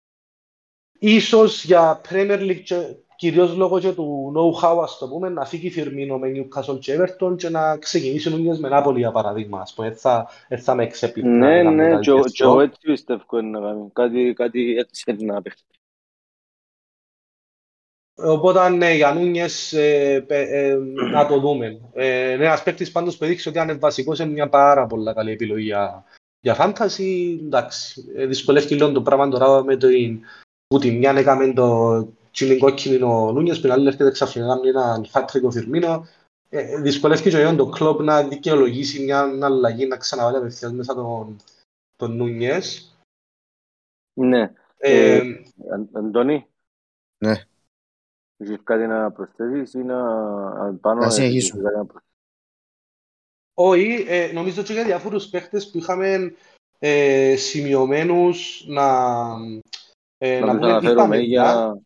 ίσως για Premier League και κυρίως λόγω και του know-how ας το πούμε να φύγει Φιρμίνο με Newcastle και Everton και να ξεκινήσει ο Νούνιες με Νάπολη για παραδείγμα ας πούμε, δεν θα, δεν θα με εξέπληκτα να Ναι, κάνουμε ναι, κάτι και εγώ- τέτοιο. και εγώ έτσι πιστεύω είναι να κάνει. Κάτι, κάτι έτσι είναι να παίξει. Οπότε ναι, για Νούνιες ε, πε- ε, να το δούμε. Ε, είναι ένας παίκτης πάντως που έδειξε ότι αν είναι βασικός είναι μια πάρα πολλά καλή επιλογή για, για fantasy. Εντάξει, ε, δυσκολεύει λίγο το πράγμα τώρα με το που τη μια έκαμε το τσιλιν κόκκινο ο Νούνιες, πριν άλλη έρχεται ξαφνικά με έναν hat-trick ο Φιρμίνο. Ε, δυσκολεύει και ο το κλόπ να δικαιολογήσει μια αλλαγή, να ξαναβάλει απευθείας μέσα τον, τον Νούνιες. Ναι. Ε, Ε, Αν- Αντώνη. Ναι. Έχεις κάτι να προσθέσεις ή να αν πάνω Να έχεις συνεχίσουμε. κάτι να προσθέσεις; Όχι, ε, νομίζω και για διάφορους παίχτες που είχαμε ε, σημειωμένους να, ε, Να να τους πούμε, αναφέρουμε είπαμε για...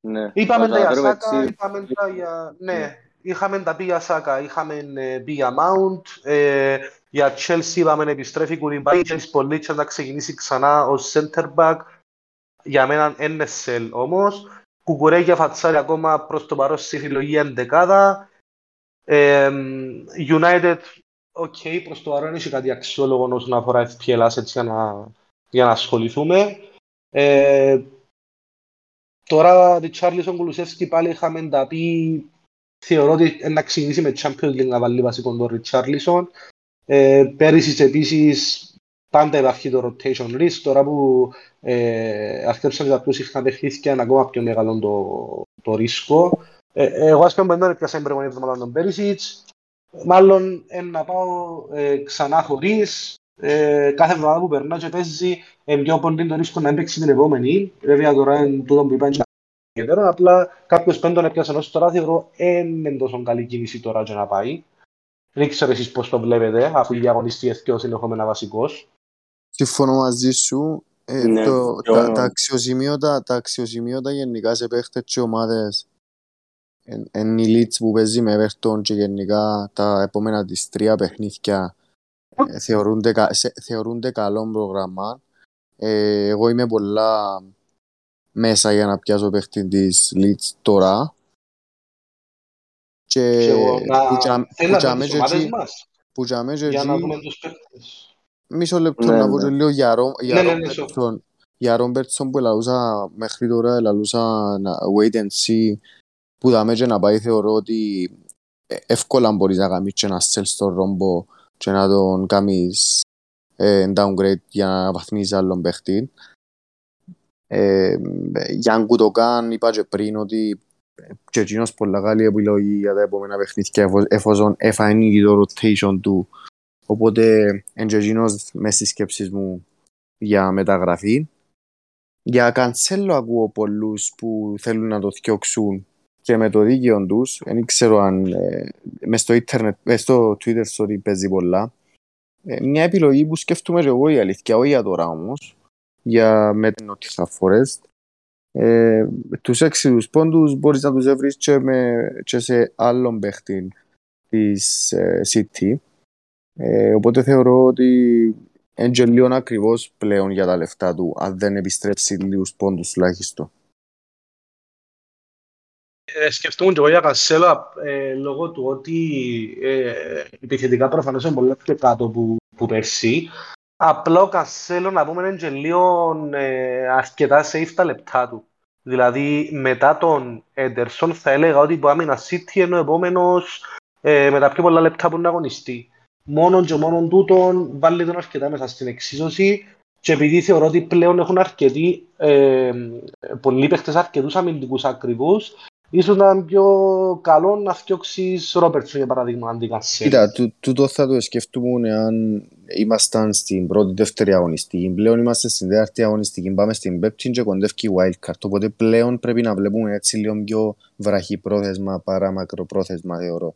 Ναι. Είπαμε Να τα τους για αναφέρουμε Σάκα, έτσι. είπαμε τα για... Ναι. Ναι, είχαμε τα πει για Σάκα, είχαμε ε, πει για Mount, ε, για Chelsea είπαμε να επιστρέφει Κουρυμπάη, η Chelsea πολύ να ξεκινήσει ξανά ως center back, για μένα NSL όμως, Κουκουρέγια φατσάρι ακόμα προς το παρόν στη συλλογή εντεκάδα, ε, United οκ, προς το παρόν έχει κάτι αξιόλογο όσον αφορά FPL assets για να, για να ασχοληθούμε. Ε, τώρα, Ριτσάρλισον Κουλουσεύσκη πάλι είχαμε τα πει θεωρώ ότι να ξεκινήσει με Champions League να βάλει βασικό τον Ριτσάρλισον. Ε, πέρυσι επίσης πάντα υπάρχει το rotation risk. Τώρα που ε, αρκέψαν τα πιο συχνά παιχνίδια είναι ακόμα πιο μεγάλο το, το ρίσκο. Ε, εγώ ας πούμε δεν έπιασα την προηγούμενη εβδομάδα τον Πέρισιτς. Μάλλον ε, να πάω ε, ξανά χωρίς. Ε, κάθε εβδομάδα που περνάω και παίζει ε, πιο πολύ το ρίσκο να έπαιξει την επόμενη. Βέβαια τώρα είναι τούτο που είπα ιδιαίτερο. Απλά κάποιος πέντον τον έπιασε ενώ τώρα θεωρώ είναι τόσο καλή κίνηση τώρα και να πάει. Δεν ξέρω εσείς πώς το βλέπετε, αφού η αγωνιστική και συνεχόμενα βασικός. Συμφωνώ μαζί σου. Ε, Ναι, το, και τα, ο- τα, αξιοσημείωτα, τα αξιοσημείωτα γενικά σε παίχτες και ομάδες εν, εν η Leeds που παίζει με Everton και γενικά τα επόμενα της τρία παιχνίδια ε, θεωρούνται, κα- σε- θεωρούνται καλό πρόγραμμα. Ε, εγώ είμαι πολλά μέσα για να πιάσω παίχτη της Leeds τώρα. Και Και εγώ να που τζα- θέλω που να τζαμέ δω τις και ομάδες εκεί- μας που τζαμέ και για να εκεί- δούμε τους παίκτες. Μισό λεπτό Ναι, να πω ναι. και λίγο για, Ρο, για Ναι, ναι, ναι, Ρόμπερτσον. Για Ρόμπερτσον που ελαλούσα μέχρι τώρα, ελαλούσα να wait and see που δάμε και να πάει θεωρώ ότι ε, εύκολα μπορείς να κάνεις και να στέλνεις τον Ρόμπο και να τον κάνεις ε, downgrade για να βαθμίσεις άλλον παίχτη. Ε, για αν κουτοκάν είπα και πριν ότι και εκείνος πολλά καλή επιλογή για τα επόμενα παιχνίδια εφο- εφόσον εφανεί το rotation του Οπότε είναι και εκείνος μες στις σκέψεις μου για μεταγραφή. Για Κανσέλο ακούω πολλούς που θέλουν να το διώξουν και με το δίκαιο τους. Δεν ξέρω αν ε, μες στο, ίντερνετ, μες στο Twitter sorry, παίζει πολλά. Ε, μια επιλογή που σκέφτομαι και εγώ η αλήθεια, όχι για τώρα όμως, για με την Nottingham Forest. Ε, τους έξι τους πόντους μπορείς να τους βρεις και, με, και σε άλλον παίχτη της ε, City. Ε, οπότε θεωρώ ότι είναι και λίγο ακριβώς πλέον για τα λεφτά του, αν δεν επιστρέψει λίγους πόντους τουλάχιστον. Ε, σκεφτόμουν και εγώ για Κασέλο ε, λόγω του ότι ε, επιθετικά προφανώς είναι πολύ πιο κάτω που, που πέρσι. Απλά ο Κασέλο να πούμε είναι και λίγο ε, αρκετά safe τα λεπτά του. Δηλαδή μετά τον Έντερσον θα έλεγα ότι που άμυνα City είναι ο επόμενος ε, με τα πιο πολλά λεπτά που είναι αγωνιστή. Μόνον και μόνον τούτον βάλει τον αρκετά μέσα στην εξίσωση και επειδή θεωρώ ότι πλέον έχουν αρκετοί ε, πολλοί παίχτες αρκετούς αμυντικούς ακριβούς ίσως να είναι πιο καλό να φτιάξεις Ρόπερτσον για παράδειγμα αντί Κασέλο. Κοίτα, τού- τούτο θα το σκεφτούμουν αν ήμασταν στην πρώτη δεύτερη αγωνιστική. Πλέον είμαστε στην τέταρτη αγωνιστική, πάμε στην πέπτη και κοντεύει η wildcard. Οπότε πλέον πρέπει να βλέπουμε έτσι λίγο πιο βραχή πρόθεσμα παρά μακροπρόθεσμα θεωρώ.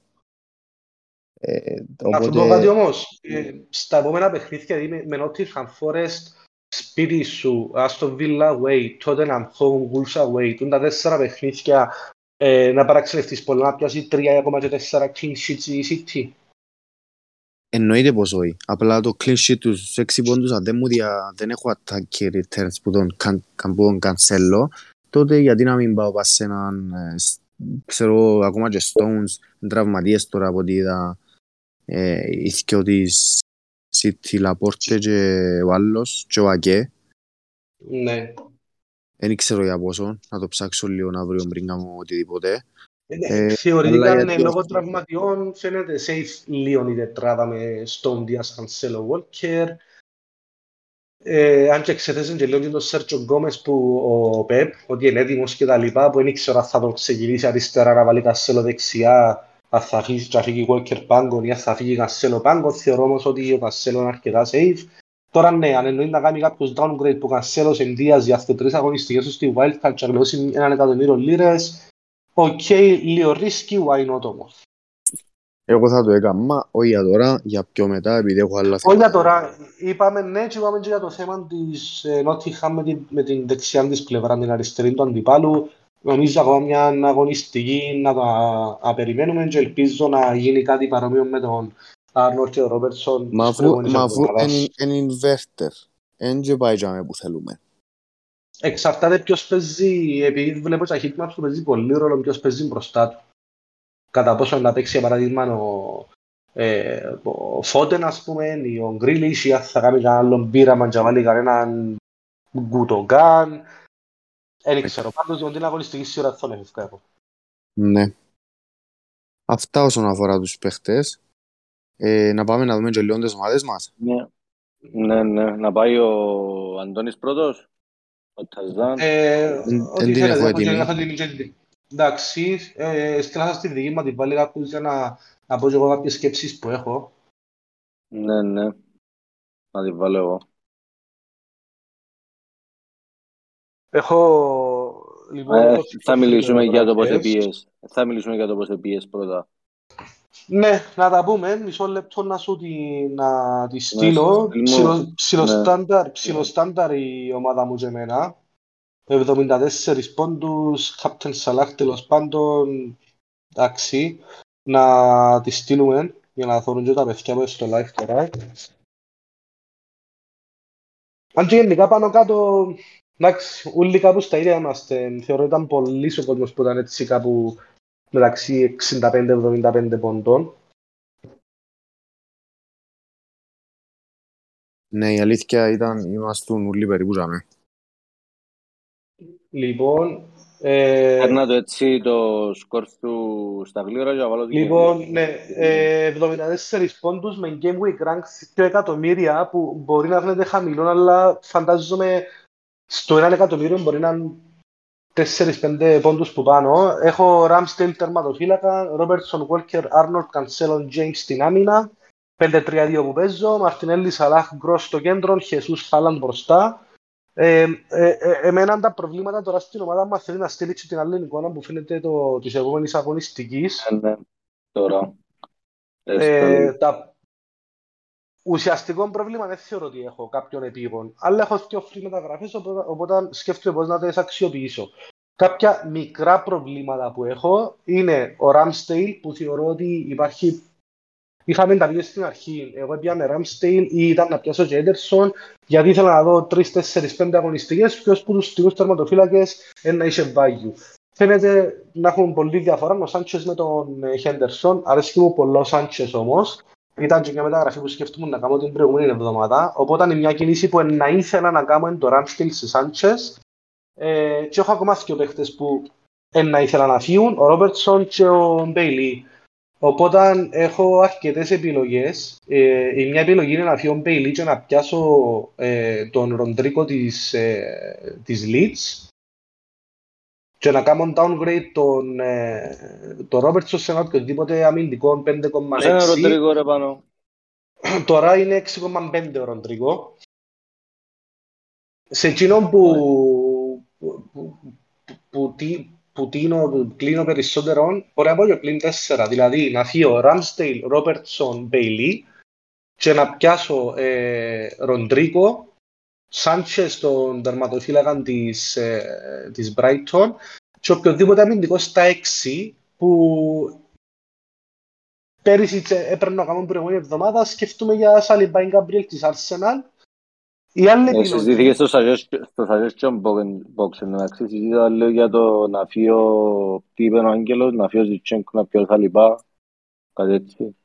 Ε, Να σου πω κάτι όμως, ε, στα επόμενα παιχνίδια, δηλαδή με Nottingham Forest, σπίτι σου, Aston Villa away, Tottenham home, Wolves away, τούν τα τέσσερα παιχνίδια, ε, να παραξενευτείς πολλά να πιάσεις 3,4 clean sheets η City. Εννοείται πως όχι. Απλά το clean sheet τους 6 πόντους αν δεν μου δια, δεν έχω attack returns που τον, καν, καν, που τον cancelo, τότε γιατί να μην πάω πας σε έναν, ε, σ- ξέρω ακόμα και Stones, τραυματίες τώρα από ό,τι είδα, ε, οι δυο της City, Laporte και ο άλλος, και ο Ακέ. Ναι. Δεν ξέρω για πόσο, να το ψάξω λίγο αύριο πριν κάνω οτιδήποτε. Ε, ναι, Ε, Θεωρητικά, αλλά ναι, γιατί λόγω αυτό- τραυματιών φαίνεται safe λίγο η τετράδα με Stone, Diaz, Cancelo, Walker. Ε, αν και εξεθέσαν και λίγο και τον Σέρτζο Γκόμες που ο Πεπ, ότι είναι έτοιμος και τα λοιπά, που δεν ήξερα αν θα τον ξεκινήσει αριστερά να βάλει Cancelo δεξιά, αν θα φύγει, θα φύγει Walker πάγκον ή αν θα φύγει Cancelo πάγκον. Θεωρώ όμως ότι ο Cancelo είναι αρκετά safe. Τώρα ναι, αν εννοεί να κάνει κάποιος downgrade που Cancelo σε Diaz για αυτές τρεις αγωνιστικές του στη Wildcard και να γλιτώσει έναν εκατομμύριο λίρες, Οκ, λίγο risky, why not όμως. Εγώ θα το έκανα, όχι για τώρα, για πιο μετά, επειδή έχω άλλα Όχι για τώρα, είπαμε ναι και είπαμε και για το θέμα της ε, Nottingham με την, με την δεξιά της πλευρά, την αριστερή του αντιπάλου. Νομίζω ακόμα μια αγωνιστική να τα να περιμένουμε και ελπίζω να γίνει κάτι παρόμοιο με τον Άρνορ και τον Ρόμπερτσον Μα της αφού, προηγούμενης μα αφού εβδομάδας. είναι inverter, δεν και πάει για που θέλουμε. Εξαρτάται ποιος παίζει, επειδή βλέπω τα heatmaps που παίζει πολύ ρόλο ποιος παίζει μπροστά του. Κατά πόσο να παίξει για παράδειγμα ο, ε, ο Φώτεν, ας πούμε, ή ο Γκρίλις, ή αν θα κάνει κανένα άλλο πείραμα και να βάλει κανέναν Γκουτογκάν. Δεν ξέρω, πάντως για την αγωνιστική σειρά θα με ευκαιρώ. Ναι. Αυτά όσον αφορά τους παίχτες. Ε, να πάμε να δούμε και λίγο τις ομάδες μας. Ναι. Ναι, ναι. Να πάει ο Αντώνης πρώτος. Ο Ταζάν. Ε, Εν- ό,τι εν την θέλετε, έχω έχω έτοιμη. την- έχω την έτοιμη. Εντάξει, ε, στείλα σας τη δική μου, την βάλει κάποιος για να, να πω και εγώ κάποιες σκέψεις που έχω. Ναι, ναι. Να την βάλω εγώ. Έχω, λοιπόν, Ε, έχω θα μιλήσουμε για το πώς φωτογραφίες. επίες. Θα μιλήσουμε για το πώς επίες πρώτα. Ναι, να τα πούμε. Μισό λεπτό να σου τη, να τη στείλω. στείλ μου. Ψιλο- Ψιλοστάνταρ, Ναι. ψιλοστάνταρ η ομάδα μου και εμένα. 74 πόντους, Captain Salah τέλος πάντων. Εντάξει, να τη στείλουμε για να δουν και τα παιδιά μου στο live τώρα. Αν και γενικά πάνω κάτω, εντάξει, όλοι κάπου στα ίδια είμαστε. Θεωρώ ήταν πολύ ο κόσμος που ήταν έτσι κάπου μεταξύ 65-75 πόντων. Ναι, η αλήθεια ήταν, ήμασταν όλοι περίπου ζάμε. Λοιπόν, ε, Παίρνα το έτσι το σκορ του στα γλύωρα και να βάλω την λοιπόν, ναι, ε, 74 πόντους με Game Week Rank 2 εκατομμύρια που μπορεί να φαίνεται χαμηλό, αλλά φαντάζομαι στο 1 εκατομμύριο μπορεί να είναι 4-5 πόντους που πάνω. Έχω Ramsdale τερματοφύλακα, Robertson, Walker, Arnold, Cancelo, James στην άμυνα, 5-3-2 που παίζω, Μαρτινέλli, Σαλάχ, Γκρος στο κέντρο, Χεσούς, Χάλαν μπροστά. Ε, ε, ε, εμένα τα προβλήματα τώρα στην ομάδα μας θέλει να στείλει και την άλλη εικόνα που φαίνεται το, της επόμενης αγωνιστικής. Ναι, ναι. Τώρα. Ε, Έστω. τα... Ουσιαστικό πρόβλημα δεν θεωρώ ότι έχω κάποιον επίγον, αλλά έχω δύο free μεταγραφές, οπότε, οπότε σκέφτομαι πώς να τις αξιοποιήσω. Κάποια μικρά προβλήματα που έχω είναι ο Ramsdale που θεωρώ ότι υπάρχει Είχαμε τα δύο στην αρχή. Εγώ έπιαμε Ramsdale ή ήταν να πιάσω και Ederson γιατί ήθελα να δω 3-4-5 αγωνιστικές ποιος που τους στιγμούς τερματοφύλακες να είχε value. Φαίνεται να έχουν πολύ διαφορά ο Σάντσες με τον ε, Henderson. Αρέσκει μου πολύ ο Σάντσες όμως. Ήταν και μια μεταγραφή που σκέφτομαι να κάνω την προηγούμενη εβδομάδα. Οπότε είναι μια κινήση που να ήθελα να κάνω είναι το Ramsdale σε Σάντσες. Ε, και έχω ακόμα δύο παίχτες που ε, να ήθελα να φύγουν, ο Ρόμπερτσον και ο Μπέιλι. Οπότε έχω αρκετές επιλογές. Ε, η μια επιλογή είναι να φύγω Μπέιλι και να πιάσω ε, τον Rodrigo της, ε, της Leeds και να κάνω downgrade τον, ε, τον Ρόμπερτσον σε ένα οποιοδήποτε αμυντικό 5,6. Πώς είναι ο Ροντρίγο ρε πάνω. Τώρα είναι 6,5 ο Ροντρίκο. Σε εκείνον που, που, που, που, τι- που τίνω, που κλείνω περισσότερο, μπορεί να πω και πλήν 4. Δηλαδή να φύγω Ramsdale, Robertson, Bailey και να πιάσω ε, Ροντρίκο, Σάντσες τον τερματοφύλακα της, ε, της Brighton και οποιοδήποτε αμυντικός στα 6 που πέρυσι τσε- έπαιρνα να κάνω την προηγούμενη εβδομάδα σκεφτούμε για Σαλιμπάιν Γκαμπριέλ της Arsenal η άλλη Ε, επιλογή Συζητήθηκε στο suggestion- στο suggestion box- box εντάξει. Συζήτητα λέω για το να φύγω τι είπε ο Άγγελος, να φύγω Ζιτσένκο, να πιω τα λοιπά. Κάτι έτσι.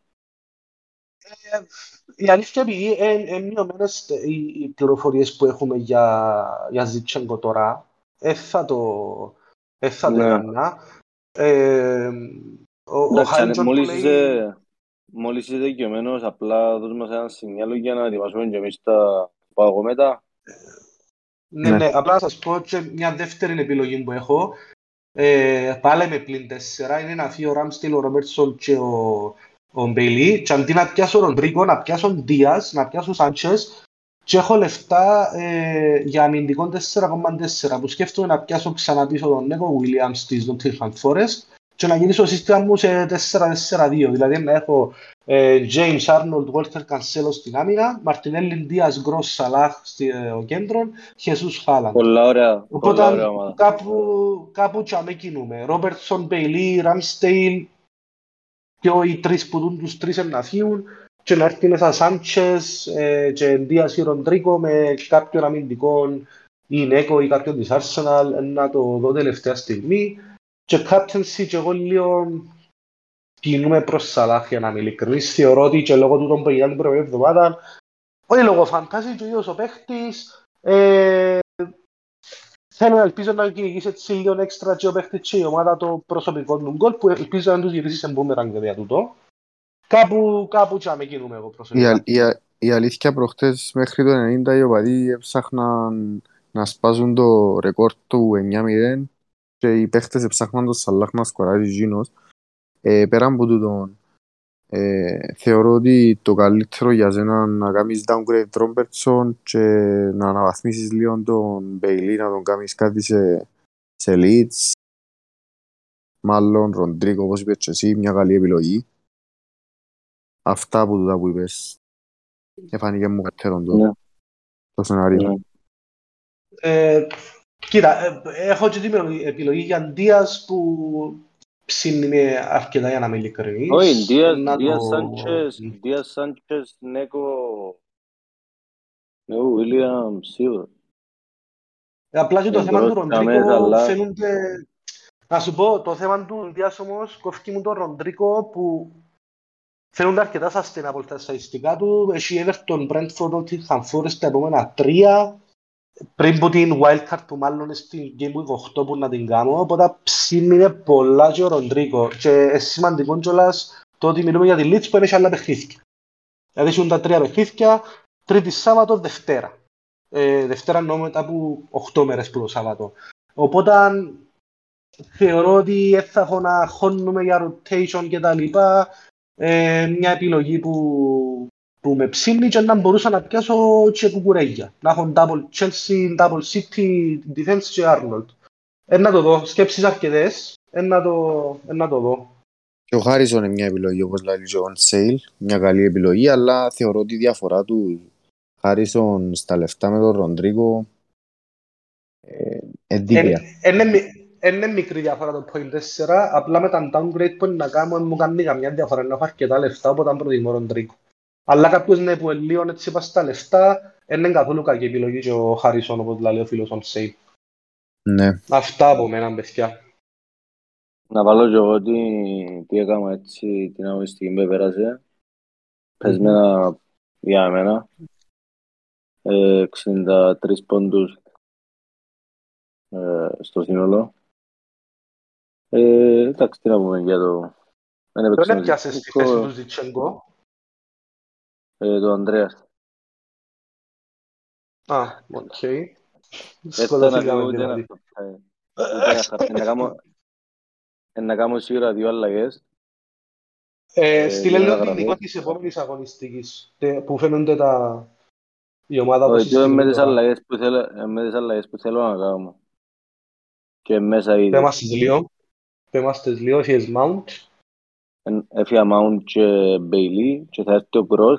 Η αλήθεια επειδή είναι μειωμένες οι, οι πληροφορίες που έχουμε για, για Ζιτσέγκο τώρα ε, θα το ε, θα το Ναι. έκανα ε, ο, ο Εντάξει, αν- Χάιντζον που μόλις λέει είσαι, μόλις είσαι δικαιωμένος, απλά δώσ' μας ένα σινιάλο για να ετοιμάσουμε και εμείς τα πάω εγώ μετά. Ναι, Ναι. ναι, απλά να σας πω και μια δεύτερη επιλογή που έχω. Ε, πάλι με πλήν 4 είναι να φύγει ο Ράμστιλ, ο Ρόμπερτσον και ο, ο Μπέιλι και αντί να πιάσω τον Rodrigo, να πιάσω Diaz, να πιάσω Σάντσες και έχω λεφτά ε, για αμυντικό 4,4 που σκέφτομαι να πιάσω ξανά πίσω τον Νέκο Williams της Nottingham Forest και να γυρίσω το σύστημα μου σε 4-4-2 δηλαδή να έχω ε, James Arnold, Walter Cancelo στην άμυνα, Martinelli, Diaz, Gross, Salah στο κέντρο, Jesus Haaland. Πολλά ωραία, Οπότε πολλά ωραία ομάδα. κάπου, κάπου τζαμέ κινούμε. Ρόμπερτσον, Μπέιλι, Ραμστέιλ και οι τρεις που δουν τους τρεις να φύγουν και να έρθει μέσα Σάντσες ε, και Δίας ή Ροντρίκο με κάποιον αμυντικό ή Νέκο ή κάποιον της Arsenal να το δω τελευταία στιγμή και captaincy και εγώ λίγο κινούμε προς Σαλάχ για να είμαι ειλικρινής. Θεωρώ ότι και λόγω του τον που την προηγούμενη εβδομάδα, όχι λόγω φαντάζει και ο ίδιος ο παίχτης, ε, θέλω να ελπίζω να κυνηγήσει έτσι λίγο έξτρα και ο παίχτης και η ομάδα το προσωπικό του γκολ που ελπίζω να τους γυρίσει σε μπούμεραν για τούτο. Κάπου, κάπου και με κινούμε εγώ Η, προσωπικά. αλ- η, α- η αλήθεια προχτές μέχρι το 90 οι οπαδοί έψαχναν να σπάζουν το ρεκόρ του 9-0 και οι παίχτες έψαχναν τον Σαλάχ να σκοράρει γίνος. Ε, πέραν από τούτον, ε, θεωρώ ότι το καλύτερο για σένα να κάνεις downgrade τον Robertson και να αναβαθμίσεις λίγο τον Bailey, να τον κάνεις κάτι σε, σε Leeds. Μάλλον Ροντρίκο, όπως είπες και εσύ, μια καλή επιλογή. Αυτά από τούτα που είπες. Εφάνηκε μου καλύτερον το, Ναι. το σενάριο. Ναι. Ε, κοίτα, ε, έχω και την επιλογή για Ντίας που ψήνει με αρκετά για να είμαι ειλικρινής. Όχι, Δίας, Να Δίας το- Σάντσες, Δίας Σάντσες, Νέκο, Νέο Βίλιαμ, σίγουρα. Ε, Απλά και το Δεν θέμα του μπορώ να Ροντρίκο με, αλλά- φαίνονται... Να σου πω, το θέμα του Ντίας όμως κόφηκε μου τον Ροντρίκο που φαίνονται αρκετά sustainable τα στατιστικά του. Έχει Everton, Brentford, Nottingham Forest τα επόμενα τρία. Πριν που την wildcard που μάλλον είναι στην Game Week 8 που να την κάνω. Οπότε ψήνει πολλά και ο Ροντρίκο. Και είναι σημαντικό κιόλας το ότι μιλούμε για τη Leeds που έχει άλλα παιχνίδια. Δηλαδή έχουν τα τρία παιχνίδια, Τρίτη Σάββατο, Δευτέρα. Ε, Δευτέρα εννοώ μετά από 8 μέρες που το Σάββατο. Οπότε θεωρώ ότι δεν θα έχω να χώνουμε για rotation και τα λοιπά. Ε, μια επιλογή που, που με ψήνει και να μπορούσα να πιάσω και κουκουρέγια. Να έχω double Chelsea, double City, defense και Arnold. Ε, να το δω. Σκέψεις αρκετές. Ε, να το, ε, να το δω. Και ο Χάρισον είναι μια επιλογή όπως λέει και ο On Sale, μια καλή επιλογή, αλλά θεωρώ ότι η διαφορά του Χάρισον στα λεφτά με τον Ροντρίκο ε, εντύπεια. Είναι μι- είναι μικρή διαφορά το point 4, απλά με τα downgrade που είναι να κάνω δεν μου κάνει καμιά διαφορά, να έχω αρκετά λεφτά, οπότε προτιμώ τον Τρίκο. Αλλά κάποιος ναι, που είναι λίγο έτσι είπα στα λεφτά, δεν είναι καθόλου κακή επιλογή και ο Χάρισον, όπως λέει ο φίλος on save. Ναι. Αυτά από μένα, παιδιά. Να βάλω και εγώ τι, τι έκανα έτσι την αγωνιστική που πέρασε. Πεσμένα για εμένα. Ε, 63 πόντους ε, στο σύνολο. Ε, εντάξει, τι να πούμε για το... Δεν έπαιξε Δεν με έπιασες τη Ζιτσένκο, θέση τους Ζιτσέγκο. Ε, το Ανδρέας. Α, οκ. Έτσι να Σκοτωθήκαμε ούτε δηλαδή. να- ε, ούτε να χα- να κάνω- ε, να κάνω σίγουρα δύο αλλαγές. Ε, Ε, Στείλε για λίγο να την γραφώ. εικόνα της επόμενης αγωνιστικής, τε- που φαίνονται τα... η ομάδα όπως Όχι, και με συστηνούν τις τώρα. αλλαγές που θέλω, ε, με τις αλλαγές που θέλω να κάνω. Και μέσα ήδη. Πες μας τις λίγο. Πες μας τις λίγο, έχεις Mount. Εν- Έφυγα Mount και Bailey και θα έρθει ο Gross.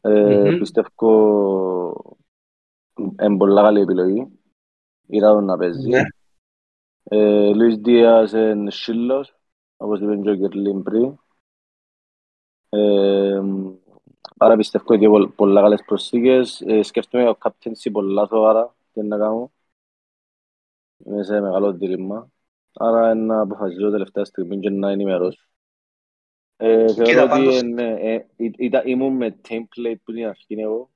Ε, Μμμ. Πιστεύω είναι πολλά καλή επιλογή. Είδα τον να παίζει. Ναι. Ε, Λουίς Δίας είναι σύλλος, όπως είπε και ο Κερλίν πριν. Ε, άρα πιστεύω ότι είναι πολλά καλές προσθήκες. Ε, σκέφτομαι ο captaincy πολλά σοβαρά τι να κάνω. Είμαι σε μεγάλο δίλημμα. Άρα να αποφασίσω τελευταία στιγμή και να ενημερώσω. Ε, Κοίτα, θεωρώ ότι πάντως- είναι, ε, ή- ήταν- ήμουν με template που την αρχή εγώ.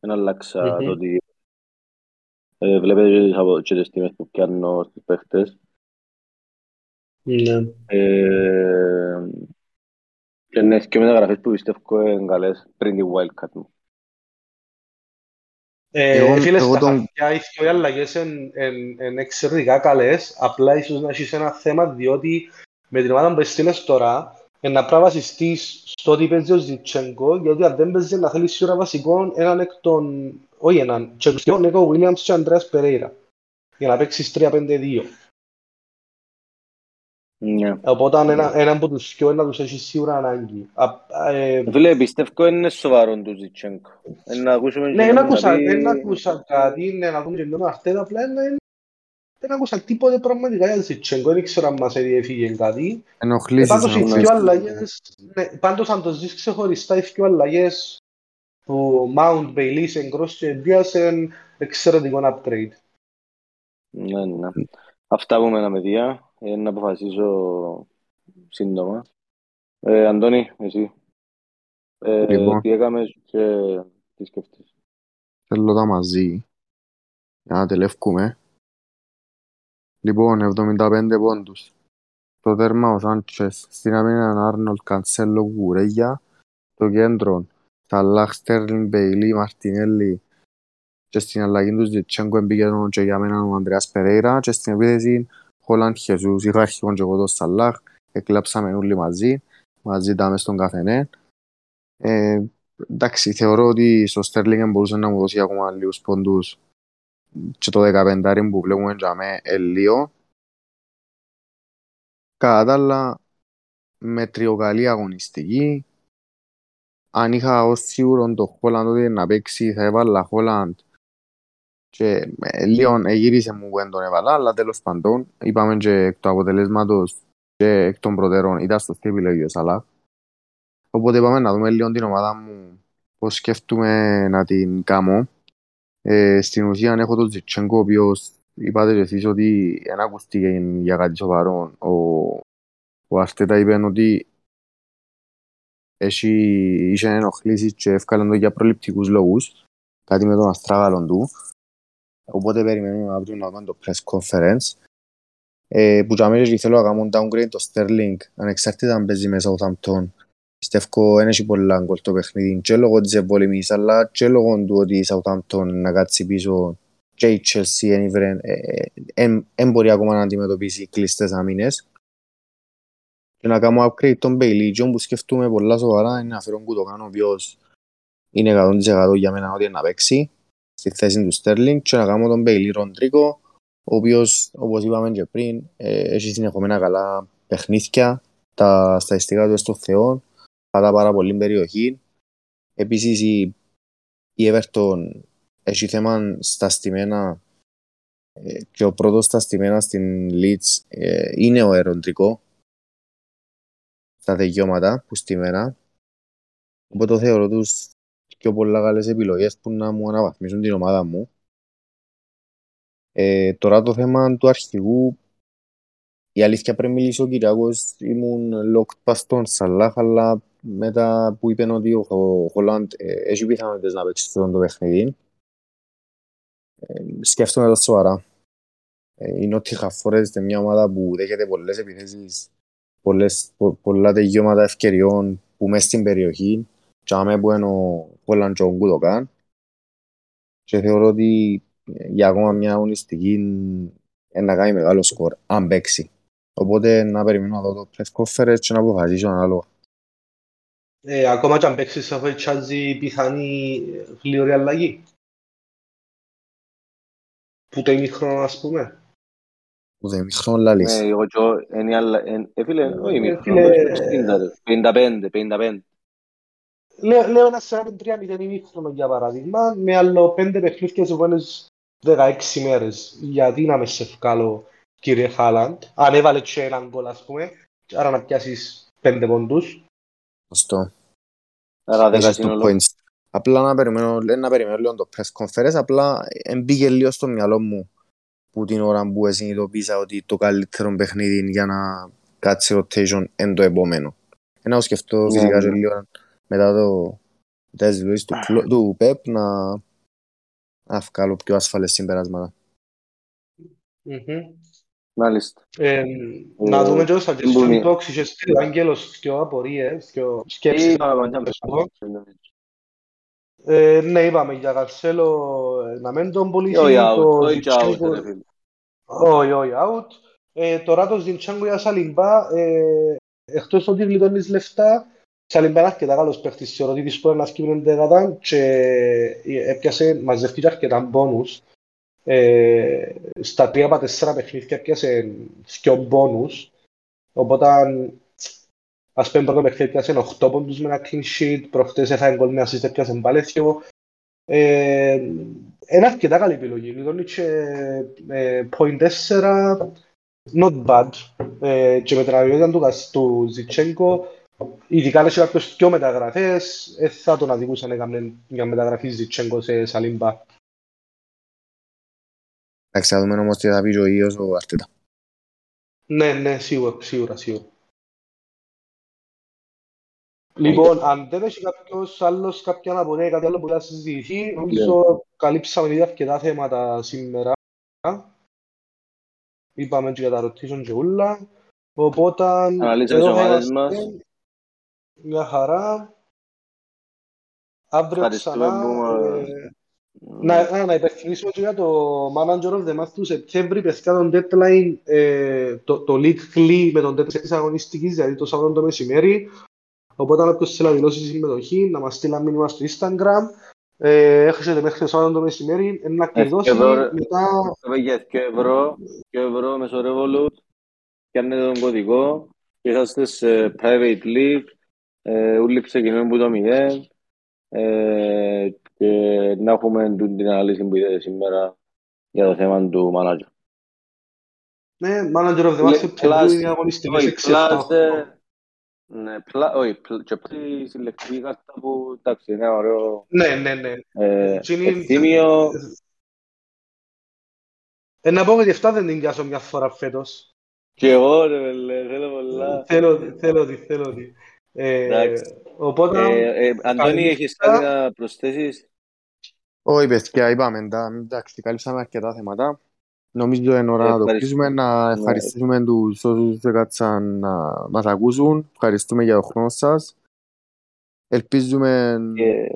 Δεν αλλάξα Μμμ. το ότι ε, βλέπετε και τις απο- και τις τιμές που πιάνω στους παίχτες. Ναι. Ε, και ναι, και μεταγραφές που πιστεύω είναι καλές πριν τη wildcard μου. Ε, Εγώ- φίλες, εγώ στα τον- χαρτιά οι δυο αλλαγές είναι εξαιρετικά καλές, απλά ίσως να έχεις ένα θέμα διότι με την ομάδα που έστειλες τώρα ε, να πρέπει να βασιστείς στο ότι παίζει ο Ζιτσέγκο γιατί αν δεν παίζει να θέλεις σίγουρα βασικό έναν εκ των, όχι έναν, και τους δυο Νίκο Βίλιαμς και Αντρέας Περέιρα για να παίξεις 3-5-2. Ναι. Οπότε ένα, έναν από τους δυο να τους έχεις σίγουρα ανάγκη. Α, ε, Φίλε, πιστεύω είναι σοβαρό του Ζιτσέγκο. Ε, να ακούσουμε Ναι, και δεν να άκουσα, πει- δεν άκουσα κάτι, ναι, να δούμε και τον Αρτέτα, απλά δεν, δεν άκουσα τίποτε πραγματικά για Ζιτσέγκο, δεν ξέρω αν μας διέφυγε κάτι. Ε, Ενοχλήσεις πάντως οι να δυο πούμε. αλλαγές, ναι, πάντως αν το ζεις ξεχωριστά οι δυο αλλαγές του Mount, Bailey, Gross και Diaz είναι εξαιρετικό upgrade. Ναι, ναι. Αυτά που μένα με διά. ε, να αποφασίσω σύντομα. Ε, Αντώνη, εσύ. Ε, Λοιπόν. Τι έκαμες και τι σκέφτεσαι; Θέλω τα μαζί. Για να τελεύκουμε. Λοιπόν, 75 πόντους. Το τέρμα ο Σάντσες. Στην αμήνα Άρνολ, Κανσέλο, Κουρέγια. Το κέντρο Σαλάχ, Στέρλιν, Μπέιλι, Μαρτινέλli. Και στην αλλαγή τους Διτσέγκο εμπήκε και για μένα ο Ανδρέας Περέιρα. Και στην επίθεση Χολάντ Χεζούς. Είχα αρχηγόν και εγώ το Σαλάχ. Εκλάψαμε όλοι μαζί. Μαζί ήταν μες στον καφενέ. Ε, εντάξει, θεωρώ ότι στο Στέρλινγκ μπορούσε να μου δώσει ακόμα λίγους πόντους και το 15 που βλέπουμε για με ελίο. Κατά τα άλλα, με τριοκαλή αγωνιστική. Αν είχα ως σίγουρο το Χόλαντ ότι να παίξει, θα έβαλα Χόλαντ και ε, λίγο εγύρισε μου που δεν τον έβαλα, αλλά τέλος πάντων είπαμε και εκ του αποτελέσματος και εκ των προτέρων ήταν σωστή επιλογή ο Σαλάχ. Οπότε είπαμε να δούμε λίγο την ομάδα μου πώς σκέφτομαι να την κάνω. Ε, στην ουσία έχω τον Ζιτσέγκο, ο οποίος είπατε και εσείς ότι δεν ακούστηκε για κάτι σοβαρό. Ο, ο Αρτέτα είπε ότι έχει, είχε ενοχλήσεις και έφκαλαν το για προληπτικούς λόγους, κάτι με τον αστράγαλον του. Οπότε περιμένουμε αύριο να δούμε το press conference. Ε, που για μένα θέλω να κάνω downgrade το Sterling, ανεξάρτητα αν παίζει μέσα ο Southampton. Πιστεύω δεν έχει πολλά γκολ το παιχνίδι. Και λόγω της εμπολεμής αλλά και λόγω του ότι η Southampton να κάτσει πίσω και η Chelsea δεν μπορεί ακόμα να αντιμετωπίσει κλειστές αμήνες και να κάνω upgrade τον Bailey και όπου σκεφτούμε πολλά σοβαρά είναι να φέρω Κουτοκάν ο οποίος είναι 100% για μένα ότι είναι να παίξει στη θέση του Sterling. Και να κάνω τον Bailey Ροντρίκο ο οποίος όπως είπαμε και πριν ε, έχει συνεχόμενα καλά παιχνίδια. Τα στατιστικά του στο Θεό πατά πάρα πολύ περιοχή. Επίσης η, η Everton έχει θέμα στα στημένα ε, και ο πρώτος στα στημένα στην Leeds ε, είναι ο Εροντρικό στα δικαιώματα που στημένα. Οπότε θεωρώ τους πιο πολλά καλές επιλογές που να μου αναβαθμίσουν την ομάδα μου. Ε, τώρα το θέμα του αρχηγού η αλήθεια πρέπει να μιλήσω ο Κυριάκος ήμουν locked πας στον Σαλάχ αλλά μετά που είπε ότι ο Χολάντ ε, έχει πιθανότητες να παίξει αυτό το παιχνίδι ε, σκέφτομαι το σοβαρά. Ε, είναι ότι χαφορέζεται μια ομάδα που δέχεται πολλές επιθέσεις πολλές, πο, πολλά τελειώματα ευκαιριών που μέσα στην περιοχή και άμε που είναι ο Χολάντ και ο Γκούτοκαν και θεωρώ ότι για ακόμα μια αγωνιστική να κάνει μεγάλο σκορ αν παίξει. Οπότε να περιμένω να δω το press conference και να αποφασίσω ανάλογα. Ε, ακόμα και αν παίξεις θα φετσάζει πιθανή γλυωρή αλλαγή. Που το ημίχρονο ας πούμε. Που δεν ημίχρονο λαλείς. Ναι, εγώ και είναι άλλα... Ε, φίλε, όχι Ε, ημίχρονο, φίλε, 55, 55. Λέω, λέω ένα 43-0 ημίχρονο για παράδειγμα, με άλλο πέντε παιχνίδια σε επόμενες 16 μέρες. Γιατί να με σε βγάλω, κύριε Χάλαντ, αν έβαλε και έναν γκολ ας πούμε, άρα να πιάσεις πέντε πόντους. Σωστό. Άρα 10 Έχεις το σύνολο. points. Απλά να περιμένω, ε, να περιμένω λίγο το press conference, απλά εμπήκε λίγο στο μυαλό μου που την ώρα που συνειδητοποίησα ότι το καλύτερο παιχνίδι για να κάτσει rotation είναι το επόμενο. Ένα το σκεφτώ Ναι, φυσικά ναι. και λίγο μετά το μετά τις δηλώσεις του, Κλο- του Πεπ να να βγάλω πιο ασφαλές συμπεράσματα. Μμμ. Μάλιστα. Ε, να Ε, δούμε και το δεν suggestion μπορεί- box, είχε στείλει ο Άγγελος δυο απορίες, δυο Τι σκέψεις. είπαμε κοντά με Ε, ναι, είπαμε για Καρσέλο ε, να μην τον πουλήσει, Όχι out, το όχι και out, Zinchenko- ρε φίλε. όχι, όχι, out. Ε, τώρα το Ζιντσάνκο για Σαλιμπά, ε, εκτός ότι γλιτώνεις λεφτά, Σαλιμπά είναι αρκετά καλός παίχτης, θεωρώ ότι της μπορεί να σκύβουν δεκατά και ε, έπιασε, μαζεύτηκε αρκετά μπόνους. Ε, στα τρία από τέσσερα παιχνίδια έπιασε δυο μπόνους, οπότε ας πούμε πρώτο παιχνίδι έπιασε 8 πόντους με ένα clean sheet, προχτές έφαγε γκολ με assist έπιασε πάλι δυο. Ε, είναι αρκετά καλή επιλογή. Λιτώνει και ε, point 4, not bad. Ε, και με την αβιότητα του, Κασ- του Ζιτσέγκο, ειδικά αν έχει κάποιος δυο μεταγραφές, ε, θα τον αδικούσαν να έκανε μια μεταγραφή Ζιτσέγκο σε Σαλίμπα. Εντάξει, θα δούμε όμως τι θα πει και ο ίδιος ο Αρτέτα. Ναι, ναι, σίγουρα, σίγουρα, σίγουρα. Λοιπόν, αν δεν έχει κάποιος άλλος κάποια απορία ή κάτι άλλο που θα συζητηθεί, νομίζω καλύψαμε ήδη αρκετά θέματα σήμερα. Είπαμε και για τα ρωτήσεων και ούλα. Οπότε, Αναλύσαμε τις εδώ θα ομάδες είμαστε. μας. Μια χαρά. Αύριο Ευχαριστούμε ξανά. Που, ε, να, α, να υπενθυμίσουμε και για το Manager of the Month του Σεπτέμβρη, παιδιά τον deadline, ε, το, το league κλεί με τον deadline της αγωνιστικής, δηλαδή το Σάββατο το μεσημέρι. Οπότε αν όποιος θέλει να δηλώσει συμμετοχή, να μας στείλει ένα μήνυμα στο Instagram. Ε, έχετε μέχρι το Σάββατο το μεσημέρι, να κλειδώσει εδώ, ρε. μετά... Για 2 ευρώ, 2 ευρώ μέσω Revolut, πιάνετε τον κωδικό και είσαστε σε private league, ε, όλοι ξεκινούν από το μηδέν ε, και να έχουμε την την ανάλυση που είδατε σήμερα για το θέμα του manager. Ναι, Manager of the Month Plus- Σεπτεμβρίου είναι αγωνιστικές όχι, 6-7. plus, ε, ναι, πλα- όχι, πλ- και πρώτη συλλεκτική κάρτα που, εντάξει, είναι ένα ωραίο Ναι, ναι, ναι. ε, Εκείνη- ευθύμιο. Ε, να πω ότι αυτά δεν την πιάσω μια φορά φέτος. Και εγώ, ρε, βελέ, θέλω πολλά. Θέλω, θέλω τη, θέλω τη. Ε, Εντάξει. οπότε, Ε, ε, Αντώνη, καλή έχεις νύχτα. κάτι να προσθέσεις; Όχι, παιδιά, είπαμε, εντά- εντάξει, καλύψαμε αρκετά θέματα. Νομίζω είναι ώρα να το Ευχαριστώ. κλείσουμε, να ευχαριστήσουμε τους όσους έκατσαν να μας ακούσουν. Ευχαριστούμε για τον χρόνο σας. Ελπίζουμε Και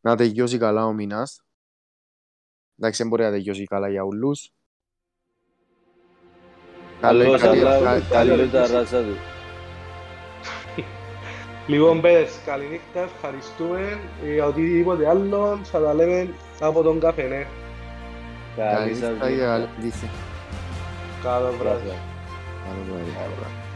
να τελειώσει καλά ο μήνας. Εντάξει, δεν μπορεί να τελειώσει καλά για όλους. Καλό- καλώς, καλή- αλλά κα- καλή καλή- τα ράσα του. Λοιπόν, παιδες, καληνύχτα, ευχαριστούμε. Ε, Για οτιδήποτε άλλο θα τα λέμε από τον καφενέ. Καλή Καλή σας νύχτα και νύχτα. καλή τύχη. Καλό βράδυ. Βράδυ. Καλό βράδυ.